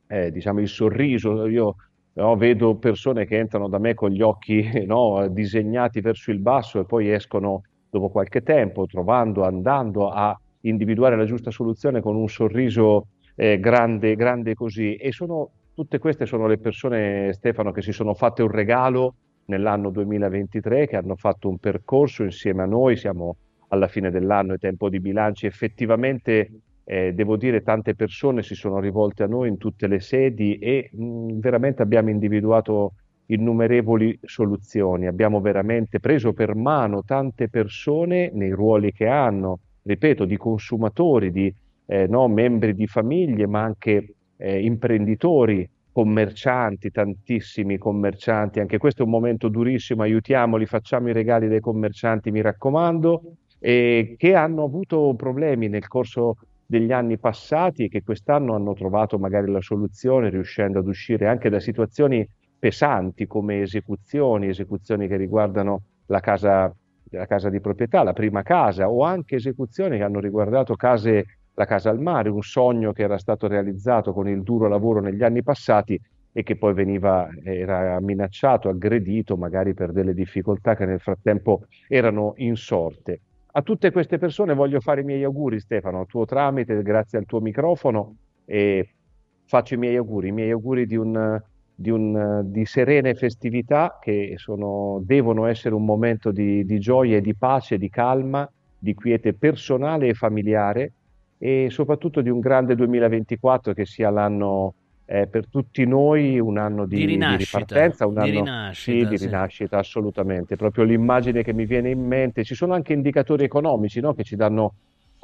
eh, diciamo il sorriso. Io no, vedo persone che entrano da me con gli occhi no, disegnati verso il basso e poi escono dopo qualche tempo, trovando, andando a individuare la giusta soluzione con un sorriso eh, grande, grande così. E sono, tutte queste sono le persone, Stefano, che si sono fatte un regalo nell'anno 2023, che hanno fatto un percorso insieme a noi, siamo alla fine dell'anno, è tempo di bilanci, effettivamente eh, devo dire tante persone si sono rivolte a noi in tutte le sedi e mh, veramente abbiamo individuato innumerevoli soluzioni, abbiamo veramente preso per mano tante persone nei ruoli che hanno, ripeto, di consumatori, di eh, no, membri di famiglie, ma anche eh, imprenditori, commercianti, tantissimi commercianti. Anche questo è un momento durissimo, aiutiamoli, facciamo i regali dei commercianti, mi raccomando, e che hanno avuto problemi nel corso degli anni passati e che quest'anno hanno trovato magari la soluzione, riuscendo ad uscire anche da situazioni pesanti come esecuzioni, esecuzioni che riguardano la casa, la casa di proprietà, la prima casa, o anche esecuzioni che hanno riguardato case, la casa al mare, un sogno che era stato realizzato con il duro lavoro negli anni passati e che poi veniva, era minacciato, aggredito magari per delle difficoltà che nel frattempo erano insorte. A tutte queste persone voglio fare i miei auguri, Stefano, a tuo tramite, grazie al tuo microfono, e faccio i miei auguri, i miei auguri di, un, di, un, di serene festività che sono, devono essere un momento di, di gioia e di pace, di calma, di quiete personale e familiare e soprattutto di un grande 2024 che sia l'anno eh, per tutti noi un anno di, Di di rinascita, ripartenza, un di anno rinascita, sì, di rinascita, assolutamente. Proprio l'immagine che mi viene in mente. Ci sono anche indicatori economici no, che ci danno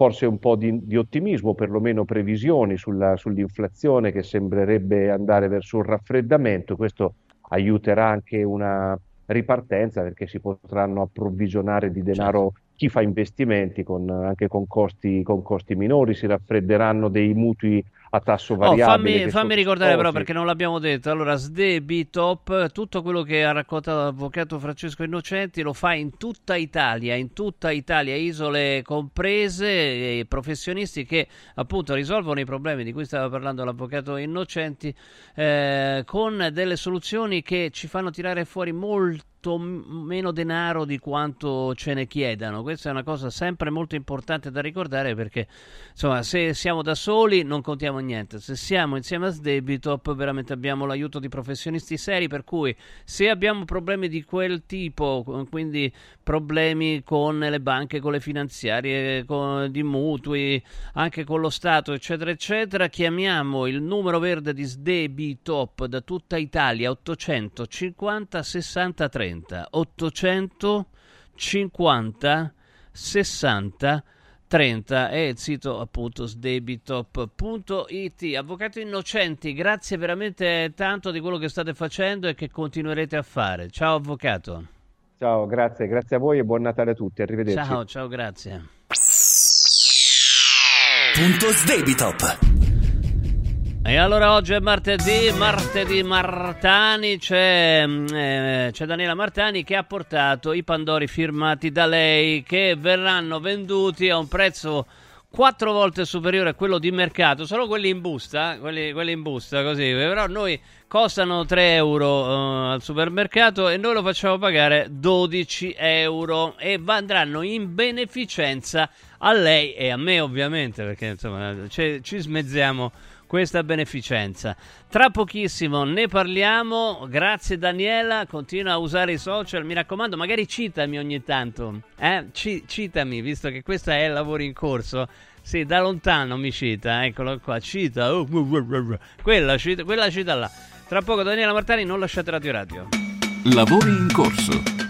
forse un po' di, di ottimismo, perlomeno previsioni sulla- sull'inflazione che sembrerebbe andare verso un raffreddamento. Questo aiuterà anche una ripartenza perché si potranno approvvigionare di denaro chi fa investimenti con- anche con costi, con costi minori, si raffredderanno dei mutui a tasso Oh, variabile. fammi, che fammi sono ricordare però perché non l'abbiamo detto. Allora, Sdebitop, tutto quello che ha raccontato l'avvocato Francesco Innocenti lo fa in tutta Italia, in tutta Italia, isole comprese, professionisti che appunto risolvono i problemi di cui stava parlando l'avvocato Innocenti eh, con delle soluzioni che ci fanno tirare fuori molto m- meno denaro di quanto ce ne chiedano. Questa è una cosa sempre molto importante da ricordare perché insomma, se siamo da soli non contiamo niente. Se siamo insieme a Sdebitop, veramente abbiamo l'aiuto di professionisti seri. Per cui, se abbiamo problemi di quel tipo, quindi problemi con le banche, con le finanziarie, con, di mutui, anche con lo Stato, eccetera, eccetera, chiamiamo il numero verde di Sdebitop da tutta Italia 850 60 30. 850 60 30 e il sito appunto sdebitop.it. Avvocato Innocenti, grazie veramente tanto di quello che state facendo e che continuerete a fare. Ciao avvocato. Ciao, grazie, grazie a voi e buon Natale a tutti. Arrivederci. Ciao, ciao, grazie. Punto Sdebitop. E allora oggi è martedì, martedì Martani, c'è, mm, eh, c'è Daniela Martani che ha portato i Pandori firmati da lei che verranno venduti a un prezzo quattro volte superiore a quello di mercato, solo quelli in busta, quelli, quelli in busta così, però noi costano 3 euro eh, al supermercato e noi lo facciamo pagare 12 euro e andranno in beneficenza a lei e a me ovviamente perché insomma ci- ci smezziamo questa beneficenza. Tra pochissimo ne parliamo. Grazie Daniela, continua a usare i social, mi raccomando, magari citami ogni tanto. Eh? Ci- citami, visto che questo è il lavoro in corso. Sì, da lontano mi cita, eccolo qua, cita. oh, quella cita, quella cita là. Tra poco Daniela Martani, non lasciate Radio Radio. Lavori in corso.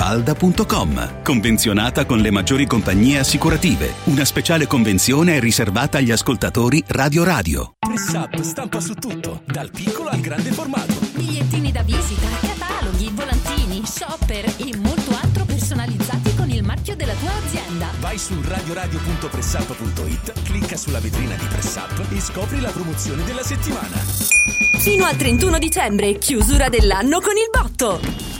villamafalda.com. Convenzionata con le maggiori compagnie assicurative. Una speciale convenzione è riservata agli ascoltatori Radio Radio. Press Up stampa su tutto, dal piccolo al grande formato. Bigliettini da visita, cataloghi, volantini, shopper e molto altro personalizzati con il marchio della tua azienda. Vai su radioradio.pressup.it, clicca sulla vetrina di Press Up e scopri la promozione della settimana. Fino al 31 dicembre, chiusura dell'anno con il botto.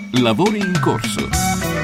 Lavori in corso.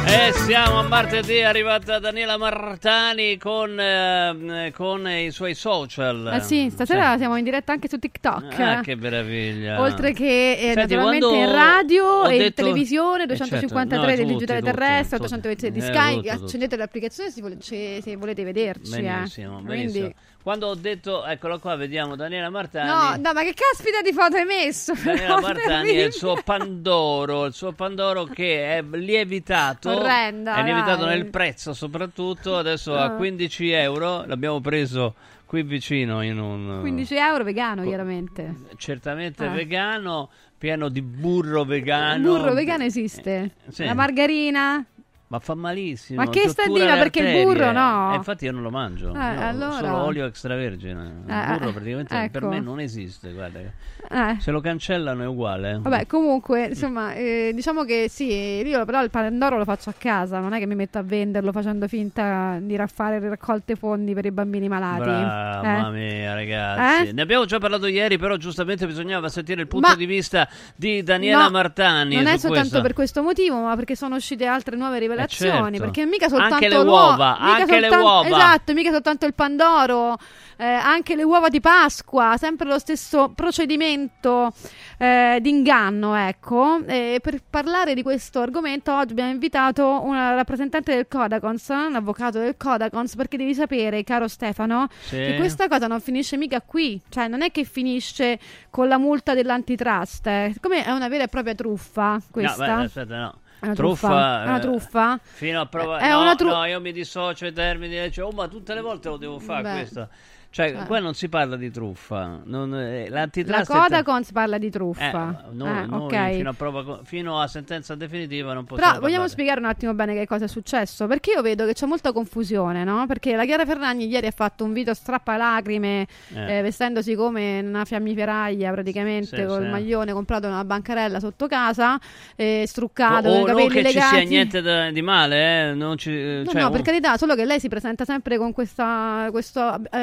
E siamo a martedì, è arrivata Daniela Martani con, eh, con i suoi social. Ah sì, stasera siamo in diretta anche su TikTok. Ah, che meraviglia. Oltre che eh, Senti, naturalmente in radio e in detto- televisione, Eh, certo. 253 No, del digitale terrestre, tutti. 826 di Eh, Sky. tutto, tutto. Accendete l'applicazione se, vole- se- se volete vederci. eh. Benissimo, Quindi- benissimo. Quando ho detto, eccolo qua, vediamo Daniela Martani. No, no, ma che caspita di foto hai messo? Daniela Martani è il suo Pandoro, il suo Pandoro che è lievitato, Orrenda, è lievitato dai. nel prezzo soprattutto, adesso a Ah. 15 euro, l'abbiamo preso qui vicino in un... 15 euro vegano, chiaramente. certamente Ah. vegano, pieno di burro Il vegano. burro vegano esiste. sì. La margarina? Ma fa malissimo. Ma che sta tortura di- ma le perché il burro no? Eh, infatti io non lo mangio. Eh, Io allora? Solo olio extravergine. Il Eh, burro eh, praticamente per ecco. me non esiste, guarda. Eh. Se lo cancellano è uguale. Vabbè, comunque, insomma, eh, diciamo che sì, io però il Pandoro lo faccio a casa, non è che mi metto a venderlo facendo finta di ra- fare raccolte fondi per i bambini malati. Mamma Eh? mia, ragazzi. Ne abbiamo già parlato ieri, però giustamente bisognava sentire il punto Ma- di vista di Daniela No, Martani. Non è soltanto questo. per questo motivo, ma perché sono uscite altre nuove rivelazioni. Certo. Perché mica soltanto Anche le uova, anche le soltan- uova. Esatto, mica soltanto il Pandoro, eh, anche le uova di Pasqua, sempre lo stesso procedimento eh, di inganno, ecco. E per parlare di questo argomento oggi abbiamo invitato una rappresentante del Codacons, un avvocato del Codacons, perché devi sapere, caro Stefano, Sì. che questa cosa non finisce mica qui, cioè non è che finisce con la multa dell'antitrust, eh. siccome è una vera e propria truffa questa. No, beh, aspetta, no. Una truffa, truffa? È una eh, truffa? Fino a prova... È no, tru- no, io mi dissocio ai termini. Cioè, oh, ma tutte le volte lo devo fare Beh. questo. Cioè, Cioè. qua non si parla di truffa. Non, eh, La Codacons parla di Eh, truffa. noi, Eh, noi ok. fino, a prova fino a sentenza definitiva non possiamo Però vogliamo parlare. spiegare un attimo bene che cosa è successo? Perché io vedo che c'è molta confusione, no? Perché la Chiara Ferragni ieri ha fatto un video strappalacrime, Eh. eh, vestendosi come una fiammiferaia praticamente, Sì, col sì. maglione comprato in una bancarella sotto casa, eh, struccato, O- con i o non capelli che ci legati. sia niente da- di male, eh, ci, eh, No, cioè, no, un- per carità, solo che lei si presenta sempre con questa, questo eh,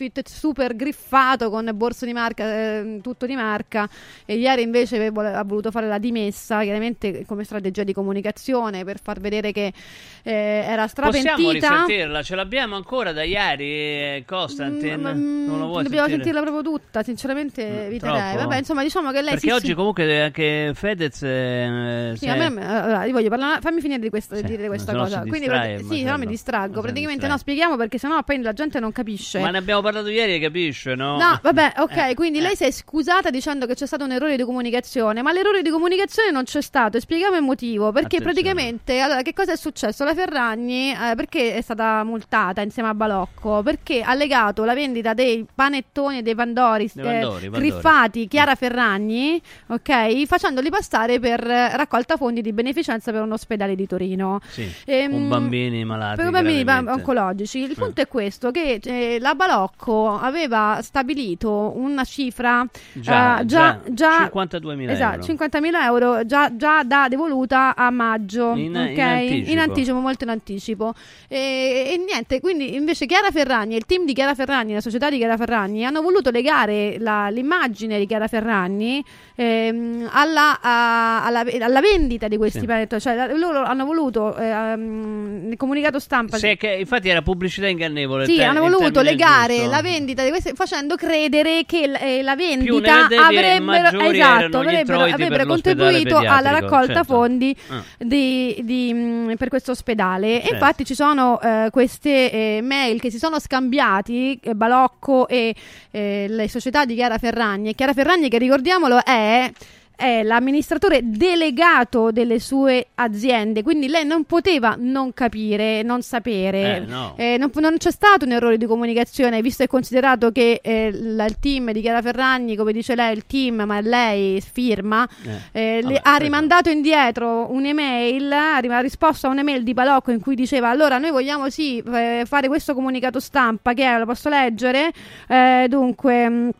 outfit super griffato, con borso di marca, eh, tutto di marca. E ieri invece ha voluto fare la dimessa, chiaramente come strategia di comunicazione, per far vedere che eh, era Possiamo strapentita. risentirla? Ce l'abbiamo ancora da ieri, eh, Constantin? Mm, non lo vuoi Dobbiamo sentire? sentirla proprio tutta, sinceramente eviterei. troppo? Vabbè, insomma, diciamo che lei Perché sì, oggi sì. comunque anche Fedez... eh, Sì, si a me, allora, io voglio parlare, fammi finire di, questa, Sì, di dire questa se cosa. si Quindi, distrae sì, se no mi distraggo. Se Praticamente, distrae. no, spieghiamo perché sennò poi la gente non capisce. Ma ne abbiamo abbiamo parlato ieri, capisce, no? No, vabbè, ok, Eh, quindi lei si è scusata dicendo che c'è stato un errore di comunicazione, ma l'errore di comunicazione non c'è stato, e spieghiamo il motivo, perché Attenzione. praticamente, allora, che cosa è successo? La Ferragni, eh, perché è stata multata insieme a Balocco? Perché ha legato la vendita dei panettoni e dei pandori, pandori, eh, griffati Chiara Ferragni, ok, facendoli passare per eh, raccolta fondi di beneficenza per un ospedale di Torino. Sì, Ehm, con bambini malati. per bambini ba- oncologici. Il punto è questo: che eh, la Balocco aveva stabilito una cifra Già, eh, già, già, 52.000 esatto, euro. 50.000 euro già, già da devoluta a maggio. In- ok? in anticipo. In anticipo, molto in anticipo. E, e niente, quindi invece Chiara Ferragni, il team di Chiara Ferragni, la società di Chiara Ferragni, hanno voluto legare la- l'immagine di Chiara Ferragni ehm, alla, a- alla, alla vendita di questi Sì. panettoni. Cioè, loro hanno voluto ehm, nel comunicato stampa. Sì, che infatti era pubblicità ingannevole. Sì, te- hanno voluto legare giusto. la vendita di queste facendo credere che l- eh, la vendita e avrebbero, esatto, avrebbero, avrebbero contribuito alla pediatrico, raccolta certo. fondi Ah. di- di, mh, per questo ospedale. E Certo. infatti ci sono eh, queste eh, mail che si sono scambiati, eh, Balocco e eh, le società di Chiara Ferragni. E Chiara Ferragni, che ricordiamolo, è è l'amministratore delegato delle sue aziende, quindi lei non poteva non capire, non sapere. Eh, no. Eh, non, non c'è stato un errore di comunicazione, visto e considerato che eh, la- il team di Chiara Ferragni, come dice lei, il team, ma lei firma, Eh, eh, le- vabbè, ha rimandato indietro un'email, ha ha risposto a un'email di Balocco in cui diceva allora noi vogliamo sì eh, fare questo comunicato stampa, che è, lo posso leggere? Dunque...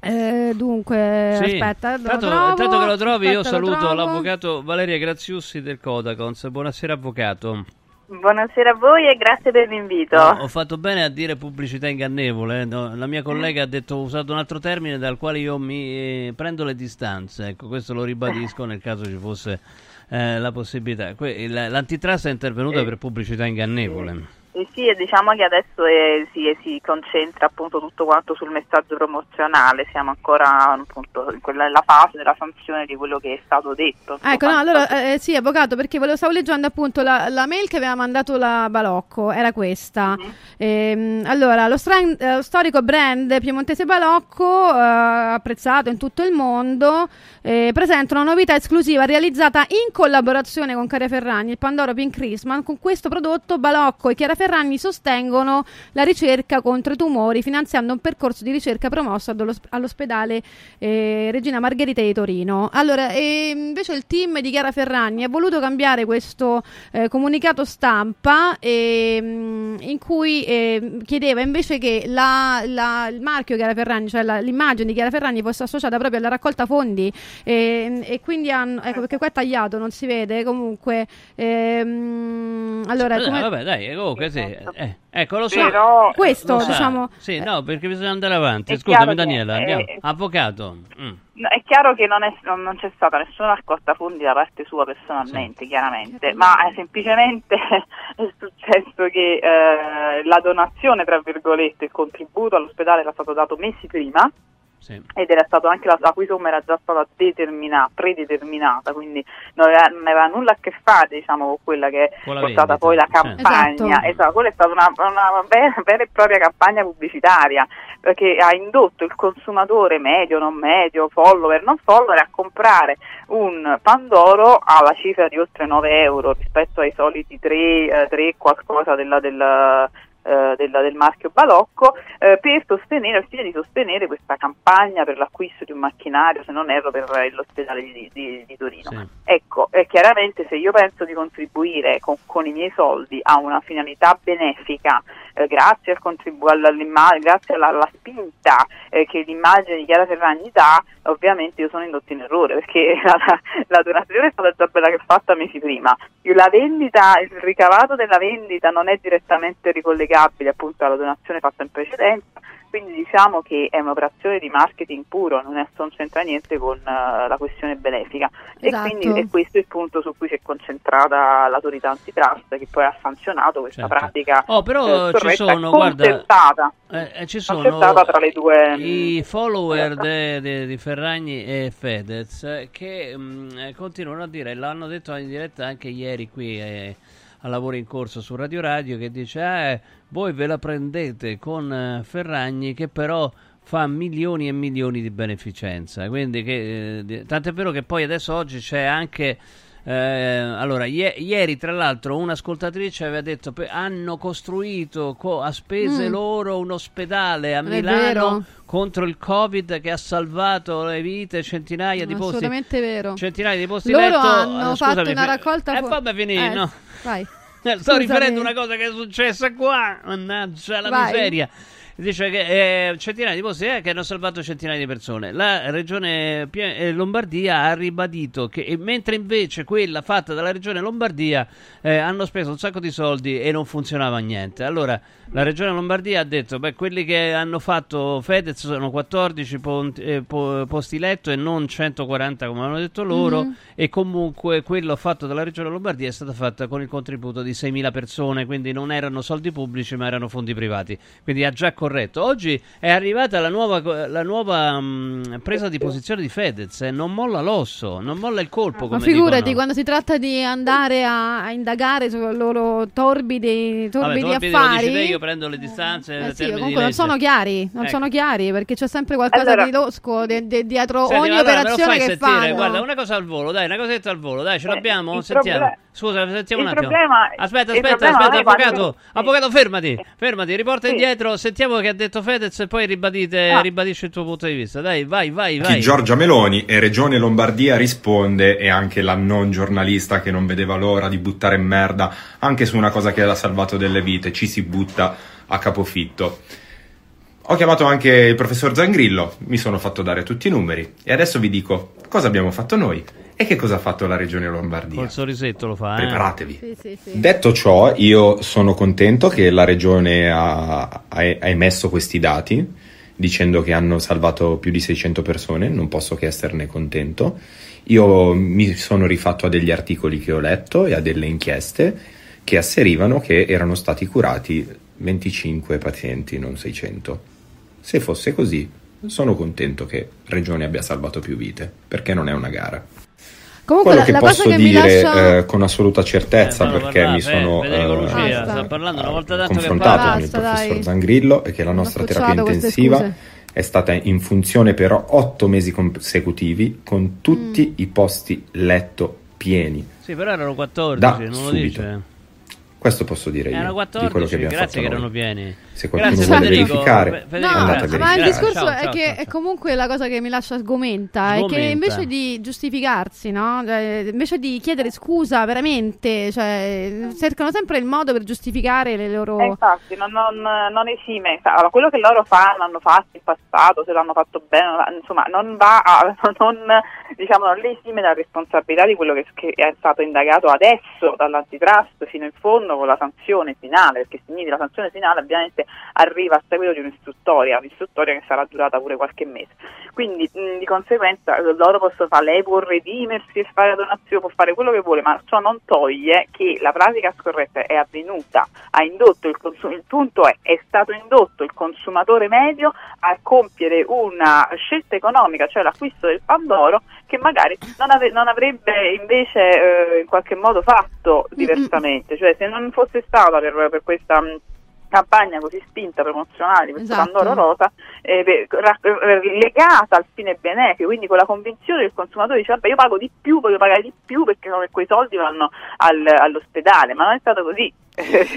eh, dunque, Sì. aspetta, lo Tanto, trovo. tanto che lo trovi, io saluto trovo. l'avvocato Valeria Graziussi del Codacons. Buonasera, avvocato. Buonasera a voi e grazie per l'invito. No, ho fatto bene a dire pubblicità ingannevole. eh, no, la mia collega ha detto, ho usato un altro termine dal quale io mi eh, prendo le distanze. Ecco, questo lo ribadisco nel caso ci fosse eh, la possibilità. Que- l'antitrust è intervenuta per pubblicità ingannevole. Eh sì, e diciamo che adesso eh, si, si concentra appunto tutto quanto sul messaggio promozionale, siamo ancora appunto in quella nella fase della sanzione di quello che è stato detto. Ecco, no, allora eh, sì, avvocato, perché volevo, stavo leggendo appunto la, la mail che aveva mandato la Balocco, era questa. Ehm, allora, lo, stra- eh, lo storico brand piemontese Balocco, eh, apprezzato in tutto il mondo, eh, presenta una novità esclusiva realizzata in collaborazione con Chiara Ferragni, il Pandoro Pink Christmas. Con questo prodotto Balocco e Chiara Ferragni sostengono la ricerca contro i tumori, finanziando un percorso di ricerca promosso allo- all'ospedale eh, Regina Margherita di Torino. Allora, invece il team di Chiara Ferragni ha voluto cambiare questo eh, comunicato stampa e, mm, in cui eh, chiedeva invece che la- la- il marchio Chiara Ferragni, cioè la- l'immagine di Chiara Ferragni fosse associata proprio alla raccolta fondi e, e quindi hanno, ecco perché qua è tagliato, non si vede comunque. ehm, allora, Eh, come- vabbè, dai, comunque sì. eh, ecco, lo so. Però- Questo, Lo sa. diciamo- Sì, no, perché bisogna andare avanti. È Scusami, che- Daniela, andiamo. eh, Avvocato. mm. No, è chiaro che non, è- non- non c'è stata nessuna raccolta fondi da parte sua personalmente, chiaramente, ma eh, semplicemente è successo che eh, la donazione, tra virgolette, il contributo all'ospedale era stato dato mesi prima Sì. ed era stato anche la, la cui somma era già stata determinata, predeterminata, quindi non aveva, non aveva nulla a che fare diciamo, con quella che è Con la stata poi la campagna. Esatto. Esatto, quella è stata una, una vera, vera e propria campagna pubblicitaria perché ha indotto il consumatore medio, non medio, follower, non follower a comprare un Pandoro alla cifra di oltre 9 euro rispetto ai soliti 3, 3 qualcosa della, del, eh, della- del marchio Balocco eh, per sostenere, al fine di sostenere questa campagna per l'acquisto di un macchinario, se non erro, per l'ospedale di, di- di Torino. Sì. Ecco, eh, chiaramente se io penso di contribuire con, con i miei soldi a una finalità benefica, eh, grazie, al contribu- grazie alla, alla spinta eh, che l'immagine di Chiara Ferragni dà, ovviamente io sono indotto in errore perché la, la donazione è stata già bella che fatta mesi prima. La vendita, il ricavato della vendita non è direttamente ricollegabile appunto alla donazione fatta in precedenza, quindi diciamo che è un'operazione di marketing puro, non, è, non c'entra niente con eh, la questione benefica. Esatto. E quindi è questo il punto su cui si è concentrata l'autorità antitrust che poi ha sanzionato questa Certo. pratica Oh, però eh, ci sono, guarda, eh, eh, ci sono tra le due i follower realtà. de- de- di Ferragni e Fedez che mh, eh, continuano a dire, l'hanno detto in diretta anche ieri qui eh, a lavoro in corso su Radio Radio che dice eh, voi ve la prendete con eh, Ferragni che però fa milioni e milioni di beneficenza. Quindi che, eh, tant'è vero che poi adesso oggi c'è anche. eh, allora, ie- ieri tra l'altro un'ascoltatrice aveva detto che hanno costruito co- a spese Mm. loro un ospedale a è Milano vero. contro il Covid che ha salvato le vite, centinaia di posti. Assolutamente vero. Centinaia di posti Loro letto. hanno eh, fatto scusami, una fi- raccolta. Eh, fo- fammi finire, Eh, no. Vai. Eh, Sto riferendo una cosa che è successa qua. Mannaggia la Vai. miseria. Dice che eh, centinaia di posti eh, che hanno salvato centinaia di persone. La regione Pie- eh, Lombardia ha ribadito che, mentre invece quella fatta dalla regione Lombardia eh, hanno speso un sacco di soldi e non funzionava niente. Allora, la regione Lombardia ha detto: beh, quelli che hanno fatto Fedez sono 14 ponti- eh, po- posti letto e non 140 come hanno detto loro. Mhm. E comunque quello fatto dalla regione Lombardia è stato fatto con il contributo di 6.000 persone, quindi non erano soldi pubblici ma erano fondi privati. Quindi ha già corretto. Oggi è arrivata la nuova, la nuova mh, presa di posizione di Fedez, eh, non molla l'osso, non molla il colpo. Ma figurati, dicono. quando si tratta di andare a, a indagare sui loro torbidi, Vabbè, torbidi Torbidi lo affari. Prendo le distanze. Eh nei sì, comunque di non sono chiari, non Ecco. sono chiari perché c'è sempre qualcosa Allora- di losco de- de- dietro Senti, ogni allora me lo operazione fai che sentire? fanno. Guarda, una cosa al volo, dai, una cosetta al volo, dai, ce l'abbiamo? il Sentiamo. proble- Scusa, sentiamo il un attimo. problema- aspetta, aspetta, aspetta, è quando- avvocato. Avvocato, fermati, fermati, riporta Sì. indietro, sentiamo che ha detto Fedez e poi ribadite, Ah. ribadisci il tuo punto di vista. Dai, vai, vai, Chi vai. Giorgia Meloni e Regione Lombardia risponde e anche la non giornalista che non vedeva l'ora di buttare merda anche su una cosa che ha salvato delle vite, ci si butta a capofitto. Ho chiamato anche il professor Zangrillo, mi sono fatto dare tutti i numeri e adesso vi dico cosa abbiamo fatto noi e che cosa ha fatto la Regione Lombardia. Col sorrisetto lo fa, eh. Preparatevi. Sì, sì, sì. Detto ciò, io sono contento che la Regione ha, ha- ha emesso questi dati dicendo che hanno salvato più di 600 persone, non posso che esserne contento. Io mi sono rifatto a degli articoli che ho letto e a delle inchieste che asserivano che erano stati curati 25 pazienti, non 600. Se fosse così, sono contento che Regione abbia salvato più vite, perché non è una gara. Comunque Quello la, che la posso cosa che mi dire lascia... eh, con assoluta certezza, Eh, perché parlare, mi sono eh, eh, Lucia, Basta. sta parlando una volta tanto che confrontato parla. con il Basta, professor dai. Zangrillo, è che la nostra terapia intensiva scuse. è stata in funzione per otto mesi consecutivi con tutti Mm. i posti letto pieni. Sì, però erano 14, Da non lo subito. dice. Questo posso dire io Erano di quello 14, che abbiamo grazie fatto che erano pieni. Se qualcuno Grazie, vuole Federico. verificare, No, andate a grazie. ma il verificare. discorso Ciao, è ciao, che ciao, è comunque la cosa che mi lascia sgomenta, è che Sgomenta. invece di giustificarsi, no? Cioè, invece di chiedere scusa veramente, cioè, cercano sempre il modo per giustificare le loro... Eh, infatti, non, non, non esime. Allora, quello che loro fanno, hanno fatto in passato, se l'hanno fatto bene, insomma, non va a, non, diciamo, non le esime dalla responsabilità di quello che, che è stato indagato adesso dall'antitrust fino in fondo con la sanzione finale, perché significa la sanzione finale ovviamente arriva a seguito di un'istruttoria, un'istruttoria che sarà durata pure qualche mese. Quindi di conseguenza eh, loro possono fare, lei può redimersi e fare donazione, può fare quello che vuole, ma ciò non toglie che la pratica scorretta è avvenuta, ha indotto il consum- il punto è, è stato indotto il consumatore medio a compiere una scelta economica, cioè l'acquisto del Pandoro, che magari non, ave- non avrebbe invece eh, in qualche modo fatto diversamente, cioè se non fosse stata per, per questa mh, campagna così spinta promozionale di questo Esatto. Pandoro Rosa eh, per- ra- eh, legata al fine benefico, quindi con la convinzione del consumatore dice vabbè io pago di più, voglio pagare di più perché quei soldi vanno al- all'ospedale, ma non è stato così.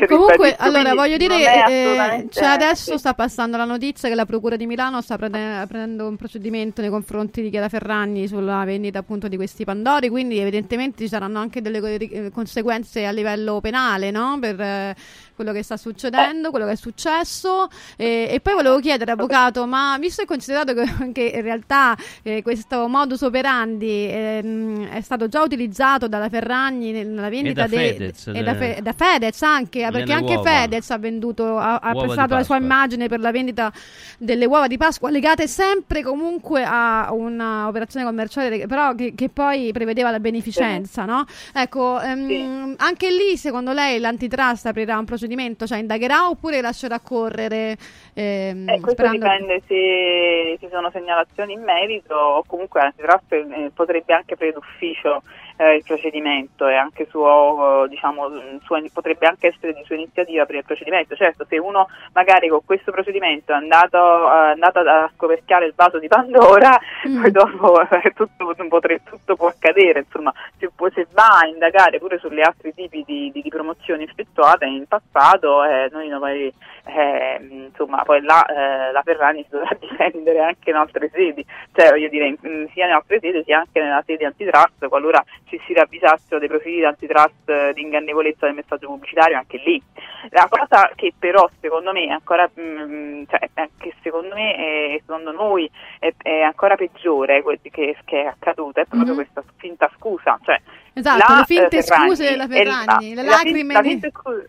Comunque, allora voglio dire, eh, cioè adesso sta passando la notizia che la Procura di Milano sta prende- prendendo un procedimento nei confronti di Chiara Ferragni sulla vendita appunto di questi Pandori, quindi evidentemente ci saranno anche delle eh, conseguenze a livello penale, no? Per eh, quello che sta succedendo, quello che è successo. E, e poi volevo chiedere, avvocato, ma visto e considerato che, che in realtà eh, questo modus operandi ehm, è stato già utilizzato dalla Ferragni nella vendita da de- Fedez, e da, eh. Fe- da Fedez anche, perché Nelle anche uova. Fedez ha venduto, ha, ha prestato la sua immagine per la vendita delle uova di Pasqua legate sempre comunque a un'operazione commerciale, però che, che poi prevedeva la beneficenza, no? Ecco, ehm, anche lì secondo lei l'antitrust aprirà un procedimento, cioè indagherà oppure lascerà correre? ehm, Eh, questo sperando- dipende se ci sono segnalazioni in merito o comunque l'antitrust eh, potrebbe anche prendere d'ufficio eh, il procedimento e anche suo, eh, diciamo, sua- potrebbe anche essere di sua iniziativa per il procedimento. Certo, se uno magari con questo procedimento è andato, eh, è andato a scoperchiare il vaso di Pandora, poi dopo eh, tutto, potre- tutto può accadere, insomma, se, può- se va a indagare pure sugli altri tipi di, di- di promozioni effettuate in passato, eh, noi noi, eh, insomma, poi là eh, la Ferragni si dovrà difendere anche in altre sedi, cioè voglio dire, in- sia in altre sedi sia anche nella sede antitrust, qualora ci si ravvisassero dei profili di antitrust eh, di ingannevolezza del messaggio pubblicitario, anche lì. La cosa che però secondo me è ancora, mm, cioè, che secondo me e secondo noi è, è ancora peggiore que- che, che è accaduta è proprio Mhm. questa finta scusa, cioè Esatto, la, le finte Ferragni scuse della e la- le la lacrime la di- finta scusa-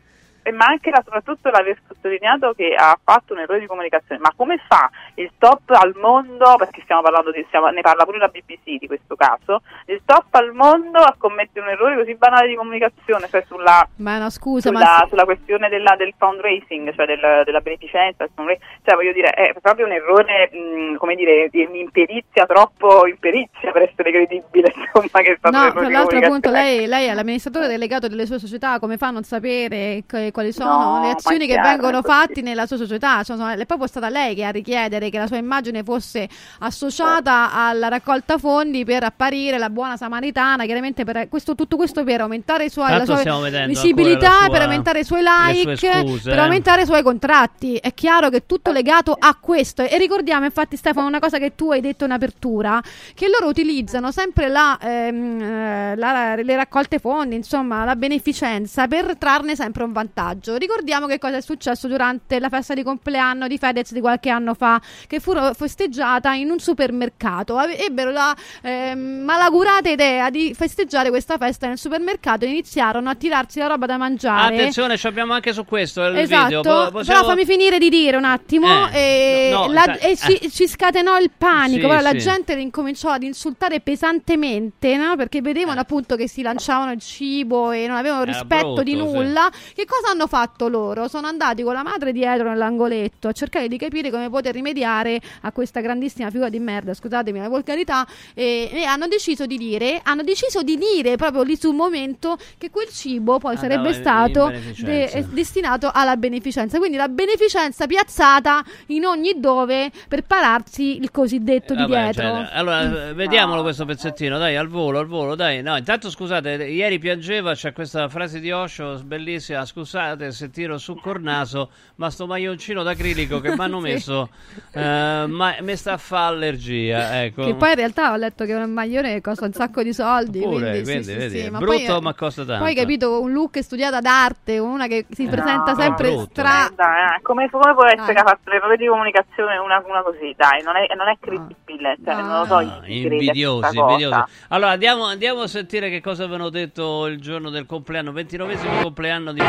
ma anche la- soprattutto l'aver sottolineato che ha fatto un errore di comunicazione. Ma come fa il top al mondo, perché stiamo parlando di, stiamo- ne parla pure la BBC di questo caso, il top al mondo a commettere un errore così banale di comunicazione, cioè sulla, Ma no, scusa, sulla, ma sulla questione della- del fundraising, cioè del- della beneficenza, cioè voglio dire, è proprio un errore, mh, come dire, di imperizia, troppo imperizia per essere credibile, insomma, che è stato un No, tra l'altro appunto lei, lei è l'amministratore delegato delle sue società, come fa a non sapere che- quali sono No, le azioni che chiaro, vengono così. fatte nella sua società? Cioè, sono- è proprio stata lei che a richiedere che la sua immagine fosse associata alla raccolta fondi per apparire la buona samaritana, chiaramente per questo, tutto questo per aumentare i suoi, la sua visibilità, la per sua- aumentare i suoi like, per eh. aumentare i suoi contratti. È chiaro che è tutto legato a questo. E ricordiamo infatti Stefano una cosa che tu hai detto in apertura, che loro utilizzano sempre la, ehm, eh, la- le raccolte fondi, insomma la beneficenza per trarne sempre un vantaggio. Ricordiamo che cosa è successo durante la festa di compleanno di Fedez di qualche anno fa, che fu festeggiata in un supermercato. Ebbero la ehm, malaugurata idea di festeggiare questa festa nel supermercato e iniziarono a tirarsi la roba da mangiare. Attenzione, ci abbiamo anche su questo il Esatto, video. Po- possiamo- però fammi finire di dire un attimo. Eh, e no, no, la- dai, e si- eh. ci scatenò il panico. Sì, però la sì. gente incominciò ad insultare pesantemente no? perché vedevano appunto che si lanciavano il cibo e non avevano Eh. Era rispetto di brutto, sì. nulla. Che cosa hanno fatto loro? Sono andati con la madre dietro nell'angoletto a cercare di capire come poter rimediare a questa grandissima figura di merda. Scusatemi la volgarità. E, e hanno deciso di dire, hanno deciso di dire proprio lì sul momento che quel cibo poi Andava sarebbe in- stato de- eh, destinato alla beneficenza. Quindi la beneficenza piazzata in ogni dove per pararsi il cosiddetto di Vabbè, dietro. cioè, allora, eh, vediamolo questo pezzettino, dai, al volo, al volo, dai. No, intanto scusate, ieri piangeva, c'è questa frase di Osho bellissima, scusate se tiro su col naso, ma sto maglioncino d'acrilico che mi hanno Sì. messo eh, ma mi sta a fa allergia, ecco. Che poi in realtà ho letto che un maglione costa un sacco di soldi. Pure, quindi, sì, quindi, sì, vedi, sì, ma brutto, poi, ma costa tanto. Poi capito, un look studiata d'arte, una che si presenta No, sempre stra. Eh, dai, eh, come, come può essere Dai. che ha fatto l'errore di comunicazione una, una così? Dai, non è, non è credibile, cioè, non lo so. Ah, a invidiosi, invidiosi. Allora andiamo, andiamo a sentire che cosa avevano detto il giorno del compleanno, 29 compleanno di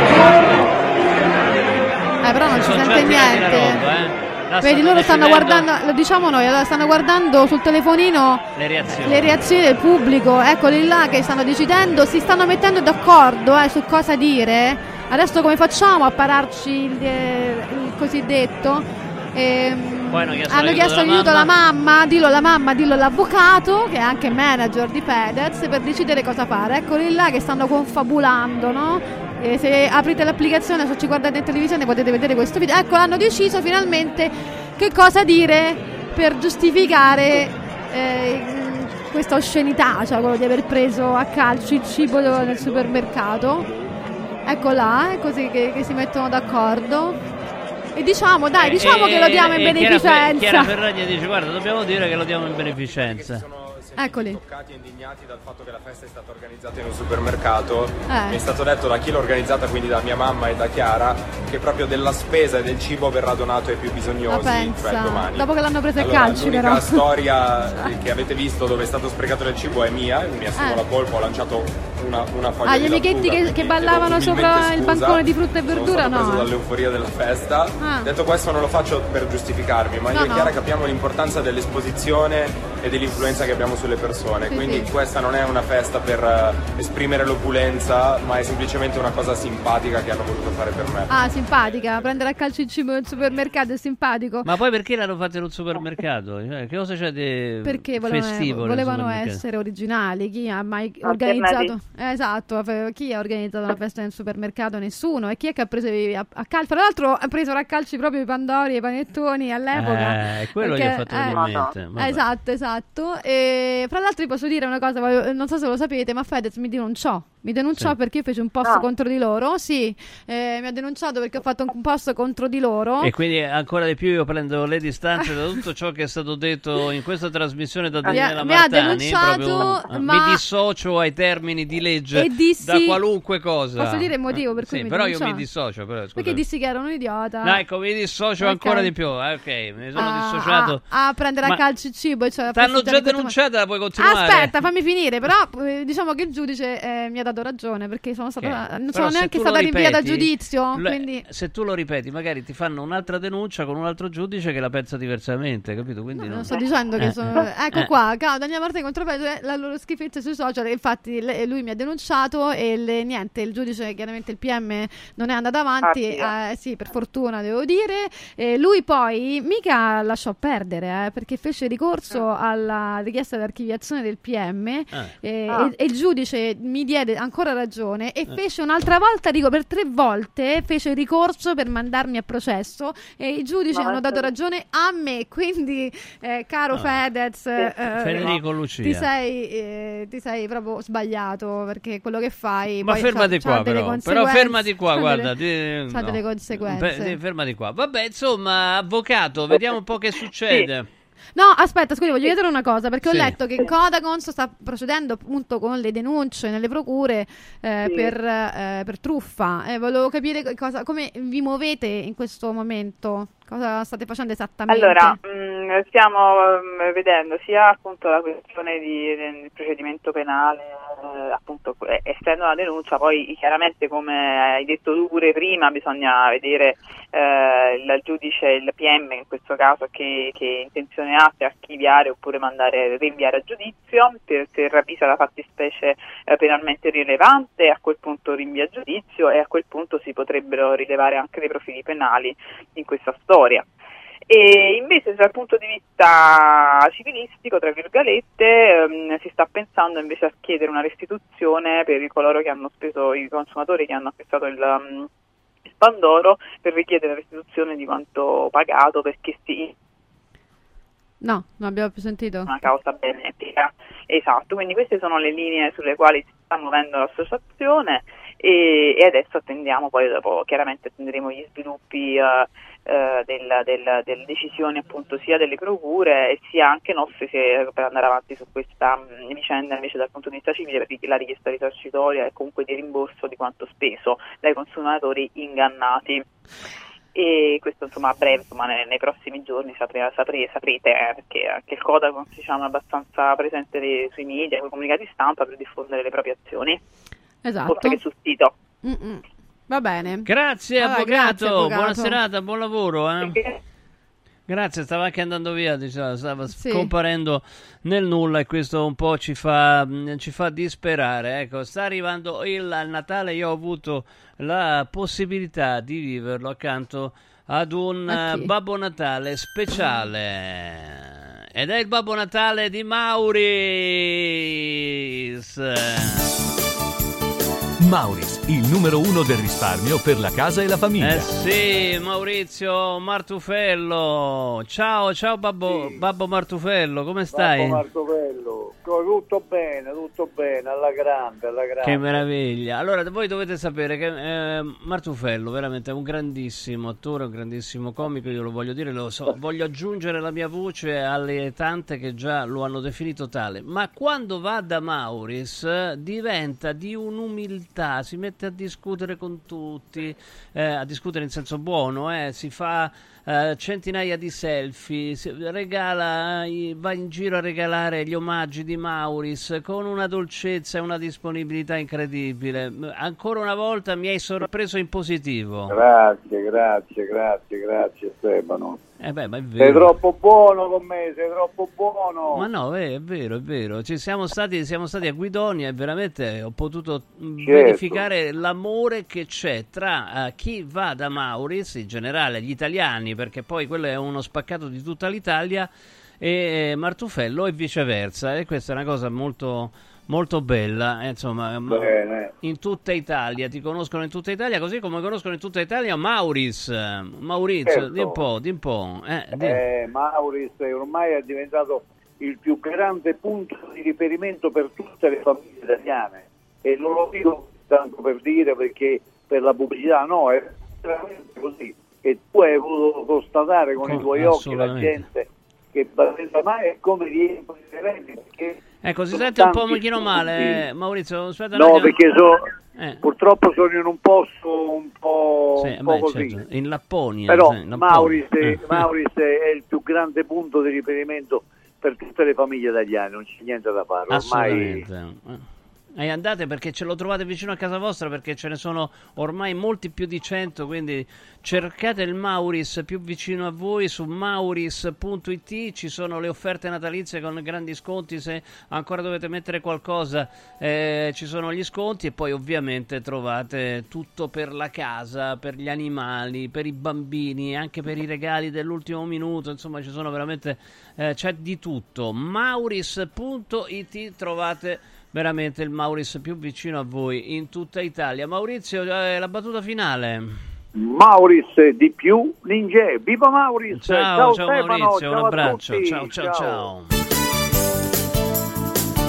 Eh, però non ci sente niente. roba, eh. Vedi, loro stanno guardando, lo diciamo noi, stanno guardando sul telefonino le reazioni. le reazioni del pubblico, eccoli là che stanno decidendo, si stanno mettendo d'accordo eh, su cosa dire. Adesso come facciamo a pararci il, eh, il cosiddetto? Ehm, Poi hanno chiesto hanno chiesto aiuto alla mamma. mamma, dillo alla mamma, dillo all'avvocato, che è anche manager di Fedez, per decidere cosa fare. Eccoli là che stanno confabulando, no? E se aprite l'applicazione, se ci guardate in televisione potete vedere questo video. Ecco, hanno deciso finalmente che cosa dire per giustificare eh, questa oscenità, cioè quello di aver preso a calcio il cibo nel supermercato. Ecco là, è così che, che si mettono d'accordo. E diciamo, dai, diciamo E- che lo diamo in e Chiara Fe- Chiara beneficenza. Ferragni dice guarda dobbiamo dire che lo diamo in beneficenza. Eccoli. toccati e indignati dal fatto che la festa è stata organizzata in un supermercato. Eh. Mi è stato detto da chi l'ha organizzata, quindi da mia mamma e da Chiara, che proprio della spesa e del cibo verrà donato ai più bisognosi, cioè domani. dopo che l'hanno preso a Allora, calci l'unica però. storia che avete visto dove è stato sprecato del cibo è mia, mi assumo Eh. la colpa, ho lanciato una, una foglia Ah, gli amichetti che, che ballavano sopra il bancone di frutta e Sono verdura? stato preso No. dall'euforia della festa. Ah. Detto questo non lo faccio per giustificarmi, ma No, io e no. Chiara capiamo l'importanza dell'esposizione e dell'influenza che abbiamo sulle persone. Sì, Quindi sì. questa non è una festa per eh, esprimere l'opulenza, ma è semplicemente una cosa simpatica che hanno voluto fare per me. Ah, simpatica. Prendere a calcio il cibo nel supermercato è simpatico. Ma poi perché l'hanno fatto in un supermercato? Cioè, che cosa c'è di Perché volevano, festivo nel volevano essere originali. Chi ha mai organizzato? Eh, esatto, fe- chi ha organizzato una festa nel supermercato? Nessuno. E chi è che ha preso i- a, a calcio? Tra l'altro ha preso a calci proprio i pandori e i panettoni all'epoca. Eh, quello gli Perché- ha fatto eh, venire. Vabbè. Esatto, esatto. E fra l'altro vi posso dire una cosa, voglio- non so se lo sapete, ma Fedez mi denunciò. Mi denunciò Sì. perché io feci un post Ah. contro di loro. Sì, eh, mi ha denunciato perché ho fatto un post contro di loro. E quindi ancora di più io prendo le distanze da tutto ciò che è stato detto in questa trasmissione da Mi ha- Daniela mi ha Martani. denunciato, eh, ma- Mi dissocio ai termini di legge E dissi- da qualunque cosa. Posso dire il motivo per cui Sì, mi però io denunciò? mi dissocio. Però, Perché dissi che ero un idiota. No, ecco, mi dissocio Ok. ancora di più. eh, ok, mi sono a, dissociato. a, a prendere Ma a calci il cibo. Cioè T'hanno già denunciata, la puoi continuare. Aspetta, fammi finire. Però eh, diciamo che il giudice eh, mi ha dato ragione perché sono stata, Ok. non Però sono neanche stata rinviata a giudizio. lo- Quindi Se tu lo ripeti, magari ti fanno un'altra denuncia con un altro giudice che la pensa diversamente, capito? Quindi non sto dicendo che Eh, sono. eh, Ecco eh. qua, Cao, Daniele Martini contro Fedez, la loro schifezza sui social. Infatti, le- lui mi ha denunciato e le- niente, il giudice, chiaramente il PM, non è andato avanti. Ah, eh, sì, per fortuna devo dire. E lui poi mica lasciò perdere eh, perché fece ricorso alla richiesta di archiviazione del PM Ah. eh, Ah. e, e il giudice mi diede ancora ragione e fece un'altra volta, dico per tre volte, fece ricorso per mandarmi a processo e i giudici Ma hanno dato ragione a me. Quindi, eh, caro Ah. Fedez, eh, Federico Lucia. ti sei, eh, ti sei proprio sbagliato perché quello che fai. Ma poi fermati c'ha- qua c'ha però, però fermati qua, C'ha guarda. delle- ti- no. delle conseguenze. Fe- fermati qua. Vabbè, insomma, avvocato, vediamo un po' che succede. No, aspetta, scusi, voglio chiedere una cosa, perché Sì. ho letto che Codacons sta procedendo appunto con le denunce nelle procure eh, Sì. per, eh, per truffa. E volevo capire che cosa, come vi muovete in questo momento, cosa state facendo esattamente. Allora, mh, stiamo mh, vedendo sia appunto la questione di- del procedimento penale, eh, appunto eh, essendo una denuncia, poi chiaramente come hai detto tu pure prima bisogna vedere eh, il giudice, il PM in questo caso che, che intenzione ha se archiviare oppure mandare rinviare a giudizio, per, se ravvisa la fattispecie eh, penalmente rilevante a quel punto rinvia a giudizio e a quel punto si potrebbero rilevare anche dei profili penali in questa storia. E invece dal punto di vista civilistico, tra virgolette, ehm, si sta pensando invece a chiedere una restituzione per coloro che hanno speso, i consumatori che hanno acquistato il, um, il Pandoro, per richiedere la restituzione di quanto pagato perché si No, non abbiamo più sentito. una causa benefica. Esatto, quindi queste sono le linee sulle quali si sta muovendo l'associazione e, e adesso attendiamo, poi dopo chiaramente attenderemo gli sviluppi eh, eh, del- del- delle decisioni appunto sia delle procure e sia anche nostre se- per andare avanti su questa mh, vicenda invece dal punto di vista civile perché la richiesta risarcitoria e comunque di rimborso di quanto speso dai consumatori ingannati e questo insomma a breve, insomma, nei, nei prossimi giorni sapre- sapre- saprete eh, perché anche il Codacons diciamo, è abbastanza presente dei- sui media, con i comunicati stampa per diffondere le proprie azioni, Esatto. oltre che sul sito. Mm-mm. Va bene. Grazie, Allora, avvocato. grazie, avvocato. Buona serata, buon lavoro. eh. Grazie, stava anche andando via, diciamo, stava Sì. scomparendo nel nulla e questo un po' ci fa, ci fa disperare. Ecco, sta arrivando il Natale, io ho avuto la possibilità di viverlo accanto ad un Babbo Natale speciale. Ed è il Babbo Natale di Mauris. Mauris, il numero uno del risparmio per la casa e la famiglia. Eh sì, Maurizio Martufello. Ciao, ciao Babbo, Babbo Martufello, come stai? Babbo Martovello, tutto bene, tutto bene, alla grande, alla grande. Che meraviglia. Allora, voi dovete sapere che eh, Martufello veramente è un grandissimo attore, un grandissimo comico, io lo voglio dire, lo so, voglio aggiungere la mia voce alle tante che già lo hanno definito tale, ma quando va da Mauris diventa di un'umiltà, si mette a discutere con tutti, eh, a discutere in senso buono, eh, si fa eh, centinaia di selfie, regala, va in giro a regalare gli omaggi di Mauris con una dolcezza e una disponibilità incredibile. Ancora una volta mi hai sorpreso in positivo. Grazie, grazie, grazie, grazie Stefano. Eh beh, ma è Sei vero. troppo buono con me, sei troppo buono. Ma no, è, vero, è vero. Ci siamo stati, siamo stati a Guidonia e veramente ho potuto mh, Certo. verificare l'amore che c'è tra eh, chi va da Mauris, in generale gli italiani, perché poi quello è uno spaccato di tutta l'Italia, e eh, Martufello e viceversa. E questa è una cosa molto, molto bella. eh, Insomma, ma- Bene. in tutta Italia, ti conoscono in tutta Italia, così come conoscono in tutta Italia Mauris. Maurizio, Certo. di un po', di un po'. eh, di- Eh, Mauris ormai è diventato il più grande punto di riferimento per tutte le famiglie italiane e non lo dico tanto per dire perché per la pubblicità, no, è veramente così. E tu hai voluto constatare con i Con- tuoi occhi la gente che Mai è come riempie i perché Ecco, si sente un po' pochino male, eh, Maurizio. Aspetta No, perché so- Eh. purtroppo sono in un posto un po', Sì, un po' beh, così. certo, in Lapponia. Però sì, in Lapponia. Mauris, è- Eh, Mauris è il più grande punto di riferimento per tutte le famiglie italiane, non c'è niente da fare. Ormai Assolutamente. E andate perché ce lo trovate vicino a casa vostra perché ce ne sono ormai molti più di 100, quindi cercate il Mauris più vicino a voi su mauris.it, ci sono le offerte natalizie con grandi sconti, se ancora dovete mettere qualcosa eh, ci sono gli sconti e poi ovviamente trovate tutto per la casa, per gli animali, per i bambini, anche per i regali dell'ultimo minuto, insomma ci sono veramente, eh, c'è di tutto. Mauris.it trovate veramente il Mauris più vicino a voi in tutta Italia. Maurizio, eh, la battuta finale. Mauris di più Ninja. Viva Mauris! Ciao, ciao, Stefano, Maurizio, ciao un a abbraccio. tutti, Ciao, ciao, ciao.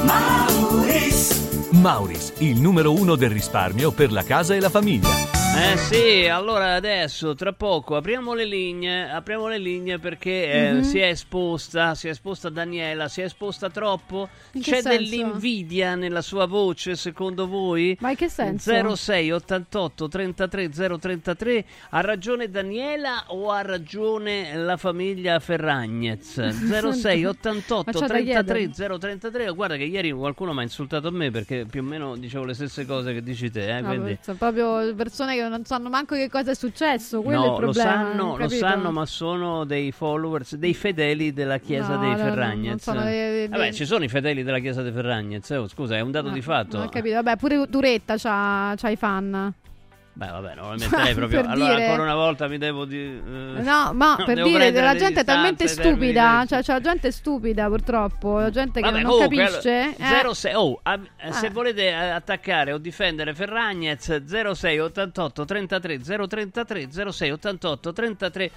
Mauris. Mauris, il numero uno del risparmio per la casa e la famiglia. Eh sì, allora adesso tra poco apriamo le linee, apriamo le linee perché eh, Mhm. si è esposta, si è esposta Daniela, si è esposta troppo? C'è senso? dell'invidia nella sua voce secondo voi? Ma in che senso? 06 88 33 033 ha ragione Daniela o ha ragione la famiglia Ferragnez? 06 Ma 88 c'ho da 33 chiedere. 033 guarda che ieri qualcuno mi ha insultato a me perché più o meno dicevo le stesse cose che dici te, eh, No, quindi sono proprio persone che non sanno manco che cosa è successo. Quello è il No, lo problema. sanno, lo sanno, ma sono dei followers, dei fedeli della chiesa No, dei no, no, Ferragnez. sono dei- dei- Vabbè, ci sono i fedeli della chiesa dei Ferragnez. oh, scusa, è un dato di fatto. Non ho capito. Vabbè, pure Turetta c'ha, c'ha i fan. Beh, vabbè, non lo metterei proprio. Allora, dire- ancora una volta mi devo di- eh, No, ma per dire la gente è talmente stupida. Cioè, c'è la gente stupida, purtroppo. La gente che Vabbè, non comunque, capisce. allora, eh. 06 oh, ah, eh, se Eh. volete eh, attaccare o difendere Ferragnez 06 88 33 033 06 88 33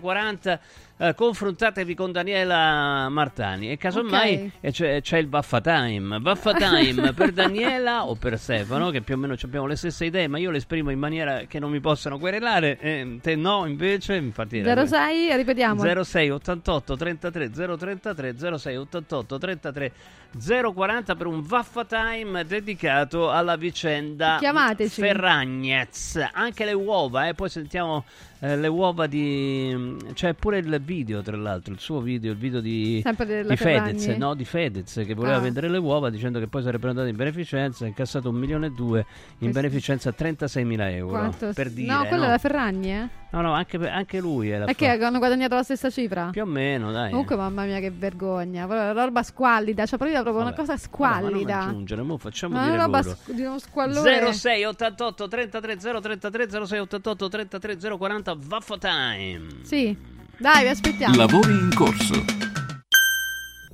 040 eh, confrontatevi con Daniela Martani e casomai Ok. eh, c'è, c'è il Vaffa Time Vaffa Time per Daniela o per Stefano che più o meno abbiamo le stesse idee ma io le esprimo in maniera che non mi possano querelare e te no invece infatti 06, ripetiamo. 06 88 33 033 06 88 33 040 per un Vaffa Time dedicato alla vicenda Chiamateci. Ferragnez. Anche le uova, eh, poi sentiamo eh, le uova di c'è pure il video tra l'altro, il suo video, il video di, di Fedez, no, di Fedez che voleva Ah. vendere le uova dicendo che poi sarebbero andate in beneficenza, ha incassato un milione e due in Questo- beneficenza 36 mila euro. Quanto? Per dire, no, quello no? è la Ferragni, eh? No, no, anche, anche lui è la È che hanno guadagnato la stessa cifra? Più o meno, dai. Comunque, mamma mia, che vergogna. La roba squallida. Cioè, proprio proprio una Vabbè. cosa Vabbè, ma non squallida. aggiungere, mo facciamo Ma dire una roba loro. sc- di uno squallore. 06 88 33 033 06 88 33 040 Vaffo Time. Sì. Dai, vi aspettiamo. Lavori in corso.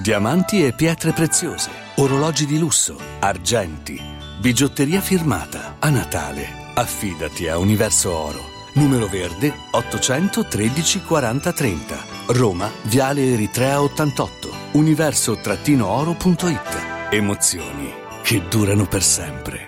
Diamanti e pietre preziose, orologi di lusso, argenti, bigiotteria firmata. A Natale, affidati a Universo Oro. Numero verde 813 40 30. Roma, Viale Eritrea 88. Universo-oro.it. Emozioni che durano per sempre.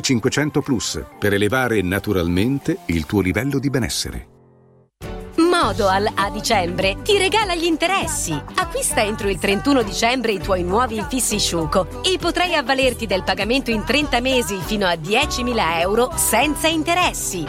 500 Plus per elevare naturalmente il tuo livello di benessere. Modoal a dicembre ti regala gli interessi. Acquista entro il 31 dicembre i tuoi nuovi infissi Sciuco e potrai avvalerti del pagamento in 30 mesi fino a 10.000 euro senza interessi.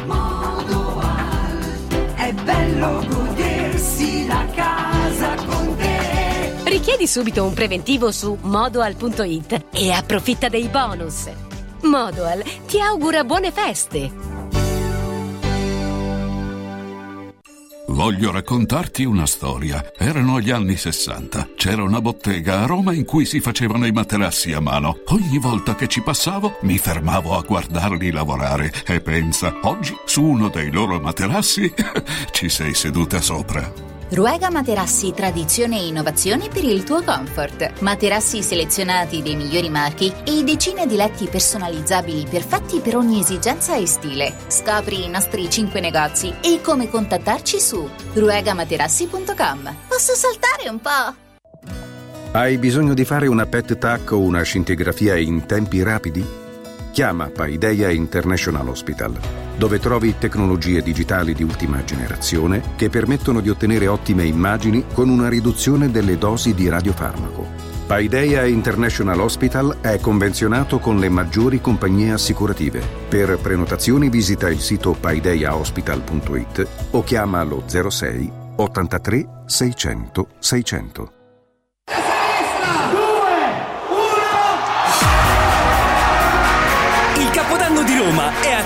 È bello godersi la casa con te. Richiedi subito un preventivo su modoal.it e approfitta dei bonus. Modoal ti augura buone feste. Voglio raccontarti una storia. Erano gli anni 60. C'era una bottega a Roma in cui si facevano i materassi a mano. Ogni volta che ci passavo mi fermavo a guardarli lavorare e pensa, oggi su uno dei loro materassi ci sei seduta sopra. Ruega Materassi Tradizione e Innovazione per il tuo comfort. Materassi selezionati dei migliori marchi e decine di letti personalizzabili perfetti per ogni esigenza e stile. Scopri i nostri 5 negozi e come contattarci su ruegamaterassi.com. Posso saltare un po'? Hai bisogno di fare una PET TAC o una scintigrafia in tempi rapidi? Chiama Paideia International Hospital, dove trovi tecnologie digitali di ultima generazione che permettono di ottenere ottime immagini con una riduzione delle dosi di radiofarmaco. Paideia International Hospital è convenzionato con le maggiori compagnie assicurative. Per prenotazioni visita il sito paideiahospital.it o chiama lo 06 83 600 600.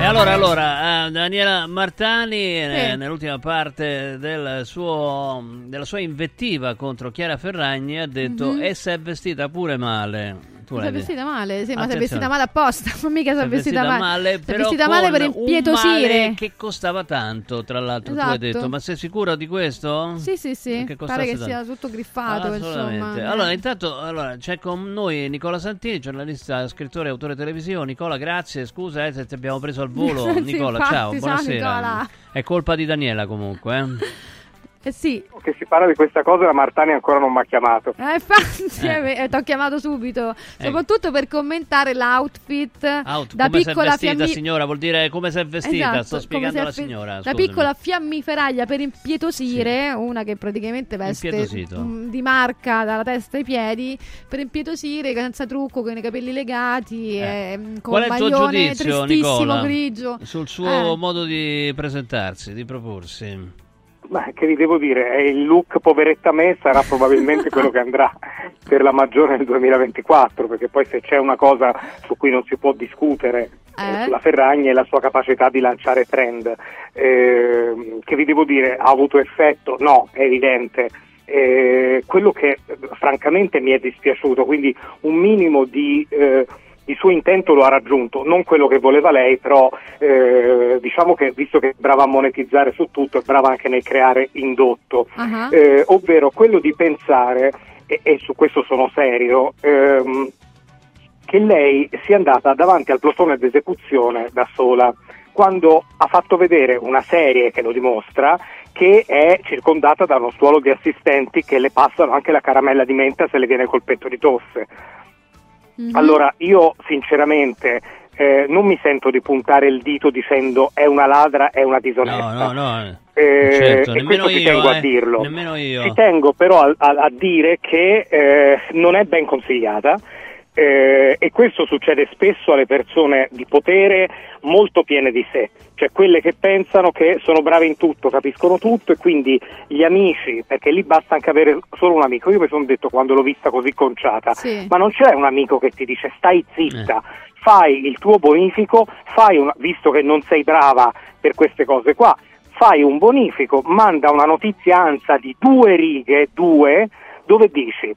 E allora, allora eh, Daniela Martani, eh, Sì. nell'ultima parte del suo, della sua invettiva contro Chiara Ferragni, ha detto Mhm. e si è vestita pure male. Tu detto. vestita male, sì, ma Attenzione. vestita male apposta, non mica Si è vestita male. Però vestita male per impietosire. che costava tanto, tra l'altro tu hai Esatto. detto, ma sei sicuro di questo? Sì, sì, sì, Che pare che costasse sia tanto. tutto griffato, Assolutamente. insomma. Allora, intanto allora, c'è con noi Nicola Santini, giornalista, scrittore, autore televisivo. Nicola, grazie, scusa eh, se ti abbiamo preso al volo. Sì, Nicola, infatti, ciao, ciao, buonasera. Nicola. È colpa di Daniela comunque. eh. Eh sì. Che si parla di questa cosa la Martani ancora non mi ha chiamato. Eh, infatti, eh. ti ho chiamato subito, soprattutto per commentare l'outfit Out, da come si è piccola vestita fiammi- signora, vuol dire come si è vestita, Esatto, sto spiegando alla fe- signora. Da scusami. piccola fiammiferaglia per impietosire, una che praticamente veste mm, di marca dalla testa ai piedi, per impietosire senza trucco, con i capelli legati, e, mm, con Qual è il tuo maglione giudizio, tristissimo Nicola, grigio. sul suo Eh. modo di presentarsi, di proporsi? Ma che vi devo dire, è il look poveretta me sarà probabilmente quello che andrà per la maggiore nel 2024, perché poi se c'è una cosa su cui non si può discutere eh, Eh? sulla Ferragni è la sua capacità di lanciare trend. Eh, che vi devo dire, ha avuto effetto? No, è evidente. Eh, quello che eh, francamente mi è dispiaciuto, quindi un minimo di... il suo intento lo ha raggiunto, non quello che voleva lei, però eh, diciamo che visto che è brava a monetizzare su tutto, è brava anche nel creare indotto, Ah. Eh, ovvero quello di pensare, e, e su questo sono serio, ehm, che lei sia andata davanti al plotone d'esecuzione da sola, quando ha fatto vedere una serie che lo dimostra, che è circondata da uno stuolo di assistenti che le passano anche la caramella di menta se le viene col petto di tosse. Mhm. Allora, io sinceramente eh, non mi sento di puntare il dito dicendo è una ladra, è una disonesta. No, no, no. Eh, certo, e questo ci io, tengo eh, a dirlo. Nemmeno io. Ci tengo però a, a- a dire che eh, non è ben consigliata eh, e questo succede spesso alle persone di potere molto piene di sé, cioè quelle che pensano che sono brave in tutto, capiscono tutto e quindi gli amici, perché lì basta anche avere solo un amico, io mi sono detto quando l'ho vista così conciata, Sì. ma non c'è un amico che ti dice stai zitta, fai il tuo bonifico, fai una, visto che non sei brava per queste cose qua, fai un bonifico, manda una notizia ANSA di due righe, due, dove dici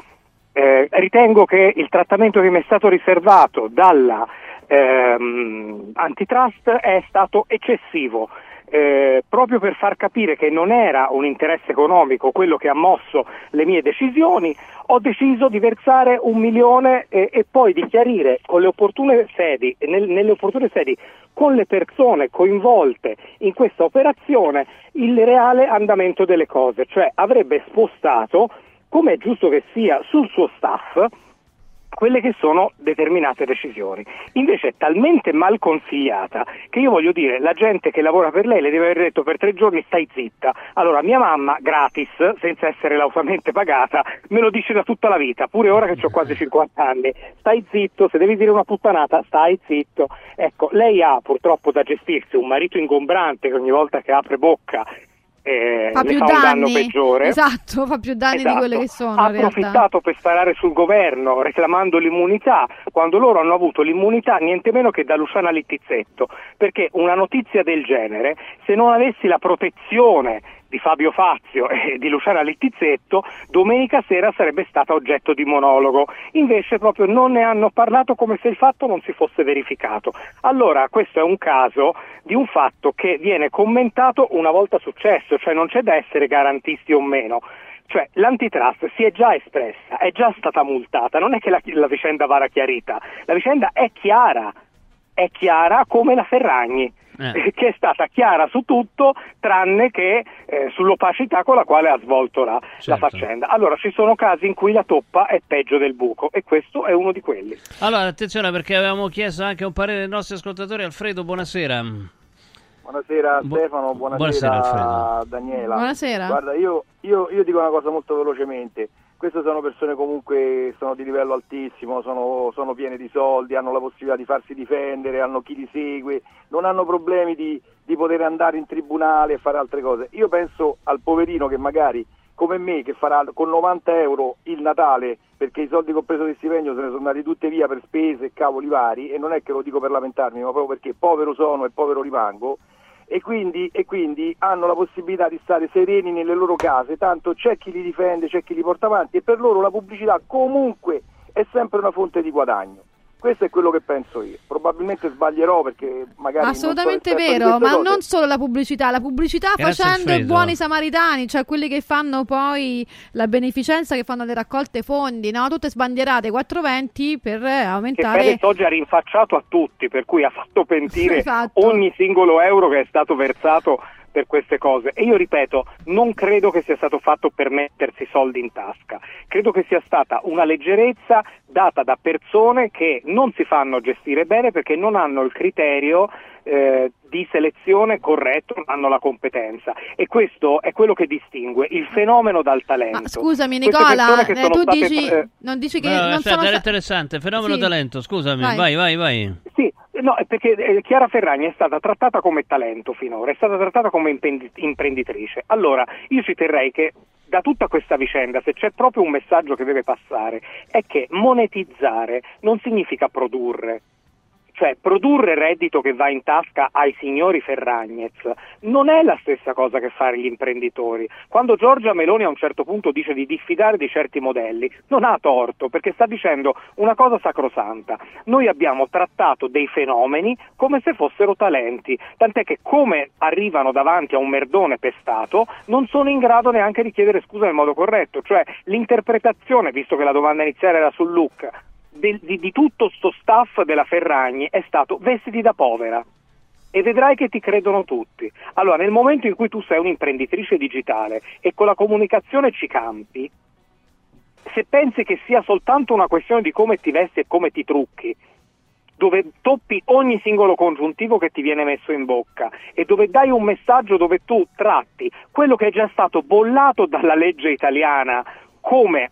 eh, ritengo che il trattamento che mi è stato riservato dalla ehm, antitrust è stato eccessivo. eh, proprio per far capire che non era un interesse economico quello che ha mosso le mie decisioni, ho deciso di versare un milione e, e poi di chiarire con le opportune sedi, nel- nelle opportune sedi con le persone coinvolte in questa operazione il reale andamento delle cose, cioè avrebbe spostato, come è giusto che sia, sul suo staff quelle che sono determinate decisioni. Invece è talmente mal consigliata che io voglio dire, la gente che lavora per lei le deve aver detto per tre giorni stai zitta. Allora mia mamma, gratis, senza essere lautamente pagata, me lo dice da tutta la vita, pure ora che ho quasi 50 anni. Stai zitto, se devi dire una puttanata, stai zitto. Ecco, lei ha purtroppo da gestirsi un marito ingombrante che ogni volta che apre bocca eh, Fa più fa un danno danni. peggiore. Esatto, fa più danni di Esatto. quelle che sono ha approfittato per sparare sul governo reclamando l'immunità quando loro hanno avuto l'immunità niente meno che da Luciana Littizzetto perché una notizia del genere se non avessi la protezione di Fabio Fazio e di Luciana Littizzetto domenica sera sarebbe stata oggetto di monologo. Invece proprio non ne hanno parlato come se il fatto non si fosse verificato. Allora questo è un caso di un fatto che viene commentato una volta successo cioè non c'è da essere garantisti o meno. Cioè l'antitrust si è già espressa, è già stata multata, non è che la, la vicenda va chiarita, la vicenda è chiara, è chiara come la Ferragni, Eh. che è stata chiara su tutto tranne che eh, sull'opacità con la quale ha svolto la, la Certo. faccenda. Allora ci sono casi in cui la toppa è peggio del buco e questo è uno di quelli. Allora, attenzione perché avevamo chiesto anche un parere dei nostri ascoltatori. Alfredo, buonasera. Buonasera Bu- Stefano, buonasera, buonasera. Daniela. Buonasera. Guarda, io, io- io dico una cosa molto velocemente. Queste sono persone comunque sono di livello altissimo, sono, sono piene di soldi, hanno la possibilità di farsi difendere, hanno chi li segue, non hanno problemi di, di poter andare in tribunale e fare altre cose. Io penso al poverino che magari come me che farà con 90 euro il Natale perché i soldi che ho preso di stipendio se ne sono andati tutti via per spese e cavoli vari e non è che lo dico per lamentarmi ma proprio perché povero sono e povero rimango e quindi, e quindi hanno la possibilità di stare sereni nelle loro case, tanto c'è chi li difende, c'è chi li porta avanti e per loro la pubblicità comunque è sempre una fonte di guadagno. Questo è quello che penso io. Probabilmente sbaglierò perché magari so Assolutamente di vero, ma cose. non solo la pubblicità, la pubblicità Grazie, facendo i buoni samaritani, cioè quelli che fanno poi la beneficenza, che fanno le raccolte fondi, no? tutte sbandierate 420 per eh, Che aumentare... Fedez oggi ha rinfacciato a tutti, per cui ha fatto pentire Esatto. ogni singolo euro che è stato versato per queste cose. E io ripeto, non credo che sia stato fatto per mettersi soldi in tasca, credo che sia stata una leggerezza data da persone che non si fanno gestire bene perché non hanno il criterio eh, di selezione corretto, non hanno la competenza e questo è quello che distingue il fenomeno dal talento. Ma scusami Nicola, eh, tu state, dici, eh, non dici che No, non aspetta, sono era interessante. Fenomeno Sì. talento, scusami, Vai. vai, vai, vai. Sì, no, è perché eh, Chiara Ferragni è stata trattata come talento finora, è stata trattata come impendi- imprenditrice. Allora, io ci terrei che da tutta questa vicenda, se c'è proprio un messaggio che deve passare, è che monetizzare non significa produrre. Cioè, produrre reddito che va in tasca ai signori Ferragnez non è la stessa cosa che fare gli imprenditori. Quando Giorgia Meloni a un certo punto dice di diffidare di certi modelli, non ha torto, perché sta dicendo una cosa sacrosanta. Noi abbiamo trattato dei fenomeni come se fossero talenti, tant'è che come arrivano davanti a un merdone pestato, non sono in grado neanche di chiedere scusa nel modo corretto. Cioè, l'interpretazione, visto che la domanda iniziale era sul look, del- di, di tutto sto staff della Ferragni è stato vestiti da povera e vedrai che ti credono tutti. Allora, nel momento in cui tu sei un'imprenditrice digitale e con la comunicazione ci campi, se pensi che sia soltanto una questione di come ti vesti e come ti trucchi, dove toppi ogni singolo congiuntivo che ti viene messo in bocca e dove dai un messaggio dove tu tratti quello che è già stato bollato dalla legge italiana come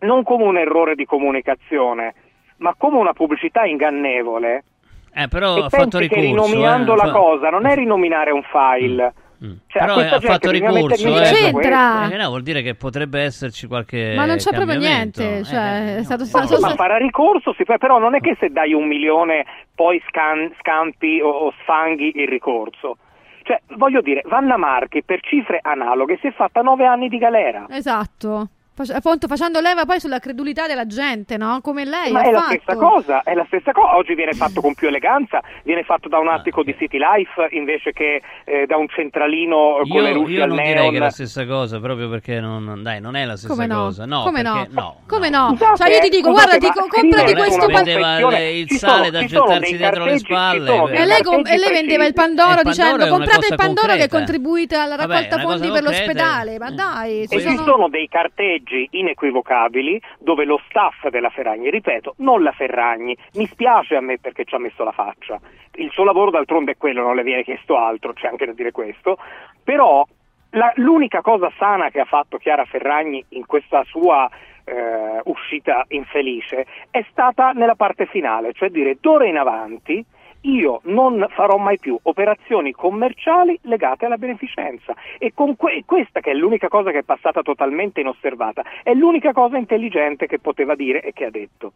non come un errore di comunicazione, ma come una pubblicità ingannevole, Eh, però e ha fatto che ricorso. rinominando eh, la fa- cosa non è rinominare un file. Cioè, a Però questa ha fatto ricorso. eh. c'entra? Eh, no, vuol dire che potrebbe esserci qualche. Ma non c'è proprio niente, cioè, è stato, Ma, stato- ma farà ricorso, si fa- però non è che se dai un milione poi scan- scampi o, o sfanghi il ricorso. Cioè, voglio dire, Vanna Marchi per cifre analoghe si è fatta nove anni di galera. Esatto. Fac- appunto facendo leva poi sulla credulità della gente, no? Come lei Ma è la fatto. stessa cosa, è la stessa cosa. Oggi viene fatto con più eleganza, viene fatto da un attico di City Life invece che eh, da un centralino con le Io, luci io al non direi neon. che è la stessa cosa, proprio perché non, dai, non è la stessa Come no? cosa. No, Come no? perché- no. Come no? Scusate, Cioè io ti dico, scusate, guarda, ti co- comprati questo una pan- vendeva confezione- il sale da gettarsi dietro le spalle. E lei, com- e lei vendeva il. Pandoro Il Pandoro dicendo comprate il Pandoro che concreta. contribuite alla Vabbè, raccolta è una fondi per l'ospedale. Ma dai, ci sono dei carteggi inequivocabili dove lo staff della Ferragni, ripeto, non la Ferragni, mi spiace a me perché ci ha messo la faccia, il suo lavoro d'altronde è quello, non le viene chiesto altro, c'è anche da dire questo, però la- l'unica cosa sana che ha fatto Chiara Ferragni in questa sua eh, uscita infelice è stata nella parte finale, cioè dire d'ora in avanti io non farò mai più operazioni commerciali legate alla beneficenza e que- questa che è l'unica cosa che è passata totalmente inosservata, è l'unica cosa intelligente che poteva dire e che ha detto.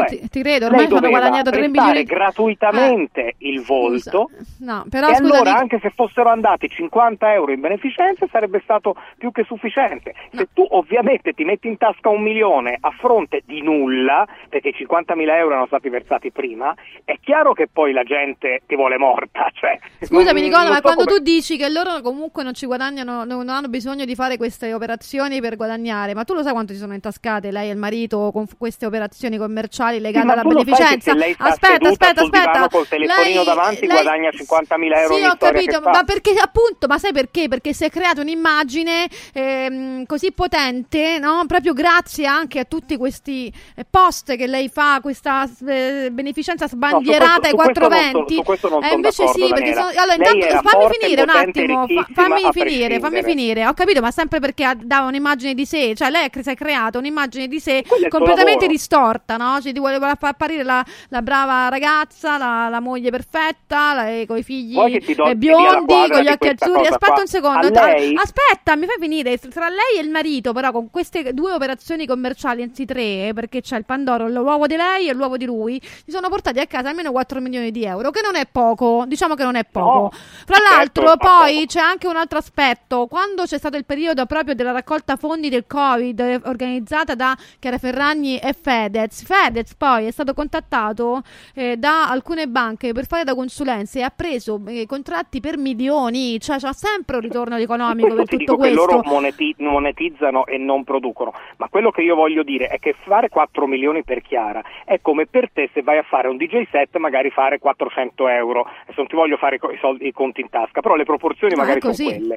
Cioè, ti, ti credo, ormai hanno guadagnato 3 prestare milioni. gratuitamente il volto No, però e scusa, allora anche se fossero andati 50 euro in beneficenza sarebbe stato più che sufficiente. Se tu ovviamente ti metti in tasca un milione a fronte di nulla, perché i 50.000 euro erano stati versati prima, è chiaro che poi la gente ti vuole morta. Cioè, Scusami non- Nicola, non ma so quando come- tu dici che loro comunque non ci guadagnano, non hanno bisogno di fare queste operazioni per guadagnare, ma tu lo sai quanto ci sono intascate lei e il marito con queste operazioni commerciali legate ma alla beneficenza? aspetta, aspetta, aspetta. col telefonino Lei- davanti lei- guadagna 50.000 euro Sì, ho capito, fa. ma perché appunto, ma sai perché? Perché si è creata un'immagine ehm, così potente, no? Proprio grazie anche a tutti questi eh, post che lei fa, questa eh, beneficenza sbandierata ai su questo- su questo non 420. so- su questo non Eh, invece sì, perché sono- allora intanto fammi finire un attimo, fammi finire, fammi finire. Ho capito, ma sempre perché dà un'immagine di sé, cioè lei si è creata un'immagine di sé completamente distorta, no? Ci voleva far apparire la, la brava ragazza, la, la moglie perfetta, con i figli ti eh, ti la biondi, con gli occhi azzurri. Aspetta qua? un secondo, tra- aspetta, mi fai finire. Tra lei e il marito, però, con queste due operazioni commerciali, anzi tre, perché c'è il Pandoro, l'uovo di lei e l'uovo di lui, si sono portati a casa almeno 4 milioni di euro, che non è poco, diciamo che non è poco. Fra certo, l'altro, fa poi c'è anche un altro aspetto. Quando c'è stato il periodo proprio della raccolta fondi del Covid, eh, organizzata da Chiara Ferragni e Fedez, Fedez Fedez poi è stato contattato eh, da alcune banche per fare da consulenze e ha preso eh, contratti per milioni, cioè c'ha sempre un ritorno economico per tutto questo. loro moneti- monetizzano e non producono, ma quello che io voglio dire è che fare 4 milioni per Chiara è come per te se vai a fare un DJ set magari fare 400 euro, adesso non ti voglio fare i soldi, i conti in tasca, però le proporzioni Ah, magari è sono quelle.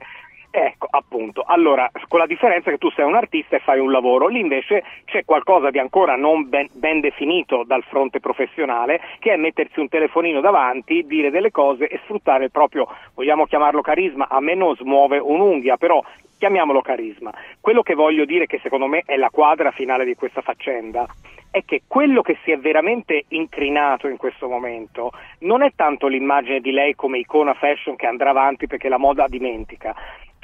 Ecco, appunto. Allora, con la differenza che tu sei un artista e fai un lavoro, lì invece c'è qualcosa di ancora non ben, ben definito dal fronte professionale, che è mettersi un telefonino davanti, dire delle cose e sfruttare il proprio, vogliamo chiamarlo carisma, a me non smuove un'unghia, però chiamiamolo carisma. Quello che voglio dire, che secondo me è la quadra finale di questa faccenda, è che quello che si è veramente incrinato in questo momento non è tanto l'immagine di lei come icona fashion che andrà avanti perché la moda dimentica,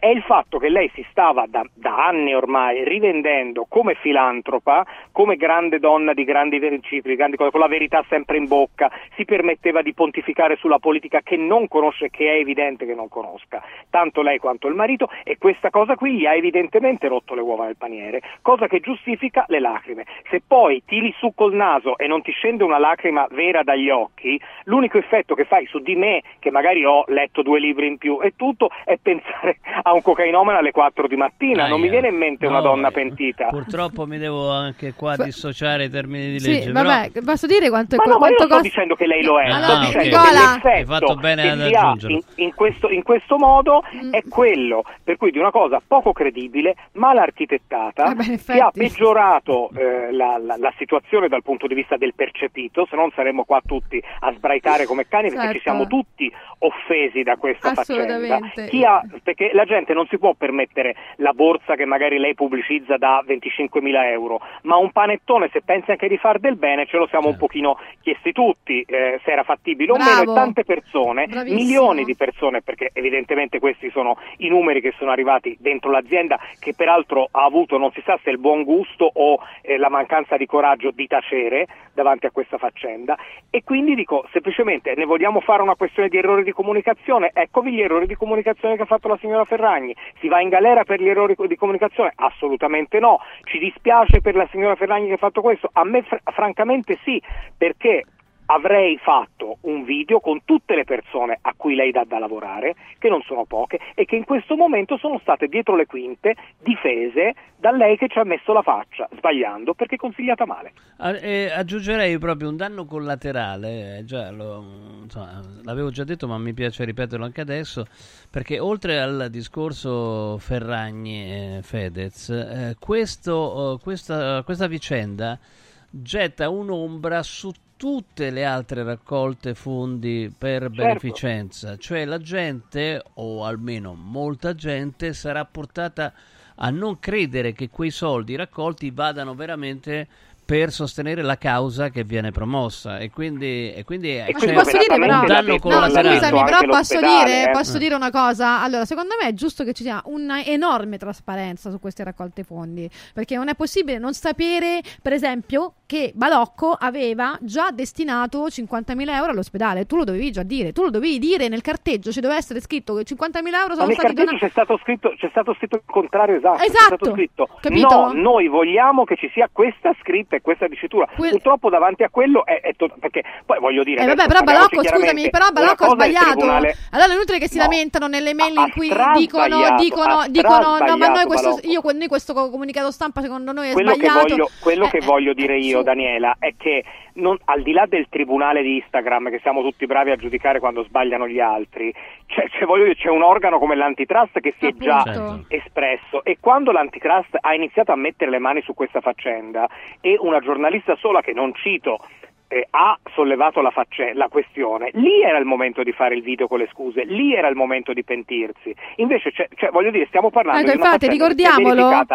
è il fatto che lei si stava da, da anni ormai rivendendo come filantropa, come grande donna di grandi principi, di grandi cose, con la verità sempre in bocca, si permetteva di pontificare sulla politica che non conosce, che è evidente che non conosca, tanto lei quanto il marito, e questa cosa qui gli ha evidentemente rotto le uova nel paniere, cosa che giustifica le lacrime. Se poi tiri su col naso e non ti scende una lacrima vera dagli occhi, l'unico effetto che fai su di me, che magari ho letto due libri in più e tutto, è pensare a un cocainomane alle 4 di mattina, non mi viene in mente una No, donna eh, pentita. Purtroppo mi devo anche qua dissociare i termini di Sì, legge. vabbè, posso dire quanto, Ma no, ma io quanto non sto costa? dicendo che lei lo è, Allora, sto Ah, dicendo che Nicola. l'effetto Hai fatto bene che ad aggiungerlo. in, in questo, in questo modo Mm. è quello, per cui di una cosa poco credibile, mal architettata, Eh beh, in che ha peggiorato eh, la, la- la situazione dal punto di vista del percepito, se non saremmo qua tutti a sbraitare come cani perché Certo. ci siamo tutti offesi da questa faccenda. Assolutamente. Chi ha- perché la gente non si può permettere la borsa che magari lei pubblicizza da 25.000 euro, ma un panettone se pensi anche di far del bene ce lo siamo un pochino chiesti tutti eh, se era fattibile o meno. Bravo. e tante persone, Bravissimo. milioni di persone, perché evidentemente questi sono i numeri che sono arrivati dentro l'azienda che peraltro ha avuto non si sa se il buon gusto o eh, la mancanza di coraggio di tacere davanti a questa faccenda. E quindi dico semplicemente ne vogliamo fare una questione di errori di comunicazione, eccovi gli errori di comunicazione che ha fatto la signora Ferragni, si va in galera per gli errori di comunicazione? Assolutamente no, ci dispiace per la signora Ferragni che ha fatto questo? A me fr- francamente sì, perché avrei fatto un video con tutte le persone a cui lei dà da lavorare, che non sono poche, e che in questo momento sono state dietro le quinte difese da lei che ci ha messo la faccia, sbagliando perché consigliata male. Ah, e aggiungerei proprio un danno collaterale, eh, già lo- insomma, l'avevo già detto ma mi piace ripeterlo anche adesso, perché oltre al discorso Ferragni-Fedez, eh, eh, questa, questa vicenda getta un'ombra su tutte le altre raccolte fondi per beneficenza, cioè la gente, o almeno molta gente, sarà portata a non credere che quei soldi raccolti vadano veramente per sostenere la causa che viene promossa e quindi, e quindi c'è ti posso dire però, un danno no, scusami, però posso dire, eh. posso dire una cosa. Allora, secondo me è giusto che ci sia una enorme trasparenza su queste raccolte fondi, perché non è possibile non sapere, per esempio, che Balocco aveva già destinato 50.000 euro all'ospedale. Tu lo dovevi già dire, tu lo dovevi dire nel carteggio, ci doveva essere scritto che 50.000 euro sono stati donati. c'è stato scritto, c'è stato scritto il contrario esatto. c'è Esatto, stato scritto, capito? No, noi vogliamo che ci sia questa scritta e questa dicitura. Purtroppo davanti a quello è, è to- perché poi voglio dire Eh vabbè, però Balocco, scusami, però Balocco ha sbagliato. tribunale- Allora è inutile che si No. lamentano nelle mail in cui dicono, dicono, dicono no, ma noi questo, io, noi questo comunicato stampa secondo noi è quello che sbagliato. voglio, quello Eh, che eh, voglio dire io, su. Daniela, è che non- al di là del tribunale di Instagram, che siamo tutti bravi a giudicare quando sbagliano gli altri, c'è, c'è- dire, c'è un organo come l'antitrust che si è già Appunto. espresso e quando l'antitrust ha iniziato a mettere le mani su questa faccenda e una giornalista sola che non cito eh, ha sollevato la, facce- la questione, lì era il momento di fare il video con le scuse, lì era il momento di pentirsi. Invece, c'è- cioè, voglio dire, stiamo parlando Ecco, di una infatti, ricordiamolo.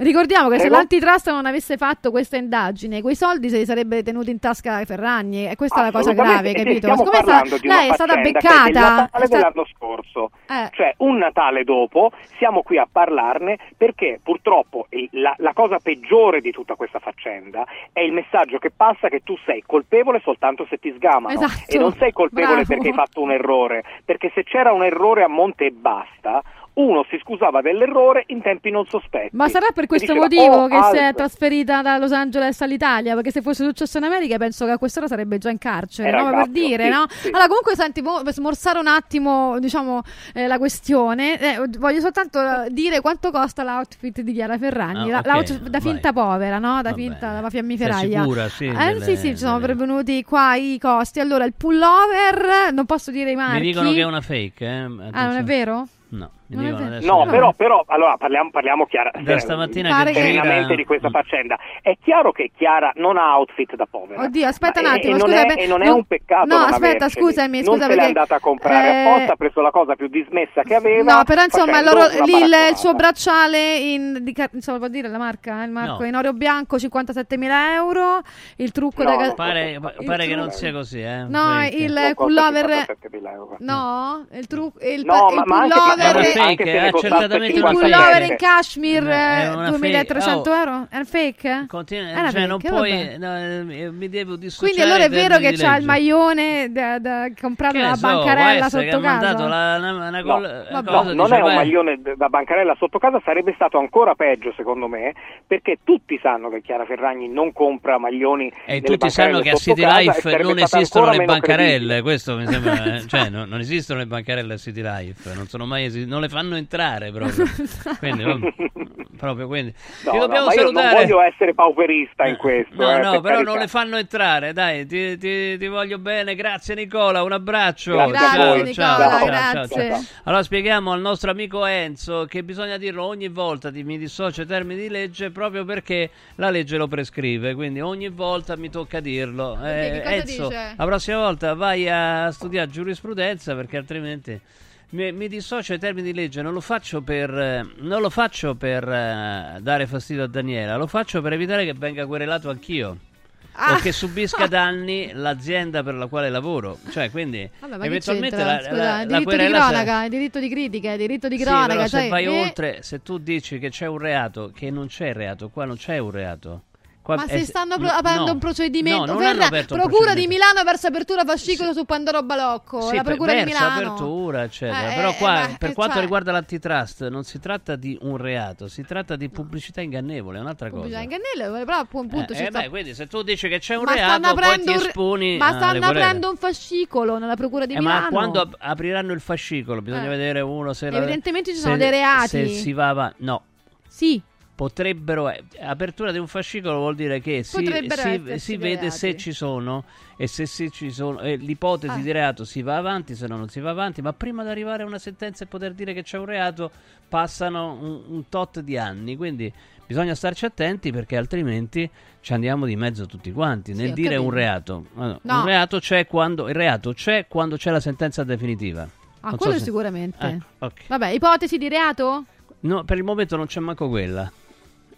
Ricordiamo che se l'antitrust non avesse fatto questa indagine, quei soldi se li sarebbe tenuti in tasca Ferragni e questa è la cosa grave, capito? Siccome sta- lei è stata beccata, è sta- dell'anno scorso, Eh. cioè un Natale dopo siamo qui a parlarne perché purtroppo la, la cosa peggiore di tutta questa faccenda è il messaggio che passa che tu sei colpevole soltanto se ti sgamano Esatto, e non sei colpevole bravo. perché hai fatto un errore, perché se c'era un errore a monte e basta uno si scusava dell'errore in tempi non sospetti. Ma sarà per questo diceva, motivo "Oh, che si è trasferita da Los Angeles all'Italia? Perché se fosse successo in America penso che a quest'ora sarebbe già in carcere, Era no? per dire, sì, no? sì. Allora, comunque, senti, per smorzare un attimo, diciamo, eh, la questione, eh, voglio soltanto eh, dire quanto costa l'outfit di Chiara Ferragni. Ah, La- ok, l'outfit da vai. finta povera, no? Da Va finta bene. da fiammiferaia. Sicura, sì, Eh, delle- sì, sì, ci sono pervenuti qua i costi. Allora, il pullover, non posso dire i marchi. Mi dicono che è una fake, eh? Ah, non è Attenzione. vero? No, mi Non è dicono vero. adesso No, che- però, però allora parliamo, parliamo chiara, Da eh, stamattina che- serenamente di questa faccenda. È chiaro che Chiara non ha outfit da povera. Oddio, aspetta un e- attimo, e, non scusa, è, beh, e non è non- un peccato no, non aspetta, averceli. scusami, non scusa, l'è perché- andata a comprare eh, apposta, ha preso la cosa più dismessa che aveva. No, però insomma, loro, il, il suo bracciale in, di, insomma, può dire la marca? eh, Il marco No. in oro bianco 57.000 euro. Il trucco No, da non Pare, il pare che non sia così, eh? No, il Non pullover 57.000 euro. No, il trucco il, No, pullover fake, se ne costasse certamente il una 57. pullover in cashmere È eh, una 2300 fake. euro? È un fake? Continua- È cioè, non fake, puoi, no, eh, mi devo dissociare Quindi allora è vero che c'ha il maglione da, da comprare Che alla so, bancarella essere che sotto casa? la- una, una No, col- vabbè. cosa, No, non è un maglione da bancarella sotto casa, sarebbe stato ancora peggio secondo me, perché tutti sanno che Chiara Ferragni non compra maglioni E tutti sanno che a City Life non esistono le bancarelle, credibile. questo mi sembra, eh, cioè non, non esistono le bancarelle a City Life, non sono mai non le fanno entrare proprio. quindi, vabbè, proprio quindi. No, Ti no, dobbiamo io non salutare. voglio essere pauperista in questo. No, eh, no, per però carità. non le fanno entrare, dai, ti, ti- ti voglio bene, grazie Nicola, un abbraccio. Grazie ciao, ciao, Nicola, ciao, grazie. ciao, ciao. Allora spieghiamo al nostro amico Enzo che bisogna dirlo ogni volta, di, mi dissocio ai termini di legge proprio perché la legge lo prescrive, quindi ogni volta mi tocca dirlo. Cosa Enzo, dice? la prossima volta vai a studiare giurisprudenza perché altrimenti... Mi, mi dissocio ai termini di legge, non lo faccio per, eh, non lo faccio per eh, dare fastidio a Daniela, lo faccio per evitare che venga querelato anch'io Ah. o che subisca danni l'azienda per la quale lavoro. Cioè, quindi Vabbè, eventualmente la, Scusa, la, la diritto di cronaca, il diritto di critica, diritto di Sì, cronaca. se cioè, vai eh, oltre, se tu dici che c'è un reato, che non c'è reato, qua non c'è un reato. Qua Ma si stanno no, pro- aprendo no. un procedimento. No, Verrà- un Procura di procedimento. Milano verso apertura fascicolo su Pandoro Balocco. Sì, la per- Procura di verso Milano. apertura, eccetera. Eh, Però eh, qua, ma per che quanto c'è? riguarda l'antitrust, non si tratta di un reato, si tratta di pubblicità ingannevole, è un'altra cosa. Pubblicità ingannevole, però appunto Eh, ci eh, sta- beh, quindi se tu dici che c'è un Ma reato, poi ti un esponi Ma stanno aprendo un fascicolo nella Procura di Eh, Milano. ma quando ap- apriranno il fascicolo bisogna Eh. vedere uno se la- Evidentemente ci se- sono dei reati. Se si va avanti. No, Sì, potrebbero eh, apertura di un fascicolo vuol dire che si, si- si vede se ci sono e se, se ci sono e l'ipotesi Ah. di reato si va avanti se no non si va avanti ma prima di arrivare a una sentenza e poter dire che c'è un reato passano un, un tot di anni quindi bisogna starci attenti perché altrimenti ci andiamo di mezzo tutti quanti Sì, nel ho dire un capito. reato Allora, No. un reato c'è quando il reato c'è quando c'è la sentenza definitiva ah, Non so quello se- sicuramente. Eh, ok. Vabbè, ipotesi di reato? No, per il momento non c'è manco quella.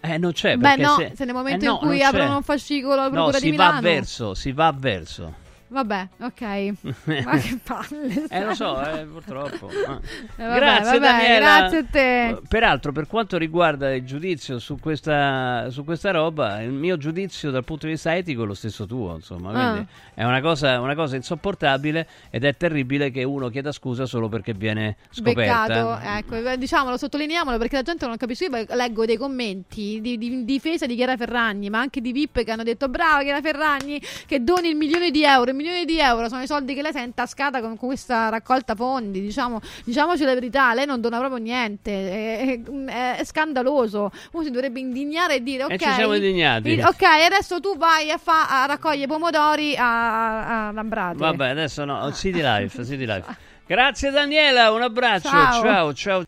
Eh, non c'è. Beh, perché no, se, se nel momento eh, no, in cui aprono c'è. un fascicolo No, Procura si di Milano. va verso, si va verso. Vabbè, ok. Ma che palle. Eh, lo so, eh, purtroppo. Ah. Eh, vabbè, grazie, vabbè, Daniela. grazie a te. Peraltro, per quanto riguarda il giudizio su questa, su questa roba, il mio giudizio dal punto di vista etico è lo stesso tuo, insomma. Ah. Quindi è una cosa, una cosa insopportabile ed è terribile che uno chieda scusa solo perché viene scoperta. Beccato, ecco, eh, diciamolo, sottolineiamolo perché la gente non capisce. Io leggo dei commenti di, di- in difesa di Chiara Ferragni, ma anche di VIP che hanno detto: Brava Chiara Ferragni, che doni il milione di euro. Il milione di euro sono i soldi che lei si è intascata con, con questa raccolta fondi. Diciamo, diciamoci la verità, lei non dona proprio niente. È, è- è scandaloso. Uno si dovrebbe indignare e dire: Ok, E ci siamo indignati. il- ok, adesso tu vai a, fa- a raccogliere pomodori a, a Lambrate. Vabbè, adesso no, City Life, City Life. Grazie Daniela, un abbraccio. Ciao. ciao. ciao.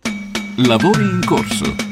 Lavori in corso.